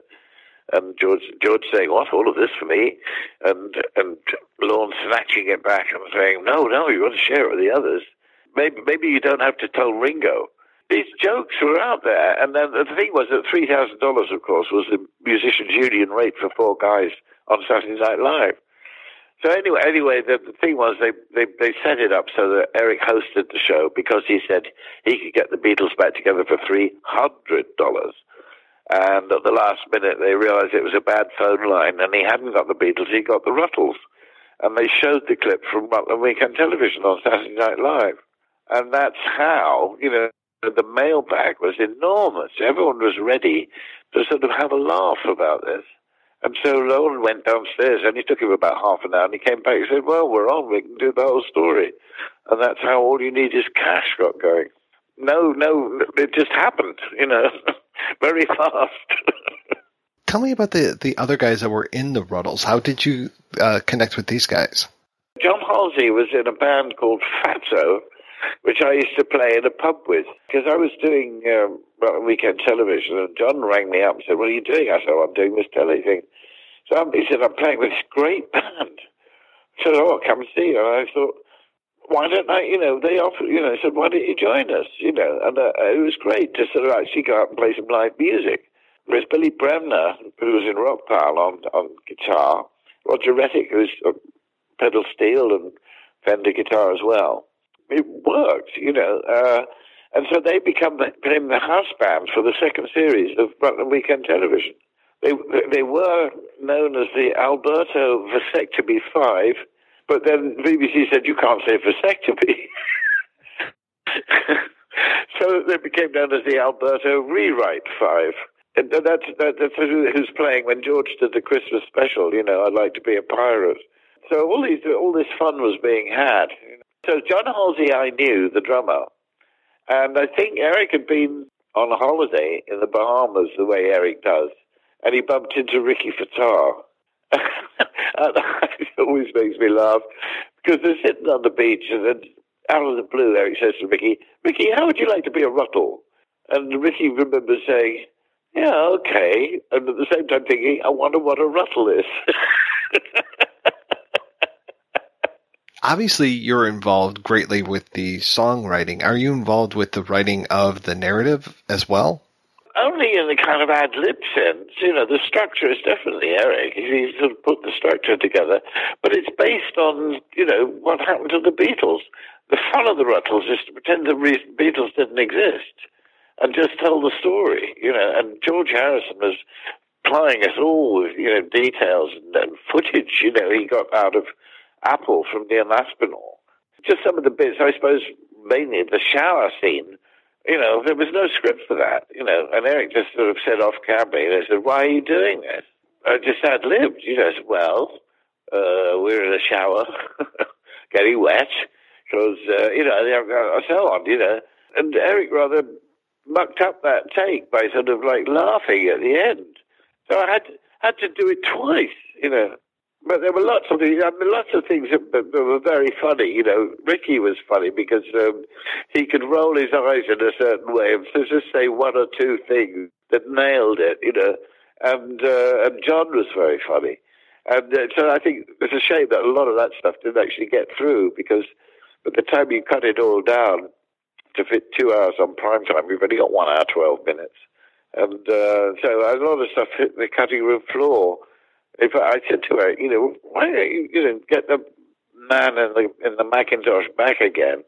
And George, George saying, "What? All of this for me?" And and Lorne snatching it back and saying, "No, no, you got to share it with the others. Maybe maybe you don't have to tell Ringo." These jokes were out there, and then the thing was that three thousand dollars, of course, was the musicians' union rate for four guys on Saturday Night Live. So anyway, anyway, the, the thing was they, they they set it up so that Eric hosted the show because he said he could get the Beatles back together for three hundred dollars. And at the last minute, they realized it was a bad phone line, and he hadn't got the Beatles, he got the Rutles. And they showed the clip from Rutland Weekend Television on Saturday Night Live. And that's how, you know, the mailbag was enormous. Everyone was ready to sort of have a laugh about this. And so Lorne went downstairs, and it took him about half an hour, and he came back and said, well, we're on, we can do the whole story. And that's how All You Need Is Cash got going. no, no, it just happened, you know, *laughs* very fast. *laughs* Tell me about the, the other guys that were in the Rutles. How did you uh, connect with these guys? John Halsey was in a band called Fatso, which I used to play in a pub with, because I was doing um, well, weekend television, and John rang me up and said, what are you doing? I said, oh, I'm doing this telly thing. So um, he said, I'm playing with this great band. *laughs* I said, oh, I'll come and see you. And I thought, why don't I, you know, they offered, you know, said, why don't you join us? You know, and uh, it was great to sort of actually go out and play some live music. There's Billy Bremner, who was in Rockpile on, on guitar, Roger Rettig, who's a pedal steel and Fender guitar as well. It worked, you know, uh, and so they become the, became the house band for the second series of Rutland Weekend Television. They they were known as the Alberto Vasectomy Five, but then BBC said you can't say vasectomy. *laughs* so they became known as the Alberto Rewrite Five. And that's, that, that's who's playing when George did the Christmas special, you know, I'd like to be a pirate. So all these, all this fun was being had. So John Halsey, I knew, the drummer, and I think Eric had been on holiday in the Bahamas the way Eric does, and he bumped into Rikki Fataar. *laughs* it always makes me laugh because they're sitting on the beach, and then out of the blue, Eric says to Rikki, "Rikki, how would you like to be a rutle?" And Rikki remembers saying, "Yeah, okay," and at the same time thinking, "I wonder what a rutle is." *laughs* Obviously, you're involved greatly with the songwriting. Are you involved with the writing of the narrative as well? Only in the kind of ad lib sense. You know, the structure is definitely Eric. He sort of put the structure together, but it's based on you know what happened to the Beatles. The fun of the Rutles is to pretend the Beatles didn't exist and just tell the story. You know, and George Harrison was plying us all with you know details and, and footage. You know, he got out of Apple from Neil Aspinall. Just some of the bits, I suppose, mainly the shower scene. You know, there was no script for that. You know, and Eric just sort of said off camera, and I said, "Why are you doing this?" I just ad libbed. You know, said, "Well, uh, we're in a shower, *laughs* getting wet, because uh, you know, so on. You know." And Eric rather mucked up that take by sort of like laughing at the end. So I had had to do it twice. You know, but there were lots of things. I mean, lots of things that, that were very funny. You know, Ricky was funny because um, he could roll his eyes in a certain way and just say one or two things that nailed it. You know, and uh, and John was very funny. And uh, so I think it's a shame that a lot of that stuff didn't actually get through because by the time you cut it all down to fit two hours on prime time, we've only got one hour twelve minutes, and uh, so a lot of stuff hit the cutting room floor. If I said to her, you know, why don't you, you know, get the man in the in the Macintosh back again,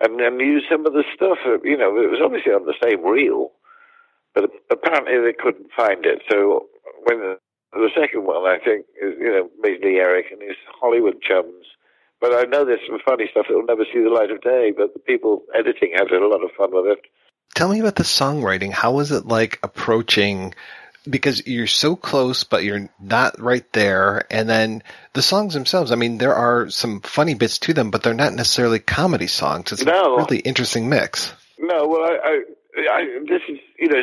and and use some of the stuff. You know, it was obviously on the same reel, but apparently they couldn't find it. So when the, the second one, I think, is you know, mainly Eric and his Hollywood chums. But I know there's some funny stuff that will never see the light of day. But the people editing had a lot of fun with it. Tell me about the songwriting. How was it like approaching? Because you're so close, but you're not right there. And then the songs themselves, I mean, there are some funny bits to them, but they're not necessarily comedy songs. It's No. a really interesting mix. No, well, I, I, I this is you know,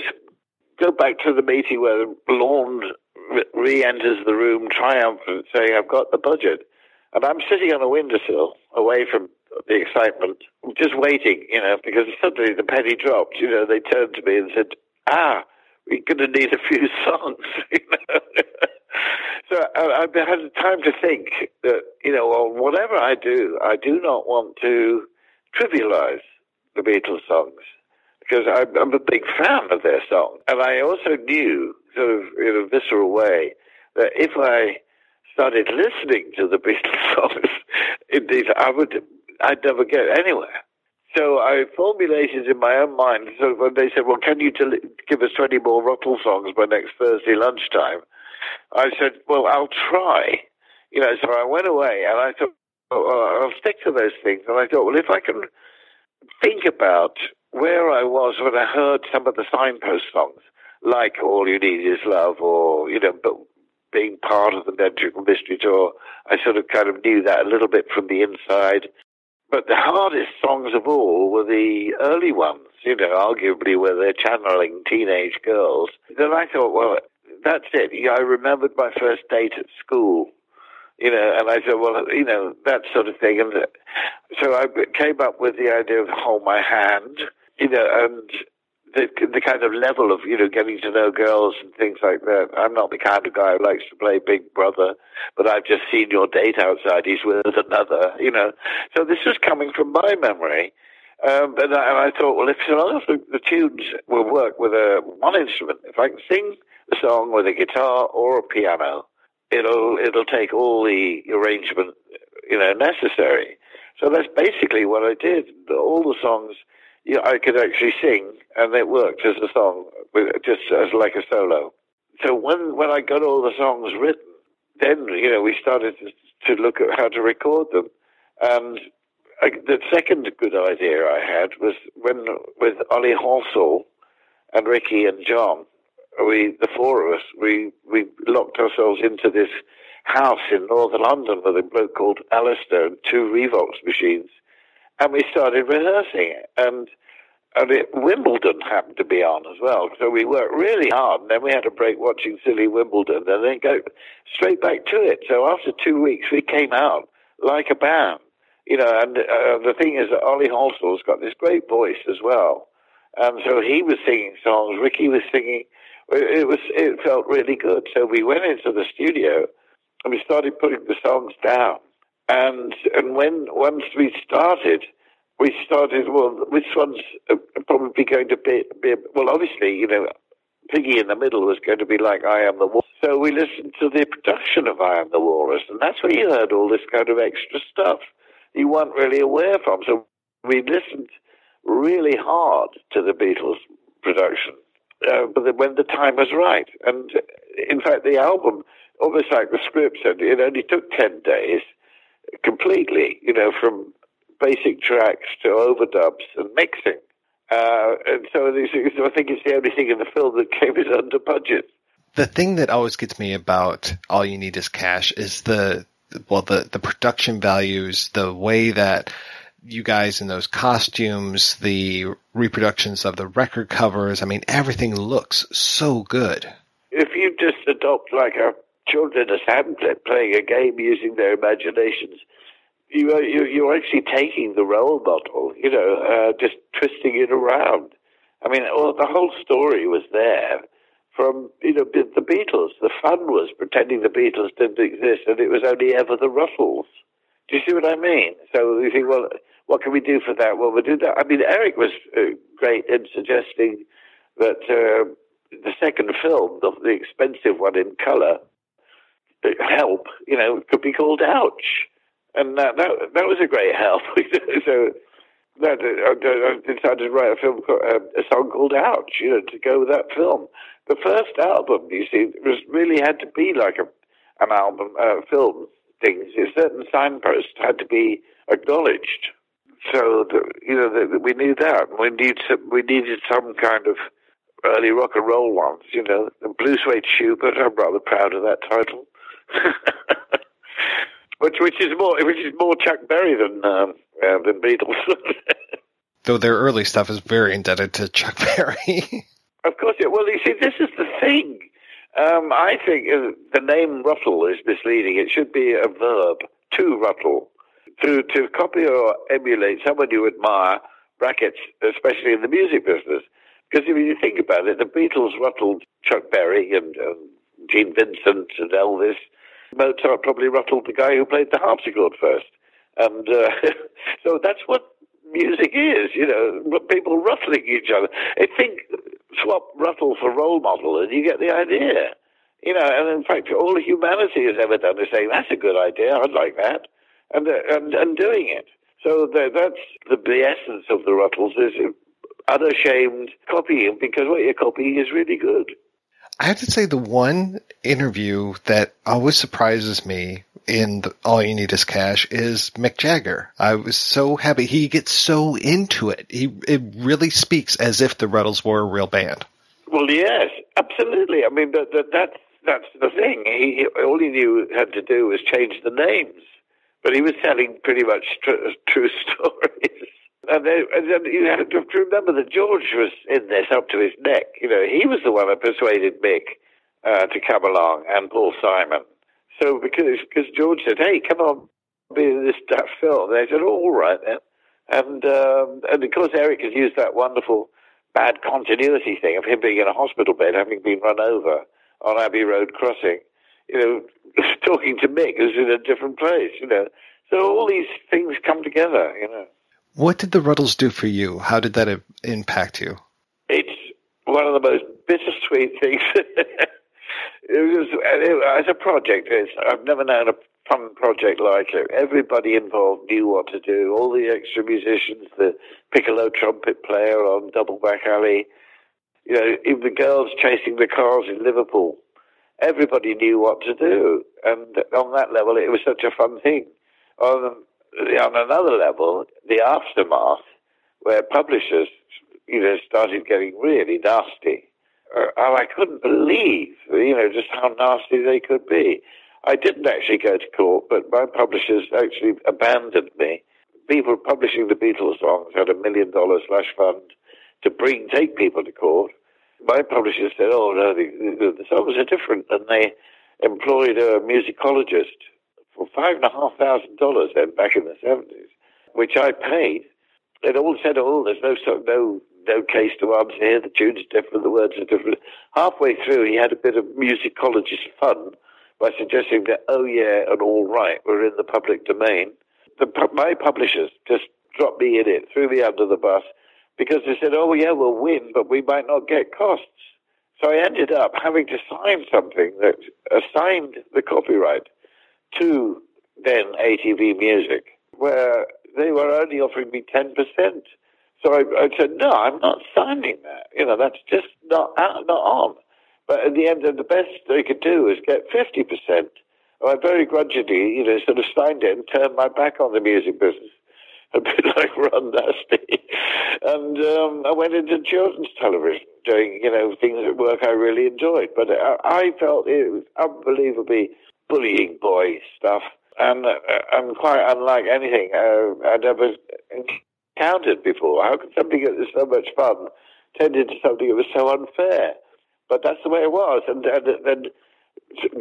go back to the meeting where Lorne re- re-enters the room triumphant, saying, "I've got the budget," and I'm sitting on a windowsill, away from the excitement, just waiting, you know, because suddenly the penny dropped. You know, they turned to me and said, "Ah, we're going to need a few *laughs* songs." You know? so I, I've had time to think that you know, well, whatever I do, I do not want to trivialize the Beatles songs because I'm, I'm a big fan of their song, and I also knew, sort of in a visceral way, that if I started listening to the Beatles *laughs* songs, indeed, I would, I'd never get anywhere. So I formulated in my own mind. So when they said, "Well, can you give us 20 more Rutle songs by next Thursday lunchtime?" I said, "Well, I'll try." You know, so I went away and I thought, oh, oh, "I'll stick to those things." And I thought, "Well, if I can think about where I was when I heard some of the signpost songs, like All You Need Is Love or, you know, being part of the Magical Mystery Tour, I sort of kind of knew that a little bit from the inside. But the hardest songs of all were the early ones, you know, arguably where they're channeling teenage girls. Then I thought, well, that's it. Yeah, I remembered my first date at school, you know, and I said, well, you know, that sort of thing. And so I came up with the idea of hold my hand, you know, and the the kind of level of you know getting to know girls and things like that. I'm not the kind of guy who likes to play Big Brother, but I've just seen your date outside. He's with another, you know. So this was coming from my memory. Um, and, I, and I thought, well, if of the, the tunes will work with a one instrument, if I can sing a song with a guitar or a piano, it'll it'll take all the arrangement, you know, necessary. So that's basically what I did. All the songs yeah, I could actually sing, and it worked as a song, just as like a solo. So when when I got all the songs written, then you know we started to, to look at how to record them, and I, the second good idea I had was when with Ollie Halsall and Ricky and John, we the four of us we we locked ourselves into this house in northern London with a bloke called Alistair and two Revox machines and we started rehearsing it. And and it, Wimbledon happened to be on as well, so we worked really hard. And then we had a break watching silly Wimbledon, and then go straight back to it. So after two weeks, we came out like a band, you know. And uh, the thing is that Ollie Halsall's got this great voice as well, and so he was singing songs. Ricky was singing. It was it felt really good. So we went into the studio and we started putting the songs down and and when once we started, we started. Well, which one's uh, probably going to be, be well? Obviously, you know, Piggy in the middle was going to be like I Am the Walrus. So we listened to the production of I Am the Walrus, and that's where you heard all this kind of extra stuff you weren't really aware from. So we listened really hard to the Beatles production, uh, but when the time was right. And in fact, the album, almost like the script said, it only took 10 days completely, you know, from basic tracks to overdubs and mixing. Uh, and so these, I think it's the only thing in the film that came in under budget. The thing that always gets me about All You Need Is Cash is the, well, the, the production values, the way that you guys in those costumes, the reproductions of the record covers, I mean, everything looks so good. If you just adopt like a children as Hamlet playing a game using their imaginations, you are, you, you're actually taking the role model, you know, uh, just twisting it around. I mean, well, the whole story was there from, you know, the Beatles. The fun was pretending the Beatles didn't exist and it was only ever the Rutles. Do you see what I mean? So you think, well, what can we do for that? Well, we do that. I mean, Eric was uh, great in suggesting that uh, the second film, the, the expensive one in color, help, you know, could be called Ouch. And that, that, that was a great help. *laughs* so that, I decided to write a film, uh, a song called Ouch, you know, to go with that film. The first album, you see, was really had to be like a, an album, uh, film things. A certain signposts had to be acknowledged. So, the, you know, the, we knew that. We, need some, we needed some kind of early rock and roll ones, you know. The Blue Suede Schubert I'm rather proud of that title. *laughs* which which is more which is more Chuck Berry than um, uh, than Beatles. *laughs* Though their early stuff is very indebted to Chuck Berry. *laughs* of course, yeah. Well, you see, this is the thing. Um, I think uh, the name Rutle is misleading. It should be a verb to rutle, to to copy or emulate someone you admire. Brackets, especially in the music business, because if you think about it, the Beatles rutled Chuck Berry and um, Gene Vincent and Elvis Mozart probably rutled the guy who played the harpsichord first. And uh, *laughs* so that's what music is, you know, people rutling each other. I think swap Rutle for role model and you get the idea. You know, and in fact, all humanity has ever done is saying, that's a good idea, I'd like that, and, uh, and, and doing it. So the, that's the, the essence of the Rutles is unashamed copying because what you're copying is really good. I have to say the one interview that always surprises me in the, All You Need Is Cash is Mick Jagger. I was so happy. He gets so into it. He it really speaks as if the Rutles were a real band. Well, yes, absolutely. I mean, that, that, that's that's the thing. He, all he knew had to do was change the names, but he was telling pretty much tr- true *laughs* stories. And, they, and then you have to remember that George was in this up to his neck. You know, he was the one that persuaded Mick uh, to come along and Paul Simon. So because because George said, "Hey, come on, be in this that film," they said, oh, "All right then." And um, and of course, Eric has used that wonderful bad continuity thing of him being in a hospital bed, having been run over on Abbey Road crossing. You know, *laughs* talking to Mick who's in a different place. You know, so all these things come together. You know. What did the Rutles do for you? How did that impact you? It's one of the most bittersweet things. *laughs* it was it, as a project. I've never known a fun project like it. Everybody involved knew what to do. All the extra musicians, the piccolo trumpet player on Double Back Alley, you know, even the girls chasing the cars in Liverpool. Everybody knew what to do, and on that level, it was such a fun thing. On on another level, the aftermath, where publishers, you know, started getting really nasty. Uh, and I couldn't believe, you know, just how nasty they could be. I didn't actually go to court, but my publishers actually abandoned me. People publishing the Beatles songs had a million dollar slash fund to bring, take people to court. My publishers said, oh, no, the, the songs are different. And they employed a musicologist for five and a half thousand dollars then back in the 70s, which I paid. It all said, oh, there's no, no, no case to answer here. The tune's different, the words are different. Halfway through, he had a bit of musicologist fun by suggesting that, oh yeah, and all right, we're in the public domain. The, my publishers just dropped me in it, threw me under the bus, because they said, oh yeah, we'll win, but we might not get costs. So I ended up having to sign something that uh, assigned the copyright to then ATV Music, where they were only offering me 10%. So I, I said, no, I'm not signing that. You know, that's just not, not on. But in the end, the best they could do is get 50%. I very grudgingly, you know, sort of signed it and turned my back on the music business. *laughs* A bit like Ron Nasty. *laughs* And um, I went into children's television, doing, you know, things at work I really enjoyed. But I, I felt it was unbelievably bullying boy stuff. And, uh, and quite unlike anything uh, I'd ever encountered before. How could something that was so much fun turn into something that was so unfair? But that's the way it was. And then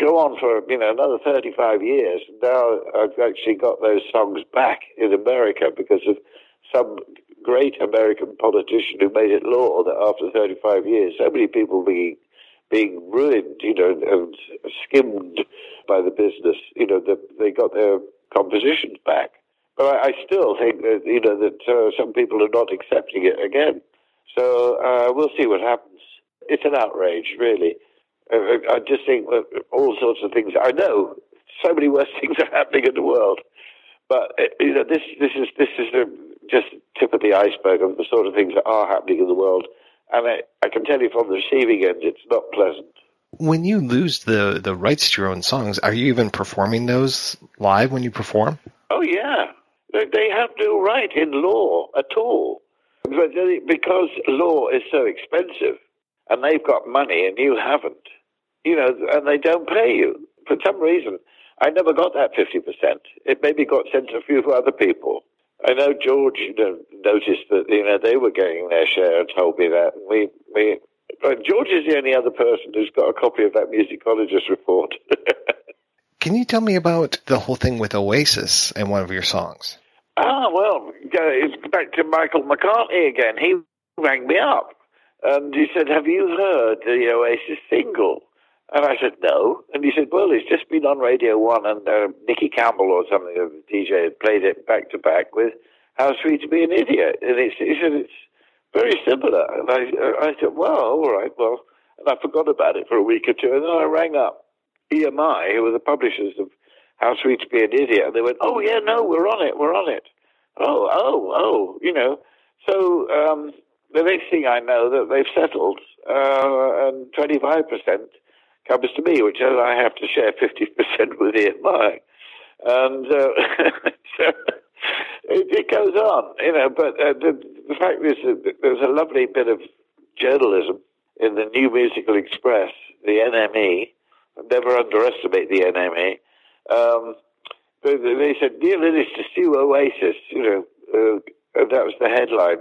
go on for you know another 35 years. Now I've actually got those songs back in America because of some great American politician who made it law that after 35 years, so many people being being ruined, you know, and skimmed by the business, you know, that they got their compositions back. But I, I still think that you know that uh, some people are not accepting it again. So uh, we'll see what happens it's an outrage, really. Uh, I just think that all sorts of things. I know so many worse *laughs* things are happening in the world, but uh, you know this this is this is the, just tip of the iceberg of the sort of things that are happening in the world, and I, I can tell you from the receiving end, it's not pleasant. When you lose the the rights to your own songs, are you even performing those live when you perform? Oh yeah, they, have no right in law at all, but because law is so expensive and they've got money and you haven't, you know, and they don't pay you for some reason. I never got that 50%. It maybe got sent to a few other people. I know George you know, noticed that, you know, they were getting their share and told me that. And we, we, George is the only other person who's got a copy of that musicologist report. *laughs* Can you tell me about the whole thing with Oasis and one of your songs? Ah, well, it's back to Michael McCartney again. He rang me up and he said, Have you heard the Oasis single? And I said, No. And he said, Well, it's just been on Radio 1, and uh, Nicky Campbell or something, of the DJ, had played it back to back with How Sweet to Be an Idiot. And it's, he said, It's very similar. And I, I said, Well, all right, well. And I forgot about it for a week or two. And then I rang up EMI, who were the publishers of How Sweet to Be an Idiot. And they went, Oh, yeah, no, we're on it, we're on it. Oh, oh, oh, you know. So, um, the next thing I know that they've settled, uh, and 25% comes to me, which I have to share 50% *laughs* with EMI. And uh, *laughs* so it, it, goes on, you know, but uh, the, the, fact is that there's a lovely bit of journalism in the New Musical Express, the NME. Never underestimate the NME. Um, they, said, Neil Innes, to Sue Oasis, you know, uh, that was the headline.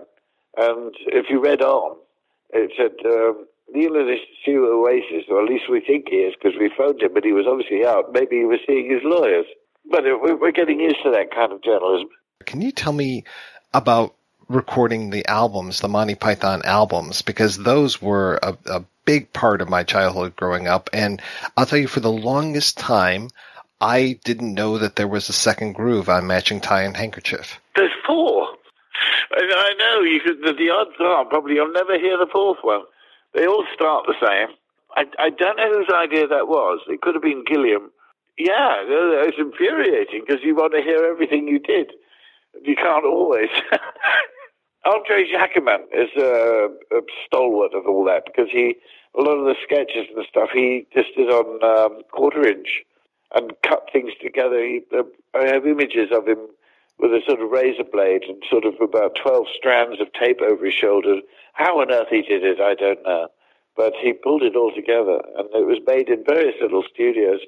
And if you read on, it said, um, Neil is to Oasis, or at least we think he is, because we phoned him, but he was obviously out. Maybe he was seeing his lawyers. But we- we're getting used to that kind of journalism. Can you tell me about recording the albums, the Monty Python albums, because those were a, a big part of my childhood growing up. And I'll tell you, for the longest time, I didn't know that there was a second groove on Matching Tie and Handkerchief. There's four. And I know you could, the, the odds are probably you'll never hear the fourth one. They all start the same. I, I don't know whose idea that was. It could have been Gilliam. Yeah, it's infuriating because you want to hear everything you did. You can't always. *laughs* Andre Jacquemin is a, a stalwart of all that because he, a lot of the sketches and stuff, he just did on um, quarter inch and cut things together. He, uh, I have images of him with a sort of razor blade and sort of about 12 strands of tape over his shoulder. How on earth he did it, I don't know. But he pulled it all together and it was made in various little studios.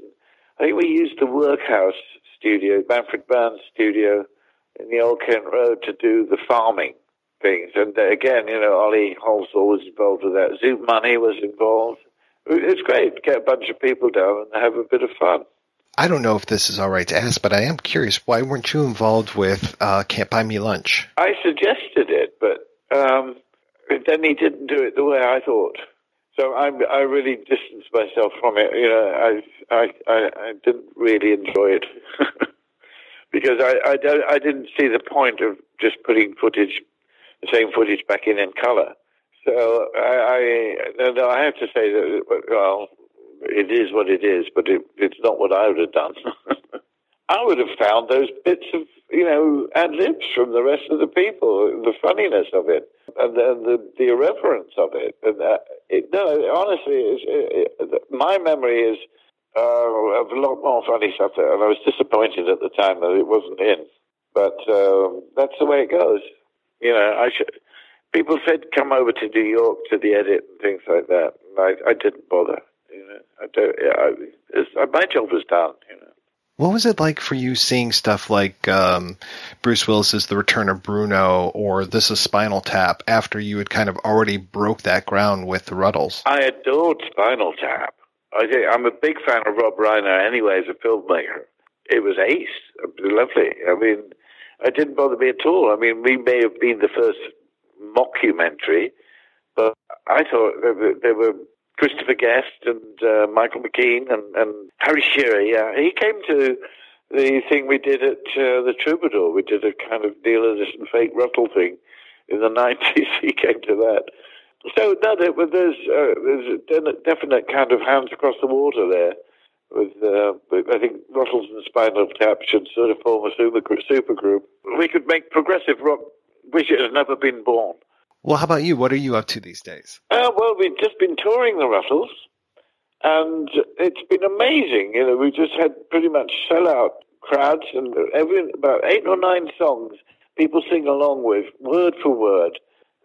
I think we used the Workhouse studio, Manfred Mann's studio in the Old Kent Road to do the farming things. And uh, again, you know, Ollie Halsall was involved with that. Zoot Money was involved. It's great to get a bunch of people down and have a bit of fun. I don't know if this is all right to ask, but I am curious. Why weren't you involved with uh, Can't Buy Me Lunch? I suggested it, but um, then he didn't do it the way I thought. So I, I really distanced myself from it. You know, I, I, I, I didn't really enjoy it *laughs* because I, I, don't, I didn't see the point of just putting footage, the same footage back in in color. So I, I, no, I have to say that well, it is what it is, but it, it's not what I would have done. *laughs* I would have found those bits of, you know, ad libs from the rest of the people, the funniness of it, and the the, the irreverence of it. And uh, it, no, honestly, it, it, my memory is uh, of a lot more funny stuff there, and I was disappointed at the time that it wasn't in. But um, that's the way it goes. You know, I should. People said come over to New York to the edit and things like that. And I, I didn't bother. You know, I don't. My job was done. You know. What was it like for you seeing stuff like um, Bruce Willis's The Return of Bruno or This Is Spinal Tap after you had kind of already broke that ground with the Rutles? I adored Spinal Tap. I think I'm a big fan of Rob Reiner anyway as a filmmaker. It was ace, lovely. I mean, it didn't bother me at all. I mean, we may have been the first mockumentary, but I thought there were Christopher Guest and uh, Michael McKean and, and Harry Shearer. Yeah, he came to the thing we did at uh, the Troubadour. We did a kind of deal Neil Anderson fake Rutle thing in the *laughs* nineties. he came to that. So no, there, there's uh, there's a definite kind of hands across the water there. With, uh, with I think Rutles and Spinal Tap should sort of form a super super group. We could make progressive rock. Wish it had never been born. Well, how about you? What are you up to these days? Uh, well, we've just been touring the Rutles, and it's been amazing. You know, we just had pretty much sellout crowds, and every about eight or nine songs people sing along with, word for word.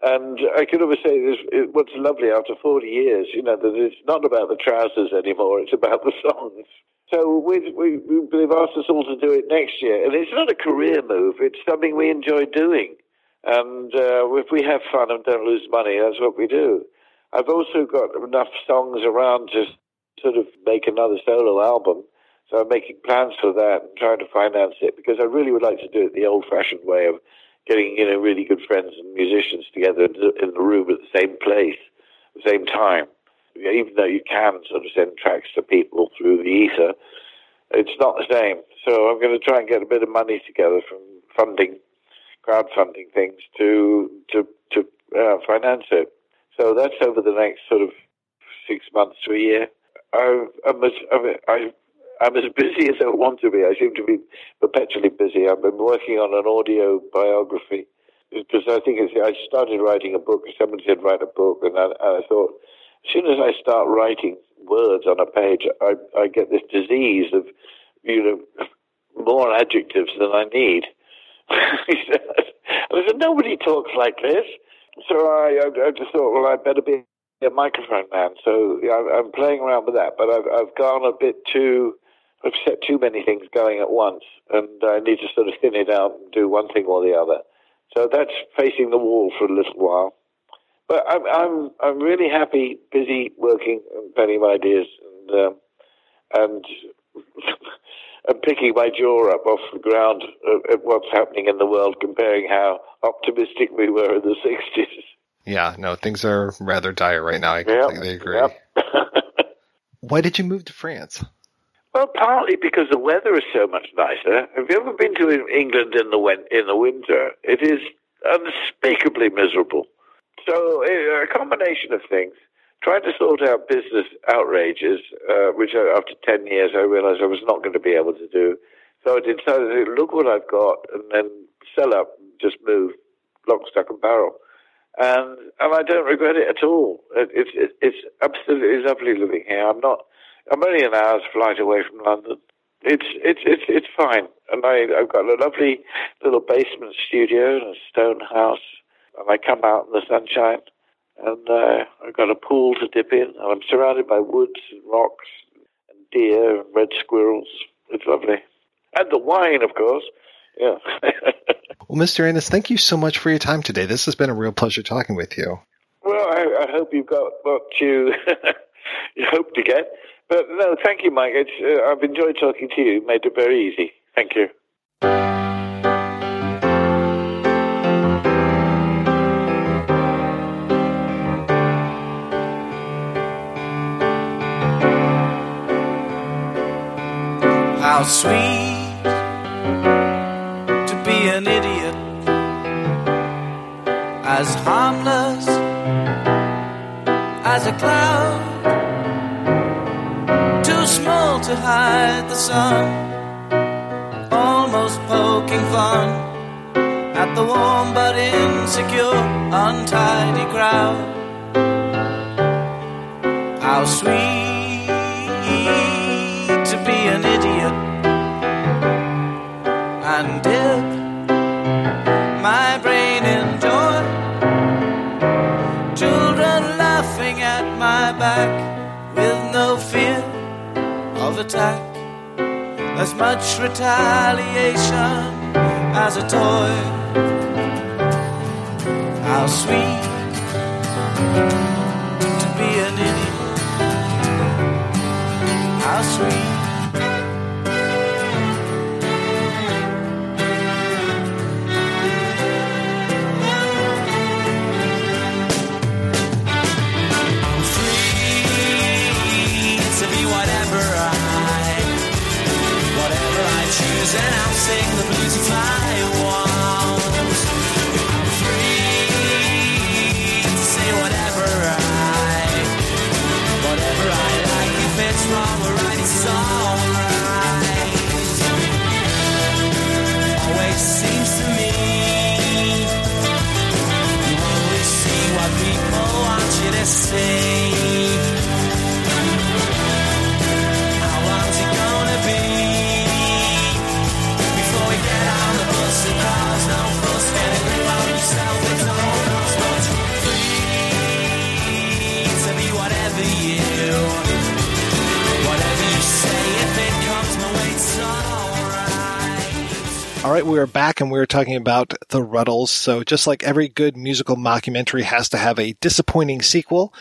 And I can always say this, it, what's lovely after 40 years, you know, that it's not about the trousers anymore, it's about the songs. So we, we, they've asked us all to do it next year. And it's not a career move, it's something we enjoy doing. And uh, if we have fun and don't lose money, that's what we do. I've also got enough songs around to sort of make another solo album. So I'm making plans for that and trying to finance it because I really would like to do it the old-fashioned way of getting, you know, really good friends and musicians together in the room at the same place, the same time. Even though you can sort of send tracks to people through the ether, it's not the same. So I'm going to try and get a bit of money together from funding crowdfunding things to to to uh, finance it. So that's over the next sort of six months to a year. I've, I'm, as, I'm as busy as I want to be. I seem to be perpetually busy. I've been working on an audio biography because I think it's, I started writing a book. Somebody said write a book, and I, and I thought as soon as I start writing words on a page, I, I get this disease of you know more adjectives than I need. *laughs* I said, nobody talks like this. So I, I, just thought, well, I'd better be a microphone man. So I'm playing around with that, but I've, I've gone a bit too, I've set too many things going at once, and I need to sort of thin it out and do one thing or the other. So that's facing the wall for a little while. But I'm I'm I'm really happy, busy working and penning my ideas and um, and *laughs* and picking my jaw up off the ground at, at what's happening in the world, comparing how optimistic we were in the *laughs* '60s. Yeah, no, things are rather dire right now. I completely agree. *laughs* Why did you move to France? Well, partly because the weather is so much nicer. Have you ever been to England in the win- in the winter? It is unspeakably miserable. So eh, a combination of things. Trying to sort out business outrages, uh, which after ten years I realized I was not going to be able to do. So I decided, to look what I've got, and then sell up, and just move, lock, stock, and barrel. And and I don't regret it at all. It, it's it, it's absolutely lovely living here. I'm not. I'm only an hour's flight away from London. It's it's it's it's fine, and I I've got a lovely little basement studio and a stone house, and I come out in the sunshine, and uh, I've got a pool to dip in, and I'm surrounded by woods and rocks and deer and red squirrels. It's lovely, and the wine, of course. Yeah. *laughs* Well, Mr. Innes, thank you so much for your time today. This has been a real pleasure talking with you. Well, I, I hope you've got what you *laughs* you hope to get. But no, thank you, Mike. It's, uh, I've enjoyed talking to you. Made it very easy. Thank you. How sweet to be an idiot, as harmless as a cloud, too small to hide the sun, almost poking fun at the warm but insecure, untidy crowd. How sweet attack. As much retaliation as a toy. How sweet to be an idiot. How sweet. And I'll sing the blues if I want. All right, we are back and we are talking about The Rutles. So just like every good musical mockumentary has to have a disappointing sequel,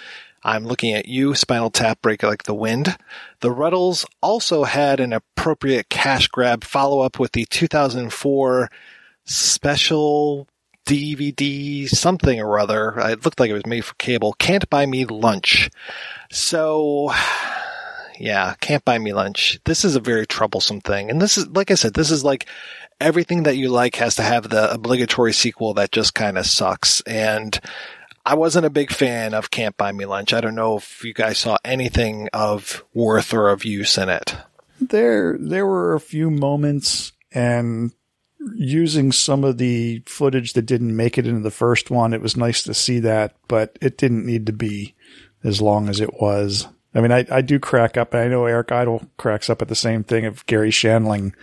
I'm looking at you, Spinal Tap, Break Like the Wind. The Rutles also had an appropriate cash grab follow up with the 2004 special DVD something or other. It looked like it was made for cable. Can't Buy Me Lunch. So, yeah, Can't Buy Me Lunch. This is a very troublesome thing. And this is, like I said, this is like everything that you like has to have the obligatory sequel that just kind of sucks. And I wasn't a big fan of Can't Buy Me Lunch. I don't know if you guys saw anything of worth or of use in it. There, there were a few moments and using some of the footage that didn't make it into the first one. It was nice to see that, but it didn't need to be as long as it was. I mean, I, I do crack up, and I know Eric Idle cracks up at the same thing of Garry Shandling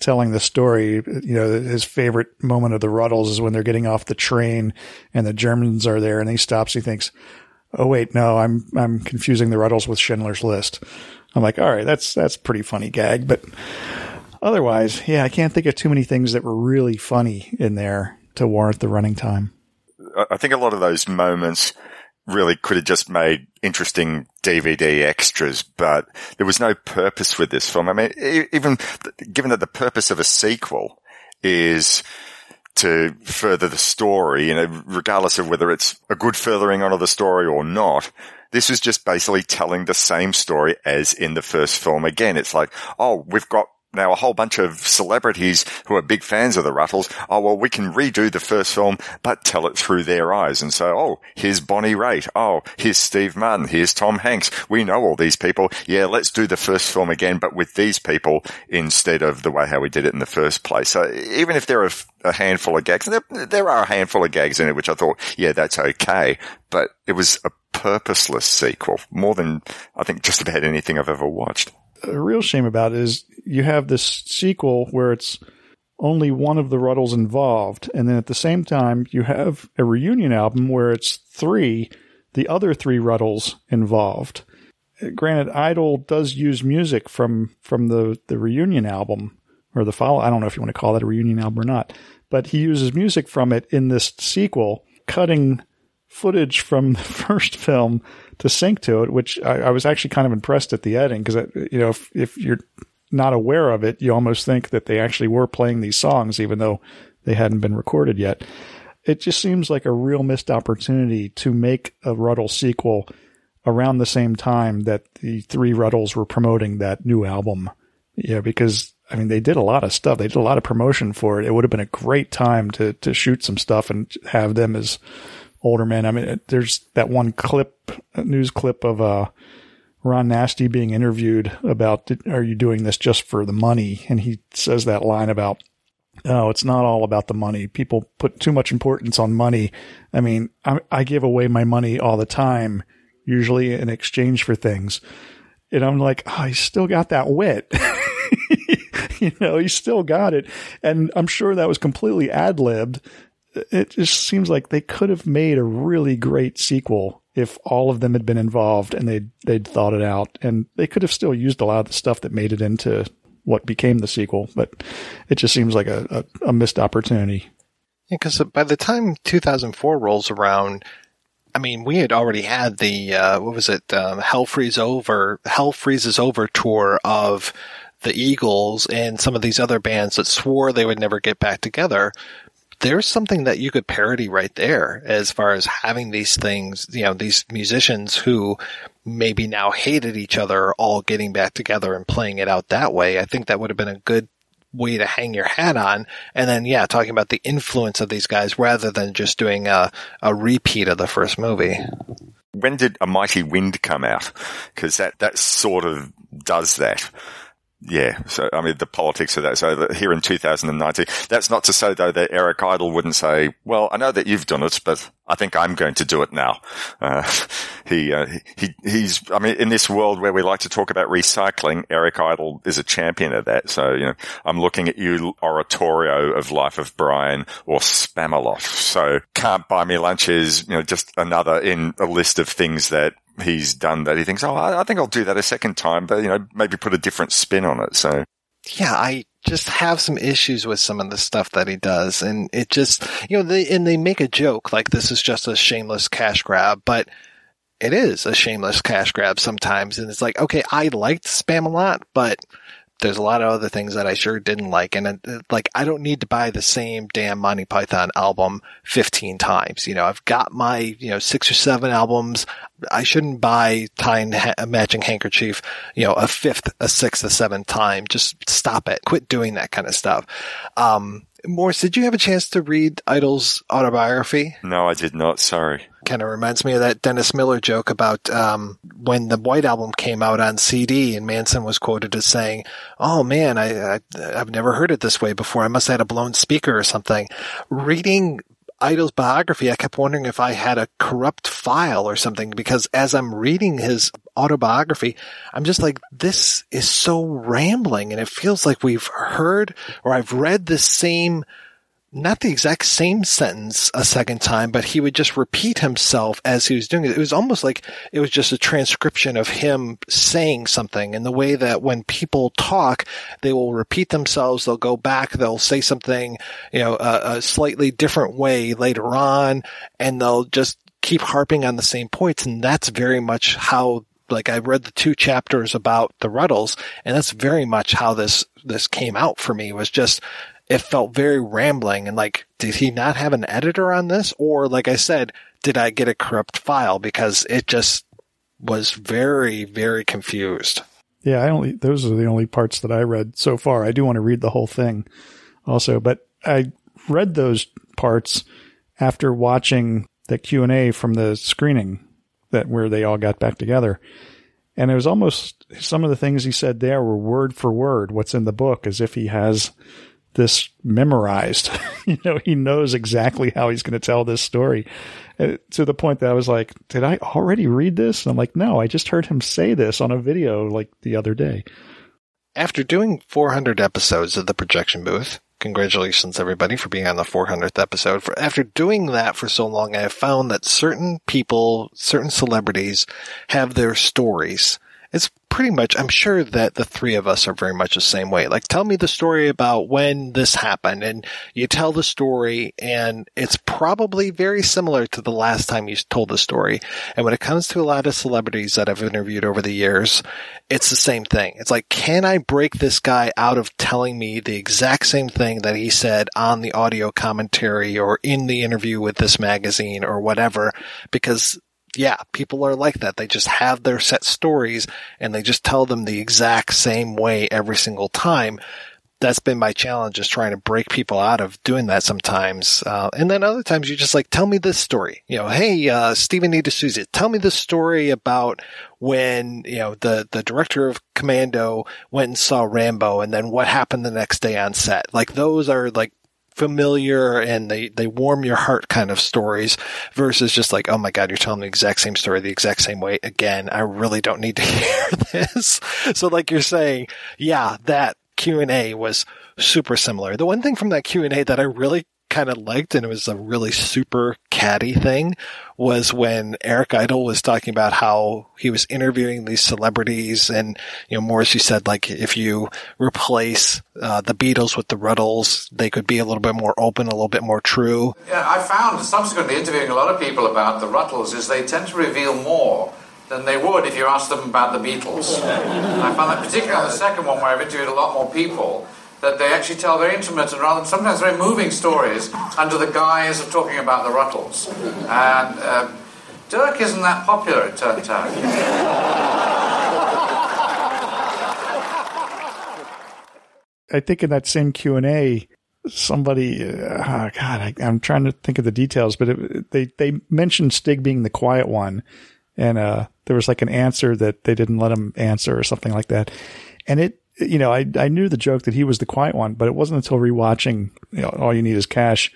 telling the story. You know, his favorite moment of the Rutles is when they're getting off the train and the Germans are there, and he stops. He thinks, "Oh wait, no, I'm I'm confusing the Rutles with Schindler's List." I'm like, all right, that's that's pretty funny gag, but otherwise, yeah, I can't think of too many things that were really funny in there. to warrant the running time. I think a lot of those moments really could have just made interesting DVD extras, but there was no purpose with this film. I mean, even given that the purpose of a sequel is to further the story, you know, regardless of whether it's a good furthering on of the story or not. This was just basically telling the same story as in the first film. Again, it's like, oh, we've got now a whole bunch of celebrities who are big fans of the Rutles. Oh, well, we can redo the first film, but tell it through their eyes. And so, oh, here's Bonnie Raitt. Oh, here's Steve Martin. Here's Tom Hanks. We know all these people. Yeah, let's do the first film again, but with these people instead of the way how we did it in the first place. So even if there are a handful of gags, there, there are a handful of gags in it, which I thought, yeah, that's okay. But it was a purposeless sequel more than I think just about anything I've ever watched. A real shame about is you have this sequel where it's only one of the Rutles involved, and then at the same time you have a reunion album where it's three, the other three Rutles involved. Granted, Idle does use music from from the the reunion album or the follow. I don't know if you want to call that a reunion album or not, but he uses music from it in this sequel, cutting footage from *laughs* the first film to sync to it, which I, I was actually kind of impressed at the editing because, you know, if, if you're not aware of it, you almost think that they actually were playing these songs, even though they hadn't been recorded yet. It just seems like a real missed opportunity to make a Rutle sequel around the same time that the three Rutles were promoting that new album. Yeah, because I mean, they did a lot of stuff. They did a lot of promotion for it. It would have been a great time to to shoot some stuff and have them as older men. I mean, there's that one clip, news clip of uh, Ron Nasty being interviewed about, "Are you doing this just for the money?" And he says that line about, "Oh, it's not all about the money. People put too much importance on money. I mean, I, I give away my money all the time, usually in exchange for things." And I'm like, oh, he's still got that wit. *laughs* you know, he still got it. And I'm sure that was completely ad libbed. It just seems like they could have made a really great sequel if all of them had been involved and they'd, they'd thought it out. And they could have still used a lot of the stuff that made it into what became the sequel. But it just seems like a, a, a missed opportunity. because by the time 2004 rolls around, I mean, we had already had the uh, what was it, um, Hell Freeze Over, Hell Freezes Over tour of the Eagles and some of these other bands that swore they would never get back together. There's something that you could parody right there as far as having these things, you know, these musicians who maybe now hated each other all getting back together and playing it out that way. I think that would have been a good way to hang your hat on. And then, yeah, talking about the influence of these guys rather than just doing a, a repeat of the first movie. When did A Mighty Wind come out? Because that, that sort of does that. Yeah. So, I mean, the politics of that. So here in 2019, that's not to say though that Eric Idle wouldn't say, well, I know that you've done it, but I think I'm going to do it now. Uh, he, uh, he, he's, I mean, in this world where we like to talk about recycling, Eric Idle is a champion of that. So, you know, I'm looking at you, Oratorio of Life of Brian or Spamalot. So can't buy me lunch is, you know, just another in a list of things that he's done that he thinks, oh, I I think I'll do that a second time, but you know, maybe put a different spin on it. So Yeah, I just have some issues with some of the stuff that he does. And it just, you know, they, and they make a joke like this is just a shameless cash grab, but it is a shameless cash grab sometimes. And it's like, okay, I liked Spamalot, but there's a lot of other things that I sure didn't like. And like, I don't need to buy the same damn Monty Python album 15 times. You know, I've got my, you know, six or seven albums. I shouldn't buy Tying a Matching Handkerchief, you know, a fifth, a sixth, a seventh time. Just stop it. Quit doing that kind of stuff. Um, Maurice, did you have a chance to read Idle's autobiography? no, I did not. Sorry. kind of reminds me of that Dennis Miller joke about um, when the White Album came out on CD, and Manson was quoted as saying, "Oh man, I, I I've never heard it this way before. I must have had a blown speaker or something." Reading Idle's biography, I kept wondering if I had a corrupt file or something because as I'm reading his autobiography, I'm just like, this is so rambling, and it feels like we've heard or I've read the same not the exact same sentence a second time, but he would just repeat himself as he was doing it. It was almost like it was just a transcription of him saying something in the way that when people talk, they will repeat themselves. They'll go back. They'll say something, you know, a, a slightly different way later on, and they'll just keep harping on the same points. And that's very much how like I read the two chapters about the Rutles, and that's very much how this this came out for me. Was just it felt very rambling and like, did he not have an editor on this? Or like I said, did I get a corrupt file? Because it just was very, very confused. Yeah, I only those are the only parts that I read so far. I do want to read the whole thing also, but I read those parts after watching the Q&A from the screening that where they all got back together. And it was almost some of the things he said there were word for word what's in the book as if he has this memorized. *laughs* you know, he knows exactly how he's going to tell this story uh, to the point that I was like, did I already read this? And I'm like, no, I just heard him say this on a video like the other day. After doing 400 episodes of the projection booth, congratulations everybody for being on the 400th episode. For after doing that for so long, I have found that certain people, certain celebrities have their stories it's pretty much, I'm sure that the three of us are very much the same way. Like, tell me the story about when this happened and you tell the story and it's probably very similar to the last time you told the story. And when it comes to a lot of celebrities that I've interviewed over the years, it's the same thing. It's like, can I break this guy out of telling me the exact same thing that he said on the audio commentary or in the interview with this magazine or whatever? Because yeah, people are like that. They just have their set stories and they just tell them the exact same way every single time. That's been my challenge is trying to break people out of doing that sometimes. Uh, and then other times you just like, tell me this story. You know, hey, uh, Stephen E. D'Souza, tell me the story about when, you know, the, the director of Commando went and saw Rambo and then what happened the next day on set. Like those are like familiar and they, they warm your heart kind of stories versus just like, oh my God, you're telling the exact same story the exact same way again. I really don't need to *laughs* hear this. So like you're saying, yeah, that Q&A was super similar. The one thing from that Q&A that I really kind of liked, and it was a really super catty thing, was when Eric Idle was talking about how he was interviewing these celebrities, and you know, Morrissey said like if you replace uh, the Beatles with the Rutles, they could be a little bit more open, a little bit more true. Yeah, I found subsequently interviewing a lot of people about the Rutles is they tend to reveal more than they would if you asked them about the Beatles. *laughs* I found that particularly on the second one where I've interviewed a lot more people that they actually tell very intimate and rather sometimes very moving stories under the guise of talking about the Rutles. And uh, Dirk isn't that popular, it turns out. I think in that same Q and A, somebody, uh, oh God, I, am trying to think of the details, but it, they they mentioned Stig being the quiet one, and uh, there was like an answer that they didn't let him answer or something like that, and it you know, I, I knew the joke that he was the quiet one, but it wasn't until rewatching you know, All You Need Is Cash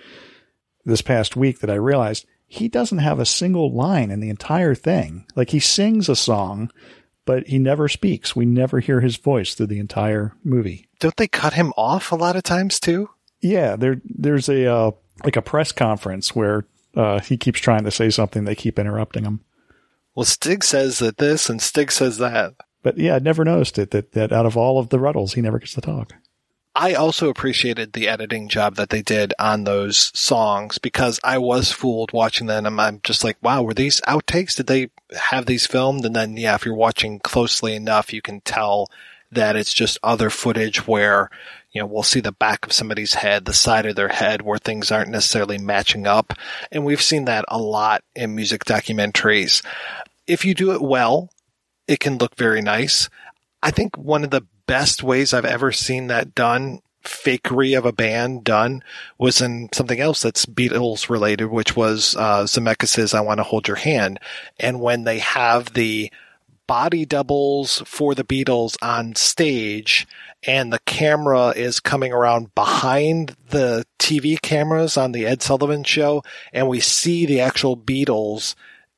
this past week that I realized he doesn't have a single line in the entire thing. Like he sings a song, but he never speaks. We never hear his voice through the entire movie. Don't they cut him off a lot of times too? Yeah, there there's a uh, like a press conference where uh, he keeps trying to say something, they keep interrupting him. Well, Stig says that this and Stig says that. But yeah, I'd never noticed it that, that out of all of the Rutles, he never gets to talk. I also appreciated the editing job that they did on those songs because I was fooled watching them. And I'm just like, wow, were these outtakes? Did they have these filmed? And then, yeah, if you're watching closely enough, you can tell that it's just other footage where, you know, we'll see the back of somebody's head, the side of their head where things aren't necessarily matching up. And we've seen that a lot in music documentaries. If you do it well, it can look very nice. I think one of the best ways I've ever seen that done, fakery of a band done, was in something else that's Beatles related, which was uh, Zemeckis' I Want to Hold Your Hand. And when they have the body doubles for the Beatles on stage and the camera is coming around behind the TV cameras on the Ed Sullivan show and we see the actual Beatles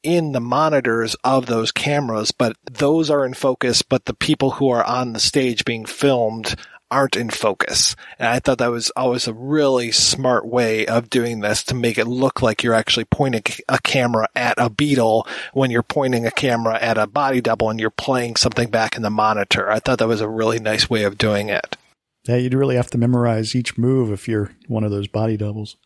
in the monitors of those cameras, but those are in focus, but the people who are on the stage being filmed aren't in focus. And I thought that was always a really smart way of doing this to make it look like you're actually pointing a camera at a Beatle when you're pointing a camera at a body double and you're playing something back in the monitor. I thought that was a really nice way of doing it. Yeah, you'd really have to memorize each move if you're one of those body doubles.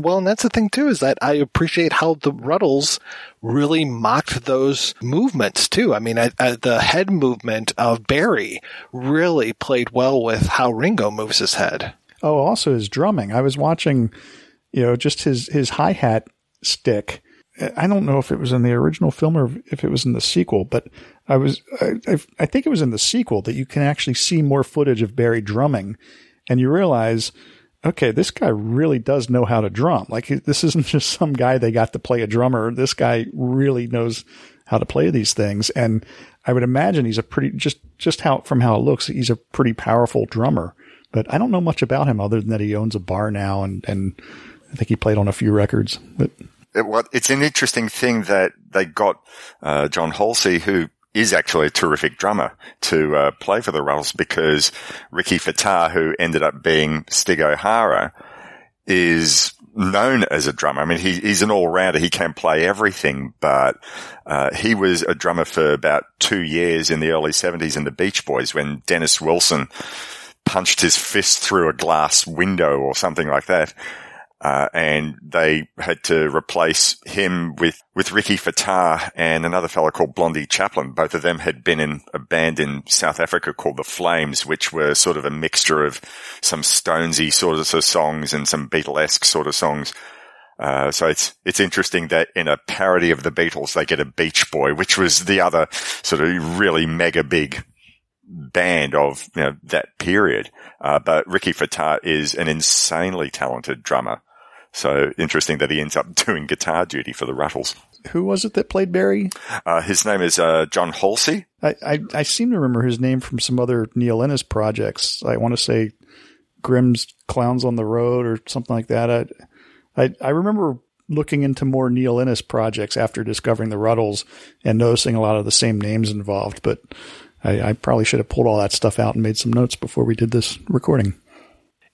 Well, and that's the thing too, is that I appreciate how the Rutles really mocked those movements too. I mean, I, I, the head movement of Barry really played well with how Ringo moves his head. Oh, also his drumming. I was watching, you know, just his, his hi-hat stick. I don't know if it was in the original film or if it was in the sequel, but I was, I, I think it was in the sequel that you can actually see more footage of Barry drumming and you realize okay, this guy really does know how to drum. Like this isn't *laughs* just some guy they got to play a drummer. This guy really knows how to play these things. And I would imagine he's a pretty, just, just how, from how it looks, he's a pretty powerful drummer. But I don't know much about him other than that he owns a bar now and, and I think he played on a few records, but. It, well, it's an interesting thing that they got, uh, John Halsey, who is actually a terrific drummer to uh, play for the Rutles because Rikki Fataar, who ended up being Stig O'Hara, is known as a drummer. I mean, he, he's an all-rounder. He can play everything, but uh, he was a drummer for about two years in the early 70s in the Beach Boys when Dennis Wilson punched his fist through a glass window or something like that. Uh, and they had to replace him with, with Rikki Fataar and another fellow called Blondie Chaplin. Both of them had been in a band in South Africa called the Flames, which were sort of a mixture of some Stonesy sort of songs and some Beatlesque sort of songs. Uh, so it's, it's interesting that in a parody of the Beatles, they get a Beach Boy, which was the other sort of really mega big band of you know, that period. Uh, but Rikki Fataar is an insanely talented drummer. So interesting that he ends up *laughs* doing guitar duty for the Rutles. Who was it that played Barry? Uh, his name is uh, John Halsey. I, I, I seem to remember his name from some other Neil Innes projects. I want to say Grimm's Clowns on the Road or something like that. I, I, I remember looking into more Neil Innes projects after discovering the Rutles and noticing a lot of the same names involved, but I, I probably should have pulled all that stuff out and made some notes before we did this recording.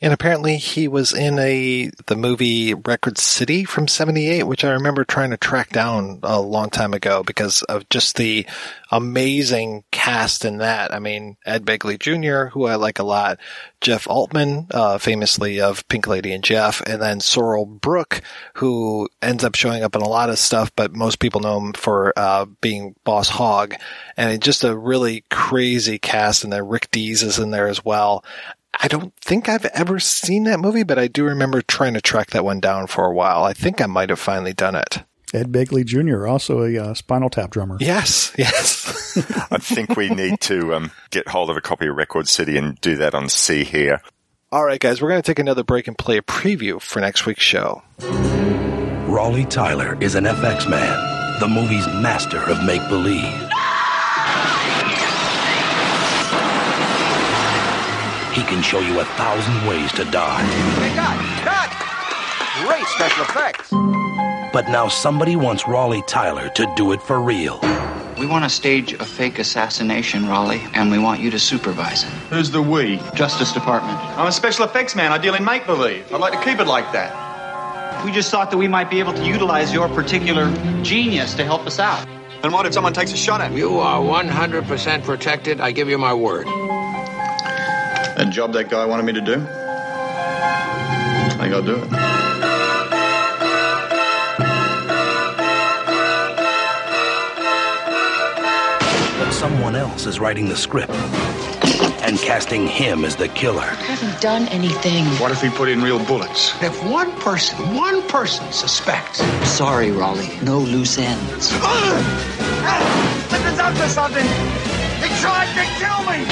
And apparently he was in a the movie Record City from 78, which I remember trying to track down a long time ago because of just the amazing cast in that. I mean, Ed Begley Jr., who I like a lot, Jeff Altman, uh, famously of Pink Lady and Jeff, and then Sorrell Booke, who ends up showing up in a lot of stuff, but most people know him for uh, being Boss Hogg. And just a really crazy cast, and then Rick Dees is in there as well. I don't think I've ever seen that movie, but I do remember trying to track that one down for a while. I think I might have finally done it. Ed Begley Jr., also a uh, Spinal Tap drummer. Yes, yes. *laughs* I think we need to um, get hold of a copy of Record City and do that on C here. All right, guys, we're going to take another break and play a preview for next week's show. Raleigh Tyler is an FX man, the movie's master of make believe. He can show you a thousand ways to die. Hey, cut! Cut! Great special effects. But now somebody wants Raleigh Tyler to do it for real. We want to stage a fake assassination, Raleigh, and we want you to supervise it. Who's the we? Justice Department. I'm a special effects man. I deal in make believe. I'd like to keep it like that. We just thought that we might be able to utilize your particular genius to help us out. And what if someone takes a shot at me? You are 100% protected. I give you my word. That job that guy wanted me to do? I think I'll do it. But someone else is writing the script and casting him as the killer. I haven't done anything. What if we put in real bullets? If one person, one person suspects. Sorry, Raleigh. No loose ends. Listen ah! up to something! He tried to kill me!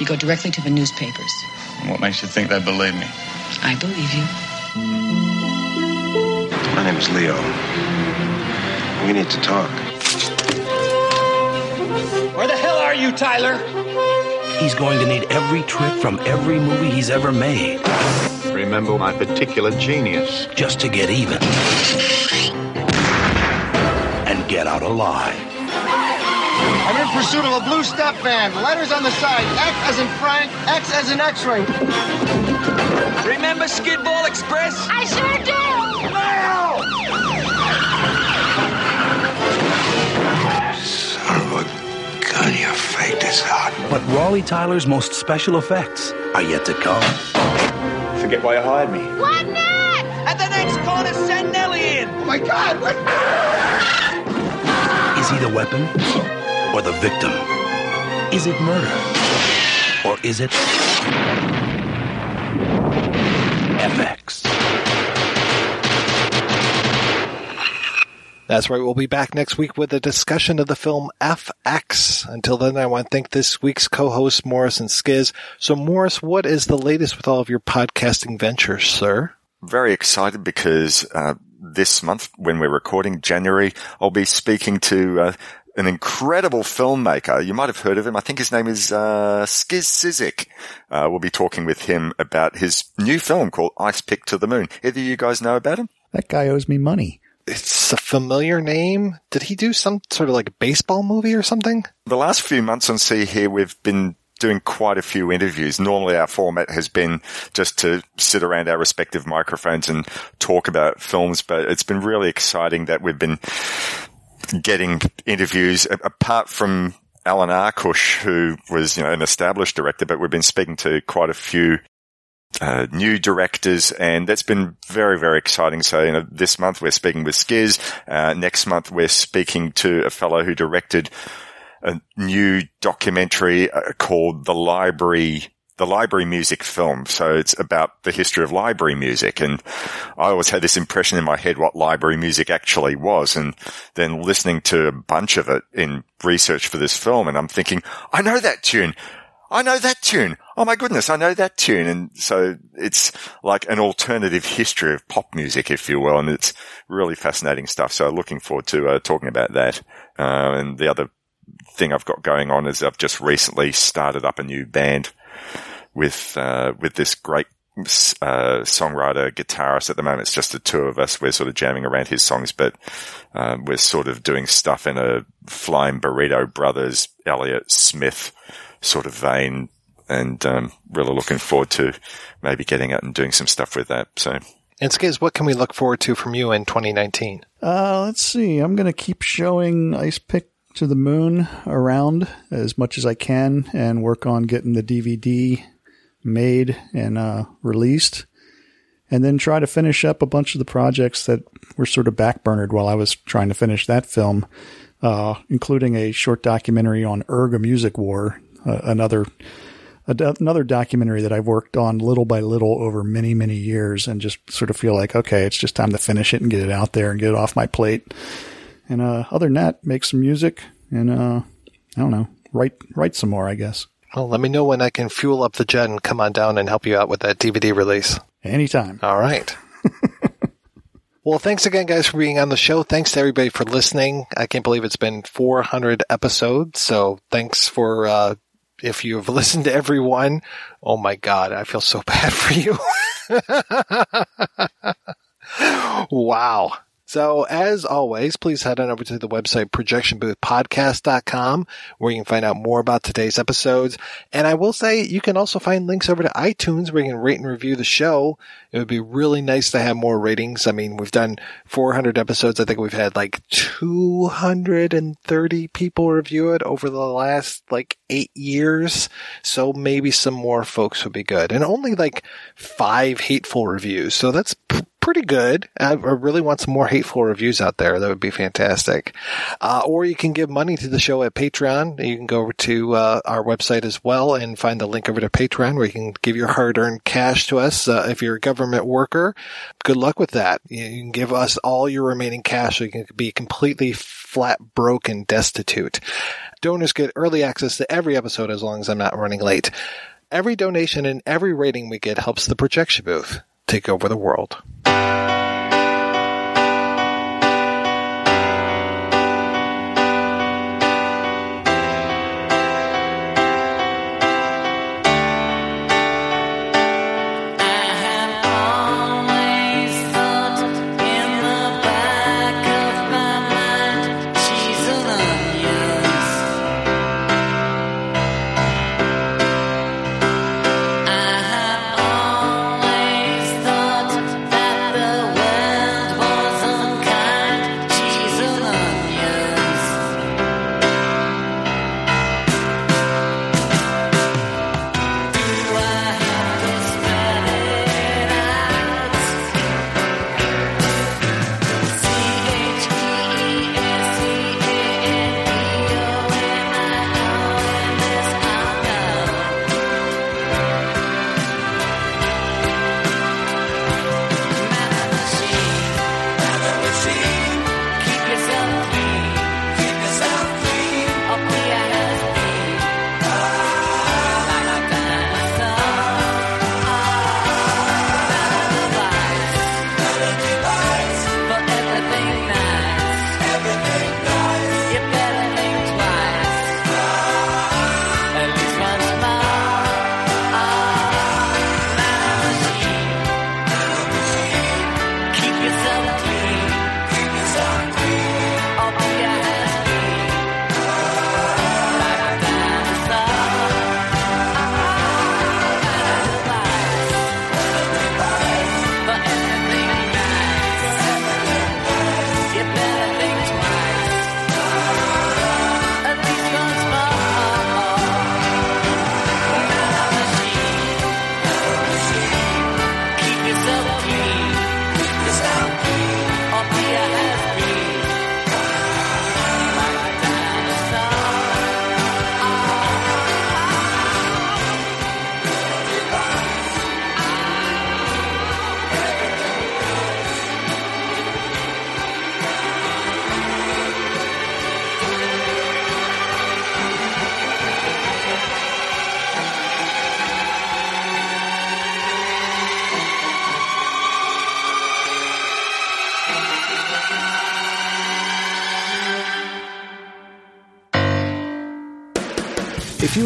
You go directly to the newspapers. And what makes you think they believe me? I believe you. My name is Leo. We need to talk. Where the hell are you, Tyler? He's going to need every trick from every movie he's ever made. Remember my particular genius. Just to get even. And get out alive. I'm in pursuit of a blue step van. Letters on the side. X as in Frank, X as in X-ray. Remember Skidball Express? I sure do! Son of a gun, you faked us out. But Raleigh Tyler's most special effects are yet to come. Forget why you hired me. What next? At the next corner, send Nellie in. Oh my God! What? Is he the weapon or the victim? Is it murder or is it FX? That's right. We'll be back next week with a discussion of the film FX. Until then, I want to thank this week's co-host Maurice and Skizz. So, Maurice, what is the latest with all of your podcasting ventures, sir? Very excited because uh, this month, when we're recording January, I'll be speaking to uh, an incredible filmmaker. You might have heard of him. I think his name is uh, Skizz Cyzyk. Uh, we'll be talking with him about his new film called Icepick to the Moon. Either you guys know about him? That guy owes me money. It's a familiar name. Did he do some sort of like baseball movie or something? The last few months on See Here, we've been doing quite a few interviews. Normally our format has been just to sit around our respective microphones and talk about films, but it's been really exciting that we've been getting interviews apart from Allan Arkush, who was, you know, an established director, but we've been speaking to quite a few uh, new directors, and that's been very, very exciting. So, you know, this month we're speaking with Skizz. Uh, next month we're speaking to a fellow who directed a new documentary uh, called The Library the library music film. So it's about the history of library music. And I always had this impression in my head what library music actually was. And then listening to a bunch of it in research for this film. And I'm thinking, I know that tune. I know that tune. Oh my goodness, I know that tune. And so it's like an alternative history of pop music, if you will. And it's really fascinating stuff. So looking forward to uh, talking about that. Uh, and the other thing I've got going on is I've just recently started up a new band with, uh, with this great uh, songwriter, guitarist. At the moment, it's just the two of us. We're sort of jamming around his songs, but um, we're sort of doing stuff in a Flying Burrito Brothers, Elliott Smith sort of vein, and um, really looking forward to maybe getting out and doing some stuff with that. So. And Skizz, what can we look forward to from you in 2019? Uh, let's see. I'm going to keep showing Icepick to the Moon around as much as I can and work on getting the DVD made and uh, released. And then try to finish up a bunch of the projects that were sort of backburnered while I was trying to finish that film, uh, including a short documentary on Erga Music War, uh, another another documentary that I've worked on little by little over many many years, and just sort of feel like okay, it's just time to finish it and get it out there and get it off my plate. And uh, other than that, make some music and uh, I don't know, write write some more, I guess. Well, let me know when I can fuel up the jet and come on down and help you out with that DVD release. Anytime. All right. *laughs* well, thanks again, guys, for being on the show. Thanks to everybody for listening. I can't believe it's been 400 episodes. So thanks for, uh, if you've *laughs* listened to everyone. Oh my God, I feel so *laughs* bad for you. wow. So as always, please head on over to the website projectionboothpodcast.com where you can find out more about today's episodes. And I will say you can also find links over to iTunes where you can rate and review the show. It would be really nice to have more ratings. I mean, we've done 400 episodes. I think we've had like 230 people review it over the last like eight years. So maybe some more folks would be good and only like five hateful reviews. So that's pretty good. I really want some more hateful reviews out there. That would be fantastic. Uh, or you can give money to the show at Patreon. You can go over to uh, our website as well and find the link over to Patreon where you can give your hard-earned cash to us. Uh, if you're a government worker, good luck with that. You can give us all your remaining cash so you can be completely flat broke and destitute. Donors get early access to every episode as long as I'm not running late. Every donation and every rating we get helps the projection booth take over the world.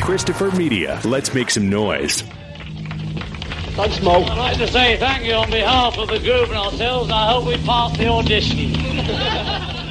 Christopher Media, let's make some noise. I'd like to say thank you on behalf of the group and ourselves. I hope we pass the audition. *laughs*